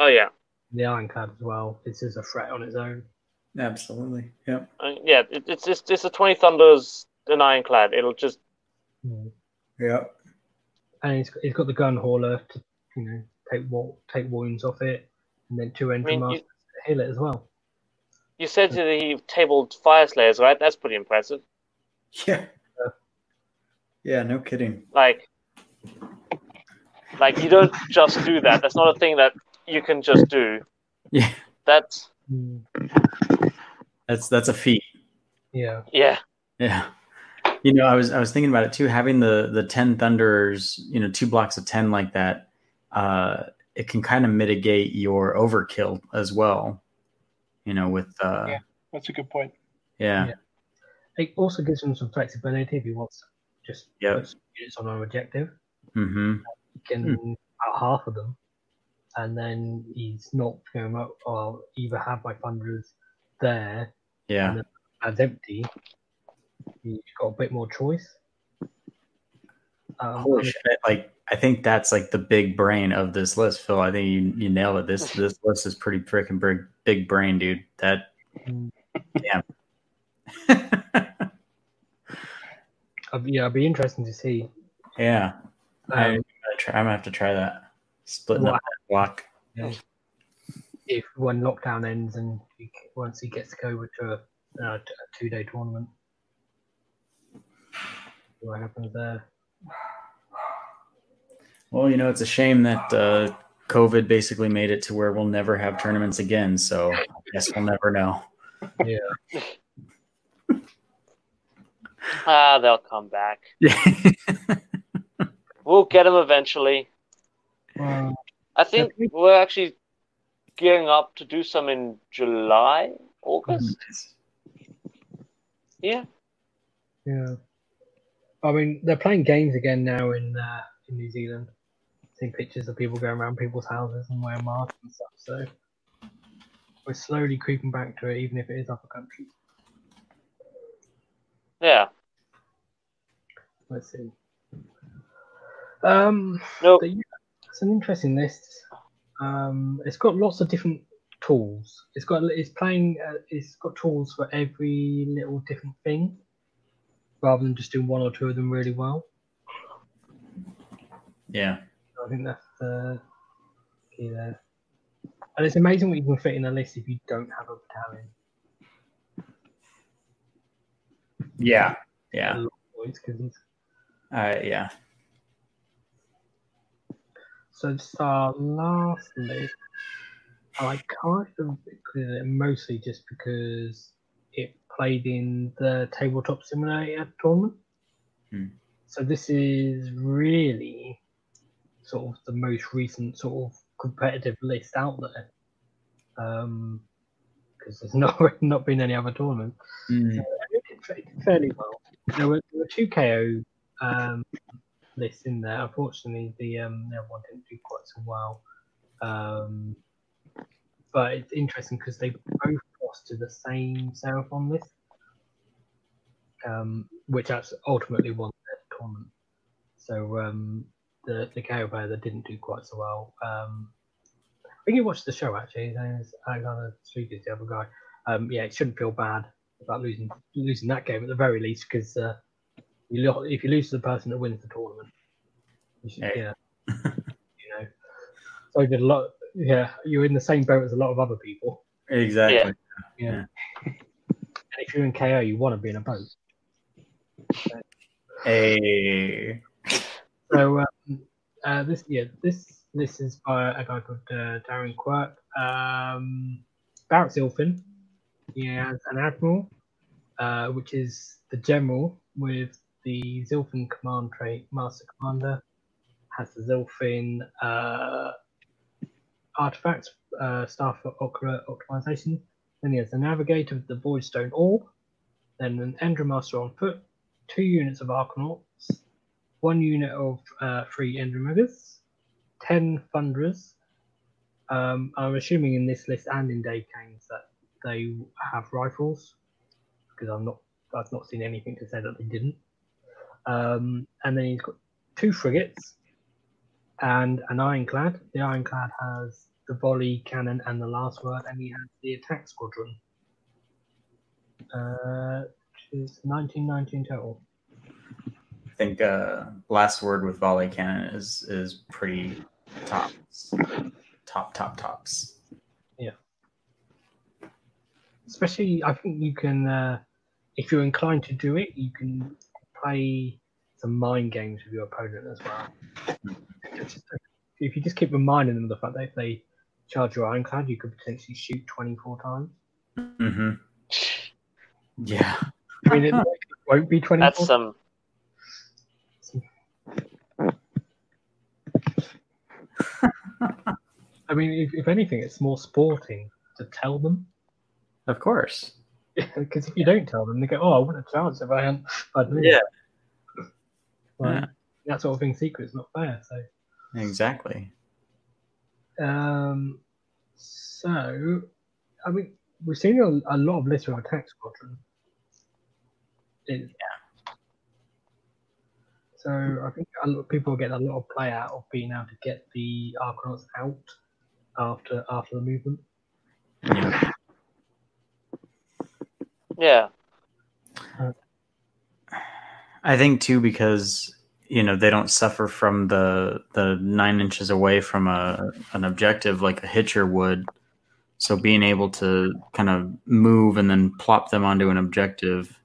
Oh yeah, The ironclad as well. This is a threat on its own. Absolutely. Yep. Uh, yeah. It, it's just it's a twenty thunders an ironclad. It'll just yeah, And he's, he's got the gun hauler to, you know, take wa- take wounds off it, and then two engine mean, you- masters to heal it as well. you said that he tabled Fyreslayers, right? That's pretty impressive. Yeah. Yeah. No kidding. Like, like you don't just do that. That's not a thing that you can just do. Yeah. That's That's that's a feat. Yeah. yeah. Yeah. You know, I was I was thinking about it too. Having the the ten thunderers, you know, two blocks of ten like that, uh, it can kind of mitigate your overkill as well. You know, with uh, Yeah. That's a good point. yeah, Yeah. It also gives him some flexibility if he wants to just Yep. put some units on an objective. Mm-hmm. He can out half of them, and then he's not going to or either have my funders there yeah, as empty. You've got a bit more choice. Um, Holy shit! Like, I think that's like the big brain of this list, Phil. I think you, you nailed it. This this list is pretty freaking big, big brain, dude. That Mm. damn. I'd be, yeah, it'd be interesting to see. yeah, I, I'm Um, gonna try. I'm gonna have to try that. Splitting What up that block. if when lockdown ends and he, once he gets to go to a, uh, t- a two-day tournament, what happens there? Well, you know, it's a shame that uh, COVID basically made it to where we'll never have tournaments again. So I guess we'll never know. Yeah, Ah, they'll come back. We'll get them eventually. well, I think we're actually gearing up to do some in July, August. Yeah. yeah. I mean, they're playing games again now in uh, in New Zealand. Seeing pictures of people going around people's houses and wearing masks and stuff. So we're slowly creeping back to it, even if it is other countries. Yeah. Let's see. Um, No. yeah, it's an interesting list. Um, it's got lots of different tools. It's got it's playing. Uh, it's got tools for every little different thing, rather than just doing one or two of them really well. yeah. I think that's the key there. And it's amazing what you can fit in a list if you don't have a battalion. Yeah. Yeah. Uh, yeah. So this is our last list. I kind of it mostly just because it played in the tabletop simulator tournament. Hmm. So this is really sort of the most recent sort of competitive list out there. Um, because there's not not been any other tournament. Mm. Did it did fairly well. There were, there were two KO um, lists in there. Unfortunately, the um, the other one didn't do quite so well. Um, but it's interesting because they both lost to the same Seraphon list, um, which ultimately won the tournament. So um, the the KO player that didn't do quite so well. Um, I think you watched the show actually. His name is Alexander Street the other guy. Um, yeah, it shouldn't feel bad about losing losing that game at the very least because uh, you lo- if you lose to the person that wins the tournament, you should, Hey. yeah, you know. So did a lot. yeah, you're in the same boat as a lot of other people. Exactly. Yeah. and if you're in KO, you want to be in a boat. A So um, uh, this yeah this this is by a guy called uh, Darren Quirk. Um, Barak-Zilfin. He has an admiral, uh, which is the general with the Zilfin command trait, Master Commander. Has the Zilfin uh, artifacts, uh, staff for occult optimization. Then he has the Navigator with the Voidstone Orb. Then an Endrinmaster on foot, two units of Arkanauts, one unit of uh, three Endrinriggers, ten Thunderers. Um, I'm assuming in this list and in Dave Kane's that they have rifles because I'm not I've not seen anything to say that they didn't. Um, and then he's got two frigates and an ironclad. The ironclad has the volley cannon and the last word, and he has the attack squadron. Uh, which is 1919 total. I think uh, last word with volley cannon is is pretty tops, top top tops. Yeah, especially I think you can uh, if you're inclined to do it, you can play some mind games with your opponent as well. Just- if you just keep reminding them of the fact that if they charge your ironclad, you could potentially shoot 24 times. Mm-hmm. Yeah. I mean, it won't be 24. That's um I mean, if, if anything, it's more sporting to tell them. Of course. Because if you don't tell them, they go, "Oh, I wouldn't have chance if I hadn't." if I'd. Yeah. Like, Yeah. that sort of thing. Secret's not fair. So, Exactly. um, so I mean, we've seen a, a lot of lists of attack squadron. It, So I think a lot of people get a lot of play out of being able to get the Arkanauts out after after the movement. Yeah. Yeah. I think too because you know they don't suffer from the the nine inches away from a an objective like a hitcher would. So being able to kind of move and then plop them onto an objective,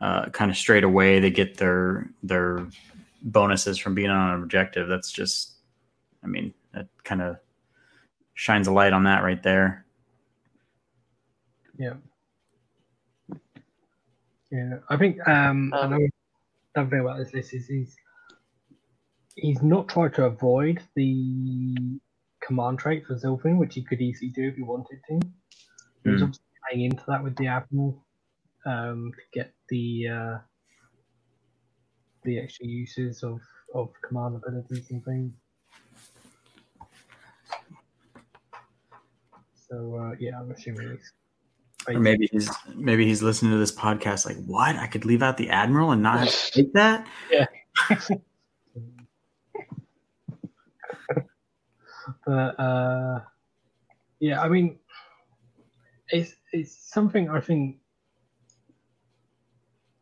uh, kind of straight away, they get their their bonuses from being on an objective. That's just, I mean, that kind of shines a light on that right there. Yeah. Yeah, I think um, Um, another, another thing about this list is he's he's not tried to avoid the command trait for Zilfin, which he could easily do if he wanted to. He was Hmm. obviously playing into that with the Admiral um, to get the uh, the extra uses of, of command abilities and things. So uh, yeah, I'm assuming he's. Or maybe he's maybe he's listening to this podcast like, what? I could leave out the admiral and not have to take that? Yeah. but uh, yeah, I mean, it's it's something I think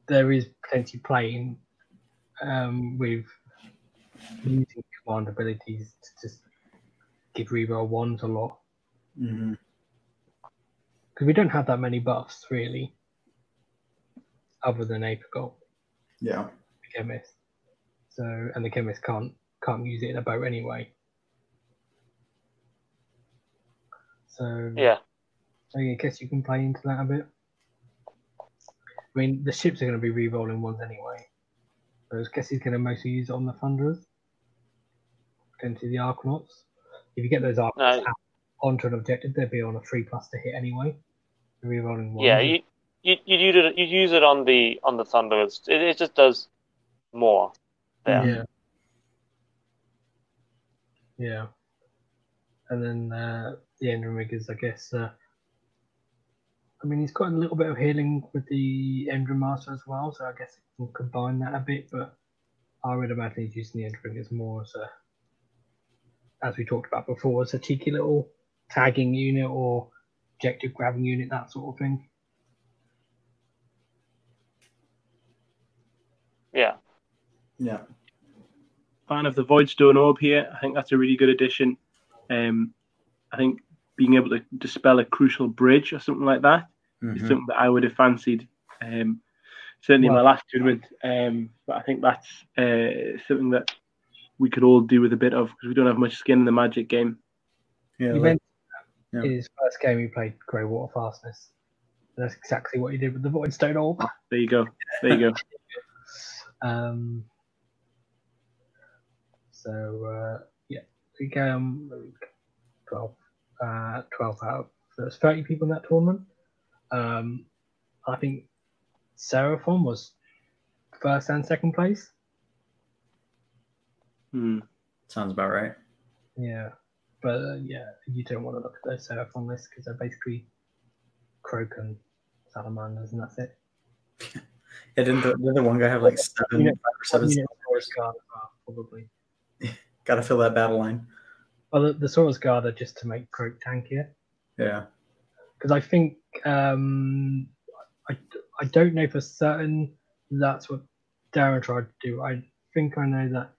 there is plenty playing um, with using command abilities to just give reroll ones a lot Mm-hmm. Because we don't have that many buffs really, other than Apricot, Yeah. the chemist. So and the chemist can't can't use it in a boat anyway. So Yeah. So I guess you can play into that a bit. I mean, the ships are going to be re-rolling ones anyway. So I guess he's going to mostly use it on the Thunderers. Potentially the Arkanauts. If you get those Arkanauts No. out onto an objective, they'd be on a 3 plus to hit anyway. Re-rolling. Yeah, you you you use it you use it on the on the Thunderers. It, it just does more. There. Yeah. Yeah. And then uh, the Endrinriggers, I guess. Uh, I mean, he's got a little bit of healing with the Endrin Master as well, so I guess he can combine that a bit. But I would imagine he's using the Endrinriggers more as a, as we talked about before, as a cheeky little tagging unit or objective grabbing unit, that sort of thing. Yeah. Yeah. Fan of the Voidstone Orb here. I think that's a really good addition. Um, I think being able to dispel a crucial bridge or something like that is Mhm. something that I would have fancied. Um, certainly in my last tournament, um, but I think that's uh, something that we could all do with a bit of because we don't have much skin in the Magic game. Yeah, He like- meant yeah. in his first game, he played Greywater Fastness. That's exactly what he did with the Voidstone Orb. There you go. There you go. Um, so uh, yeah, we go um, 12, uh, 12 out. So there's 30 people in that tournament. Um, I think Seraphon was first and second place. Hmm. Sounds about right. Yeah, but uh, yeah, you don't want to look at those Seraphon lists because they're basically Kroak and Salamanders, and that's it. Yeah, didn't the, didn't the one guy have like seven, Yeah. five or seven? You know, Guard well, probably. Got to fill that battle line. Well, the, the Saurus Guard are just to make Kroak tankier. Yeah. because I think um, I, I don't know for certain that's what Darren tried to do. I think I know that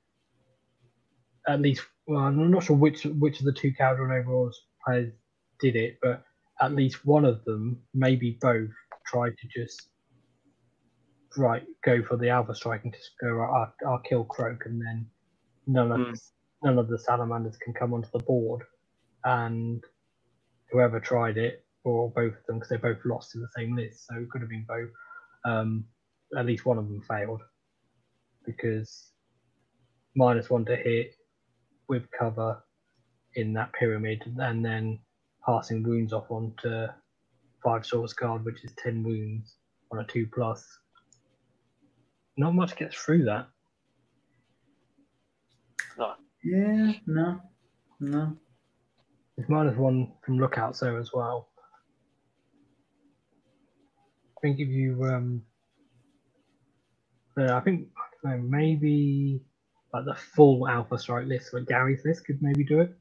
at least. Well, I'm not sure which which of the two Kharadron Overlords players did it, but at least one of them, maybe both, tried to just right go for the Alpha Strike and just go right. I'll, I'll kill Kroak, and then none of Hmm. none of the salamanders can come onto the board, and whoever tried it, or both of them, because they both lost to the same list, so it could have been both. Um, at least one of them failed because minus one to hit with cover in that pyramid, and then passing wounds off onto five Saurus guard, which is ten wounds on a two plus. Not much gets through that. Yeah. No. No. It's minus one from lookouts there as well. I think if you um I think I know, maybe like the full alpha strike list, like Gary's list could maybe do it.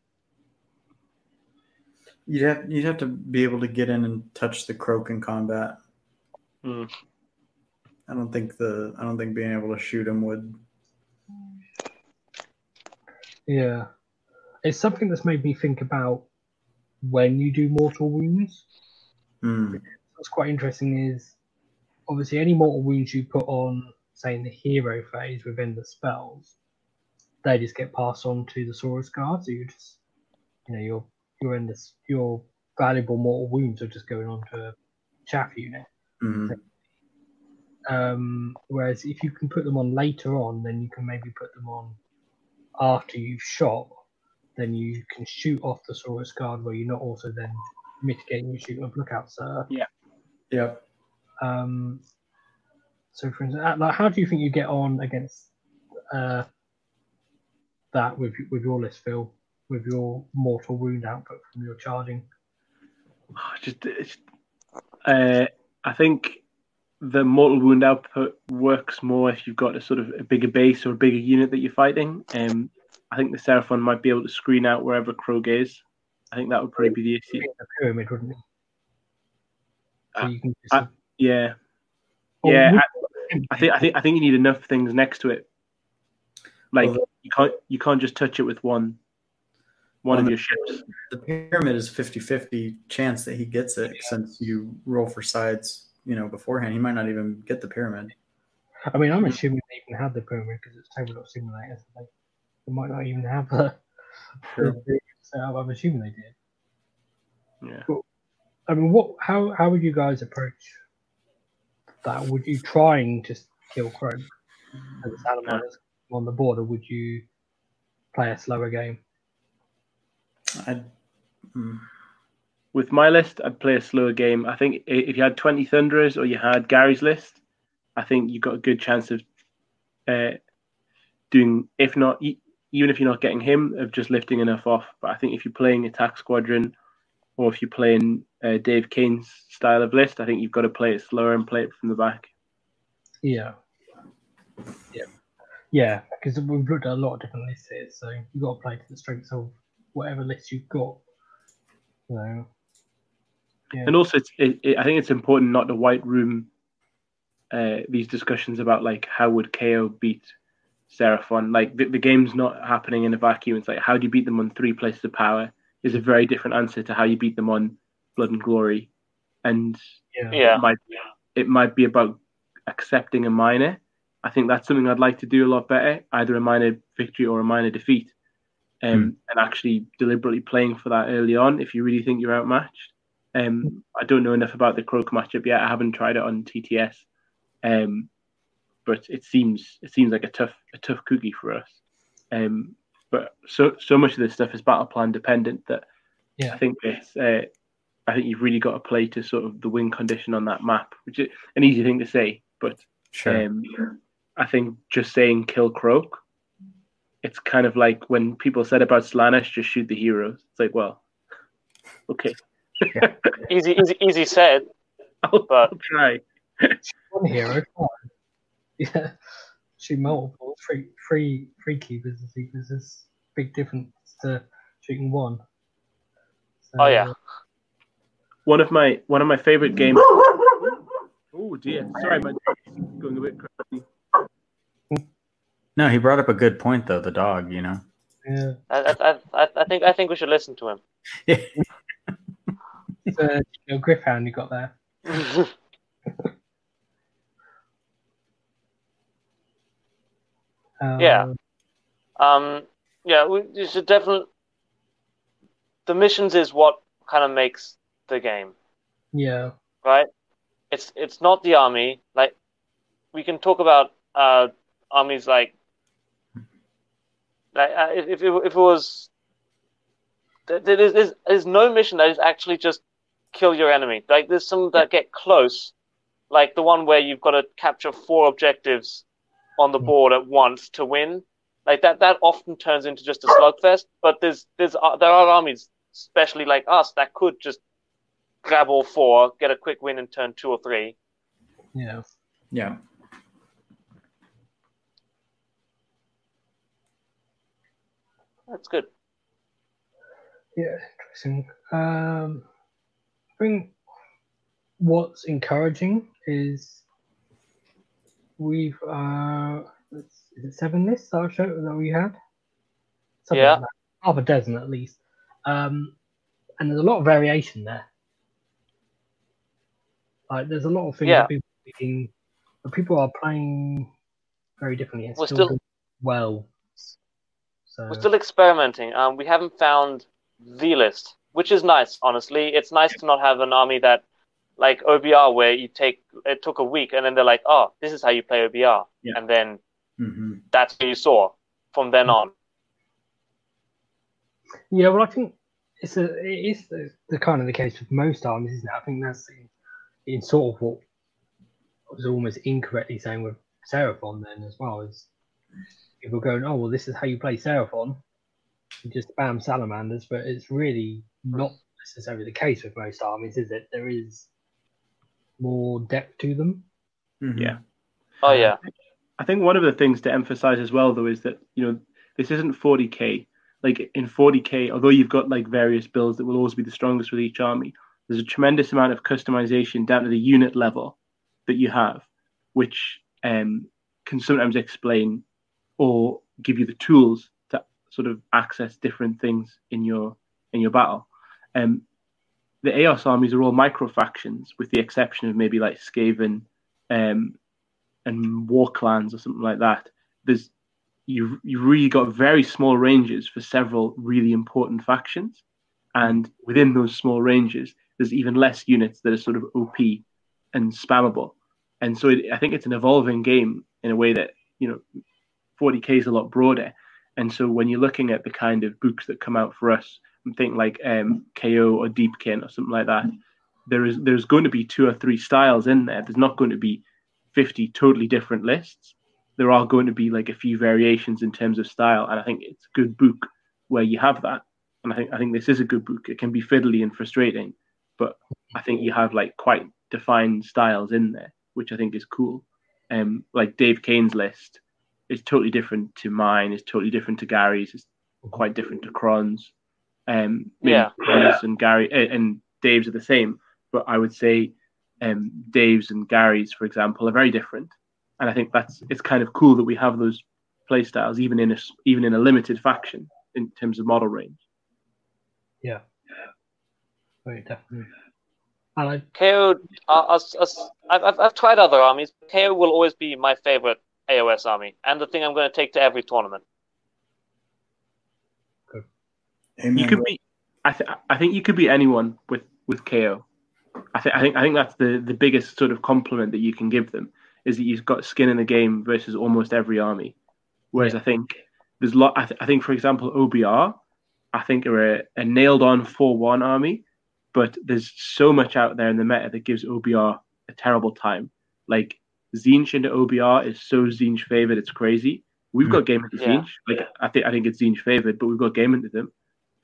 You'd have you'd have to be able to get in and touch the Kroak in combat. Hmm. I don't think the I don't think being able to shoot him would. Yeah. It's something that's made me think about when you do mortal wounds. Hmm. What's quite interesting is obviously any mortal wounds you put on, say in the hero phase within the spells, they just get passed on to the Saurus guard. So you just you know, you're you're in this your valuable mortal wounds are just going on to a chaff unit. Mhm. Um, whereas if you can put them on later on, then you can maybe put them on after you've shot. Then you can shoot off the Saurus guard where you're not also then mitigating your shooting of lookout, sir. Yeah. Um, so, for instance, uh, like, how do you think you get on against uh, that with with your list, Phil? With your mortal wound output from your charging? Oh, just, it's, uh, I think the mortal wound output works more if you've got a sort of a bigger base or a bigger unit that you're fighting. Um, I think the Seraphon might be able to screen out wherever Kroak is. I think that would probably be the issue. In the pyramid, wouldn't it? So Uh, you can just, uh, Yeah, Or yeah. I, I think I think I think you need enough things next to it. Like Well, you can't you can't just touch it with one one Well, of the- your ships. The pyramid is 50-50 chance that he gets it since you roll for sides, you know, beforehand. He might not even get the pyramid. I mean, I'm assuming they even have the pyramid because it's tabletop simulator. So they, they might not even have the. the so I'm assuming they did. Yeah. I mean, what? How how would you guys approach that? Would you trying to kill Kroak as a uh, salamanders on the board, or would you play a slower game? I, mm, With my list, I'd play a slower game. I think if you had 20 Thunderers or you had Gary's list, I think you've got a good chance of uh, doing, if not, even if you're not getting him, of just lifting enough off. But I think if you're playing Attack Squadron or if you're playing uh, Dave Kane's style of list, I think you've got to play it slower and play it from the back. Yeah. Yeah. Yeah, because we've looked at a lot of different lists here, so you've got to play to the strengths of whatever list you've got. So, yeah. And also, it's, it, it, I think it's important not to white room uh, these discussions about like how would KO beat Seraphon. Like the, the game's not happening in a vacuum. It's like how do you beat them on three places of power? is a very different answer to how you beat them on Blood and Glory, and Yeah. Yeah. it might it might be about accepting a minor. I think that's something I'd like to do a lot better, either a minor victory or a minor defeat, um, and actually deliberately playing for that early on if you really think you're outmatched. Um, I don't know enough about the Kroak matchup yet. I haven't tried it on TTS, um, but it seems it seems like a tough a tough cookie for us. Um, but so so much of this stuff is battle plan dependent that Yeah. I think it's uh, I think you've really got to play to sort of the win condition on that map, which is an easy thing to say, but Sure. um, I think just saying kill Kroak, it's kind of like when people said about Slaanesh, just shoot the heroes. It's like, well, okay, Easy, easy, easy said. I'll, But- I'll try. One hero. fine. Yeah. Shoot multiple. Three, three, three keepers and keepers is a big difference to shooting one. So, Oh, yeah. One of my one of my favorite games. Oh dear, sorry, my dog's going a bit crazy. No, he brought up a good point though. The dog, you know. Yeah. I, I, I, I think I think we should listen to him. It's a you know, Gryph-hound you got there. Um, Yeah. um, yeah, we you should definitely. The missions is what kind of makes the game. Yeah. right? It's it's not the army. Like we can talk about uh, armies like like uh, if if it, if it was there- there's, there's there's no mission that is actually just kill your enemy. Like there's some that get close, like the one where you've got to capture four objectives on the Hmm. board at once to win. Like that that often turns into just a slugfest. But there's there's uh, there are armies, especially like us, that could just grab all four, get a quick win and turn two or three. Yeah. Yeah. That's good. Yeah, interesting. Um, I think what's encouraging is we've uh, is it seven lists that I showed that we had? Something Yeah. like half a dozen at least. Um, and there's a lot of variation there. Like there's a lot of things Yeah. that people are picking, but people are playing very differently and We're still, still- well. So We're still experimenting. Um, we haven't found the list, which is nice. Honestly, it's nice to not have an army that, like OBR, where you take it took a week and then they're like, oh, this is how you play OBR, Yeah. and then hmm that's what you saw from then on. Yeah, well, I think it's a it is the, the kind of the case with most armies, isn't it? I think that's in, in sort of what I was almost incorrectly saying with Seraphon then as well is people going, oh well, this is how you play Seraphon, you just spam salamanders, but it's really not necessarily the case with most armies, is it? There is more depth to them. Mm-hmm. Yeah. Oh yeah, I think one of the things to emphasize as well, though, is that you know this isn't 40k. Like in 40k, although you've got like various builds that will always be the strongest with each army, there's a tremendous amount of customization down to the unit level that you have, which um, can sometimes explain or give you the tools to sort of access different things in your in your battle. Um, the Aos armies are all micro factions, with the exception of maybe like Skaven um, and war clans or something like that. There's you you really got very small ranges for several really important factions, and within those small ranges, there's even less units that are sort of OP and spammable. And so it, I think it's an evolving game in a way that you know 40k is a lot broader. And so when you're looking at the kind of books that come out for us, I'm thinking like um, KO or Deepkin or something like that. There is there's going to be two or three styles in there. There's not going to be 50 totally different lists. There are going to be like a few variations in terms of style, and I think it's a good book where you have that. And I think I think this is a good book. It can be fiddly and frustrating, but I think you have like quite defined styles in there, which I think is cool. Um, like Dave Kane's list is totally different to mine. It's totally different to Gary's. It's quite different to Cron's. Um, Yeah. Cron's and Gary uh, and Dave's are the same, but I would say um, Dave's and Gary's, for example, are very different. And I think that's it's kind of cool that we have those play styles even in a s- even in a limited faction in terms of model range. Yeah. Very definitely. And I, KO, uh, us, us, I've, I've, I've tried other armies. KO will always be my favorite AOS army, and the thing I'm going to take to every tournament. Amen. You could be. I, th- I think you could be anyone with with KO. I think I think I think that's the the biggest sort of compliment that you can give them is that you've got skin in the game versus almost every army. Whereas I think there's lot. I, th- I think for example OBR, I think are a, a nailed on four one army, but there's so much out there in the meta that gives OBR a terrible time. Like Tzeentch into OBR is so Tzeentch favored, it's crazy. We've got game into Yeah. Tzeentch. Like I think I think it's Tzeentch favored, but we've got game into them.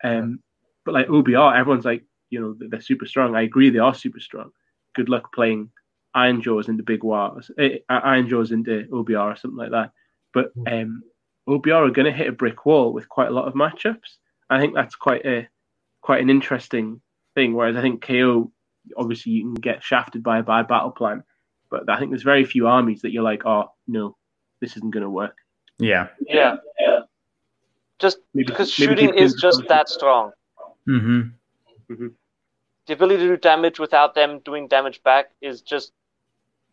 Um, but like OBR, everyone's like, you know, they're super strong. I agree, they are super strong. Good luck playing Ironjawz into Big Wars, eh, Ironjawz into OBR or something like that. But um, OBR are going to hit a brick wall with quite a lot of matchups. I think that's quite a quite an interesting thing. Whereas I think KO, obviously, you can get shafted by a bad battle plan, but I think there's very few armies that you're like, oh no, this isn't going to work. Yeah. Yeah. Just Maybe- because maybe shooting is just closer. that strong. Mm-hmm. The ability to do damage without them doing damage back is just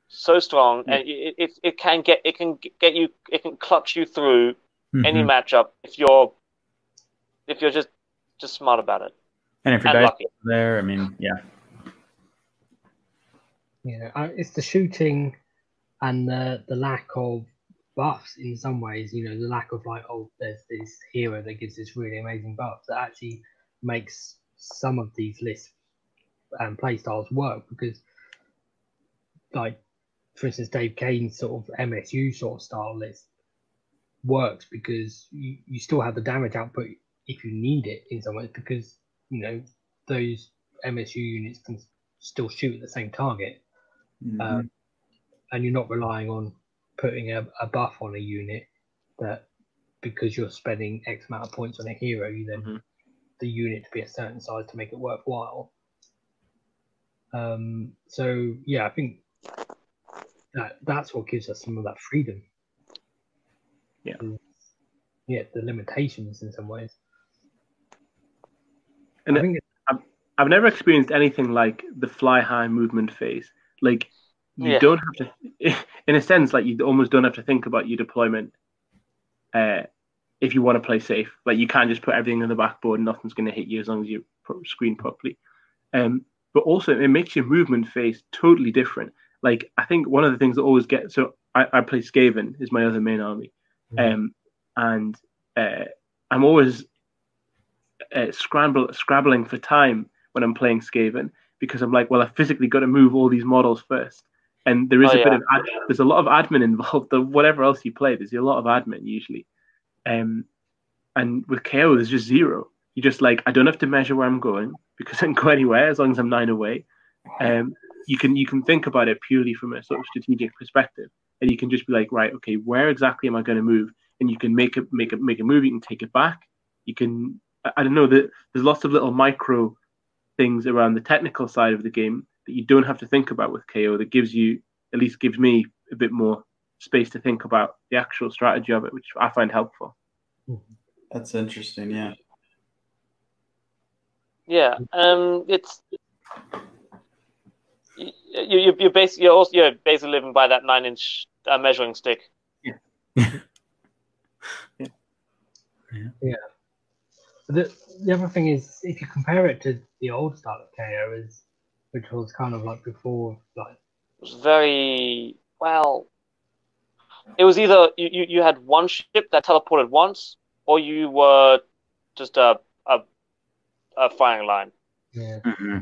so strong, and it, it, it can get it can get you it can clutch you through Mm-hmm. any matchup if you're if you're just just smart about it and if your and dice lucky. are there, I mean, yeah. You know, it's the shooting and the the lack of buffs in some ways. You know, the lack of like, oh, there's this hero that gives this really amazing buff that actually makes some of these lists and playstyles work because, like, for instance, Dave Kane's sort of MSU sort of style list works because you, you still have the damage output if you need it in some ways because you know those MSU units can still shoot at the same target Mm-hmm. um, and you're not relying on putting a, a buff on a unit that because you're spending X amount of points on a hero, you then Mhm. the unit to be a certain size to make it worthwhile. Um, so yeah, I think that that's what gives us some of that freedom. Yeah. Yeah, the limitations in some ways. And I think it's, I've never experienced anything like the fly high movement phase. Like you Yeah. don't have to, in a sense, like you almost don't have to think about your deployment. Uh, if you want to play safe, like you can't just put everything on the backboard and nothing's going to hit you as long as you screen properly. Um, but also it makes your movement phase totally different. Like I think one of the things that always gets so I, I play Skaven is my other main army, um, and uh, I'm always uh, scramble scrabbling for time when I'm playing Skaven because I'm like, well, I've physically got to move all these models first, and there is Oh, a bit of ad- there's a lot of admin involved. The whatever else you play, there's a lot of admin usually, um, and with KO there's just zero. You just like I don't have to measure where I'm going because I can go anywhere as long as I'm nine away. Um, you can you can think about it purely from a sort of strategic perspective, and you can just be like, right, okay, where exactly am I going to move? And you can make a make a make a move. You can take it back. You can I, I don't know that there's lots of little micro things around the technical side of the game that you don't have to think about with KO. That gives you at least gives me a bit more space to think about the actual strategy of it, which I find helpful. That's interesting. Yeah. Yeah, um, it's you, you you're basically you're also you're basically living by that nine inch uh, measuring stick. the the other thing is if you compare it to the old style of KO, is which was kind of like before, like It was very well. It was either you, you, you had one ship that teleported once, or you were just a a, a firing line. yeah. Mm-hmm.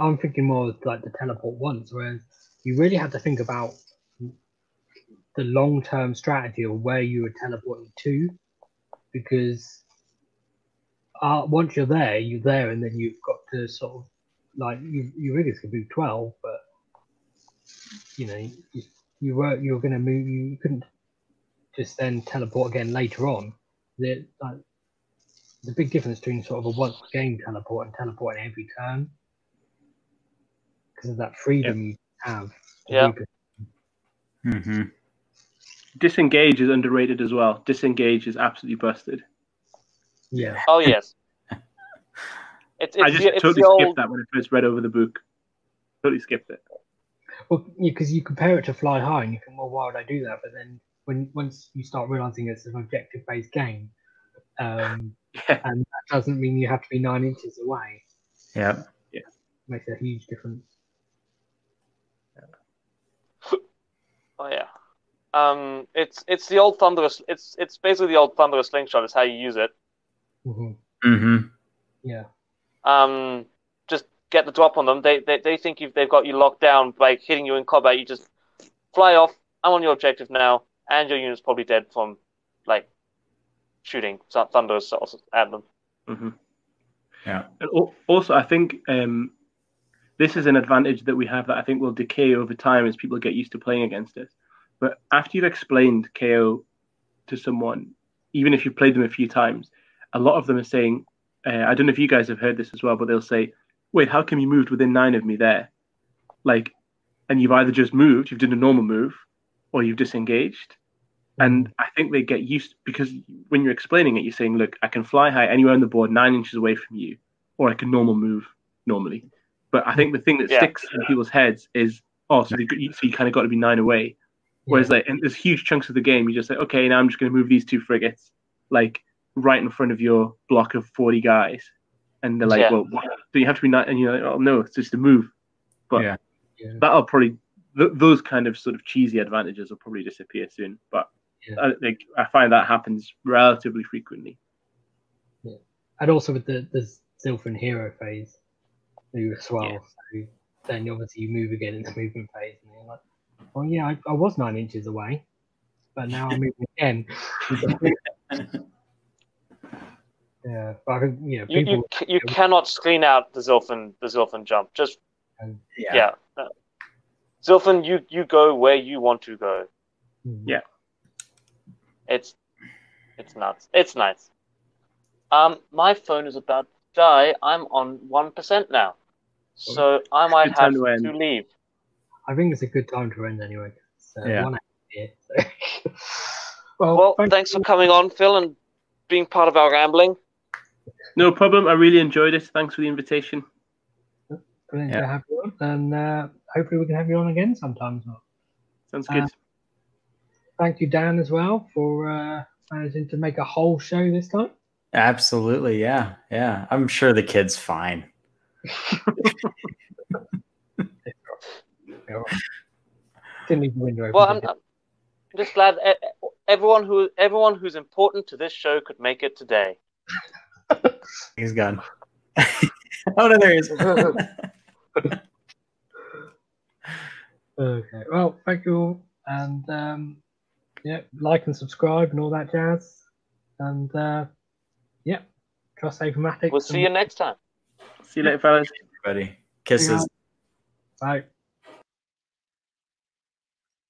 I'm thinking more of like the teleport once, whereas you really have to think about the long term strategy of where you were teleporting to, because uh, once you're there, you're there, and then you've got to sort of like you you really could do twelve, but you know you, you were you were going to move, you couldn't just then teleport again later on. The like the big difference between sort of a once per game teleport and teleporting every turn because of that freedom you have. Yeah. Mm-hmm. Disengage is underrated as well. Disengage is absolutely busted. Yeah. Oh yes, It's, it's I just it's totally skipped old, that when I first read over the book. Totally skipped it. Well, because you compare it to Fly High, and you think, well, why would I do that? But then when once you start realizing it's an objective-based game, um, Yeah. and that doesn't mean you have to be nine inches away, Yeah. Yeah. Makes a huge difference. Oh yeah. Um, it's it's the old thunderous. It's it's basically the old thunderous slingshot. Is how you use it. Hmm Mm-hmm. Yeah. Um, just get the drop on them. They they, they think you've they've got you locked down by hitting you in combat. You just fly off. I'm on your objective now, and your unit's probably dead from like shooting th- thunderous at them. hmm Yeah. And also, I think um, this is an advantage that we have that I think will decay over time as people get used to playing against us. But after you've explained KO to someone, even if you've played them a few times, a lot of them are saying, uh, I don't know if you guys have heard this as well, but they'll say, "Wait, how come you moved within nine of me there?" Like, and you've either just moved, you've done a normal move, or you've disengaged. And I think they get used because when you're explaining it, you're saying, "Look, I can fly high anywhere on the board, nine inches away from you, or I can normal move normally." But I think the thing that Yeah. sticks in people's heads is, "Oh, so, they, so you kind of got to be nine away." Whereas, like, and there's huge chunks of the game, you just say, "Okay, now I'm just going to move these two frigates, like right in front of your block of 40 guys," and they're like, Yeah. "Well, what? do you have to be nine? And you're like, "Oh no, it's just a move." But Yeah. Yeah. that'll probably th- those kind of sort of cheesy advantages will probably disappear soon. But Yeah. I, like, I find that happens relatively frequently. and also with the the Zilfin hero phase, you as well. Yeah. So then obviously you move again into movement phase, and you're like, "Oh yeah, I, I was nine inches away, but now I'm moving again." yeah, but I think you know You you, c- you cannot screen out the Zilfin the Zilfin jump. Just Yeah. yeah. Uh, Zilfin, you you go where you want to go. Mhm. Yeah. It's it's nuts. It's nice. Um, my phone is about to die. I'm on one percent now, so I might Good time have to to leave. I think it's a good time to end anyway. So Yeah. here. So. well, Well, thank thanks for coming on, Phil, and being part of our rambling. No problem. I really enjoyed it. Thanks for the invitation. Brilliant Yeah. to have you on, and uh, hopefully we can have you on again sometime. as well. Sounds Uh, good. Thank you, Dan, as well, for uh, managing to make a whole show this time. Absolutely. Yeah. Yeah. I'm sure the kid's fine. Didn't leave the window open. Well, I'm. I'm just glad e- everyone who everyone who's important to this show could make it today. He's gone. oh, no, there he is. Okay. Well, thank you all, and um, yeah, like and subscribe and all that jazz, and uh, yeah, trust Avomatics. We'll see you next time. See you later, fellas. Everybody. Kisses. Bye.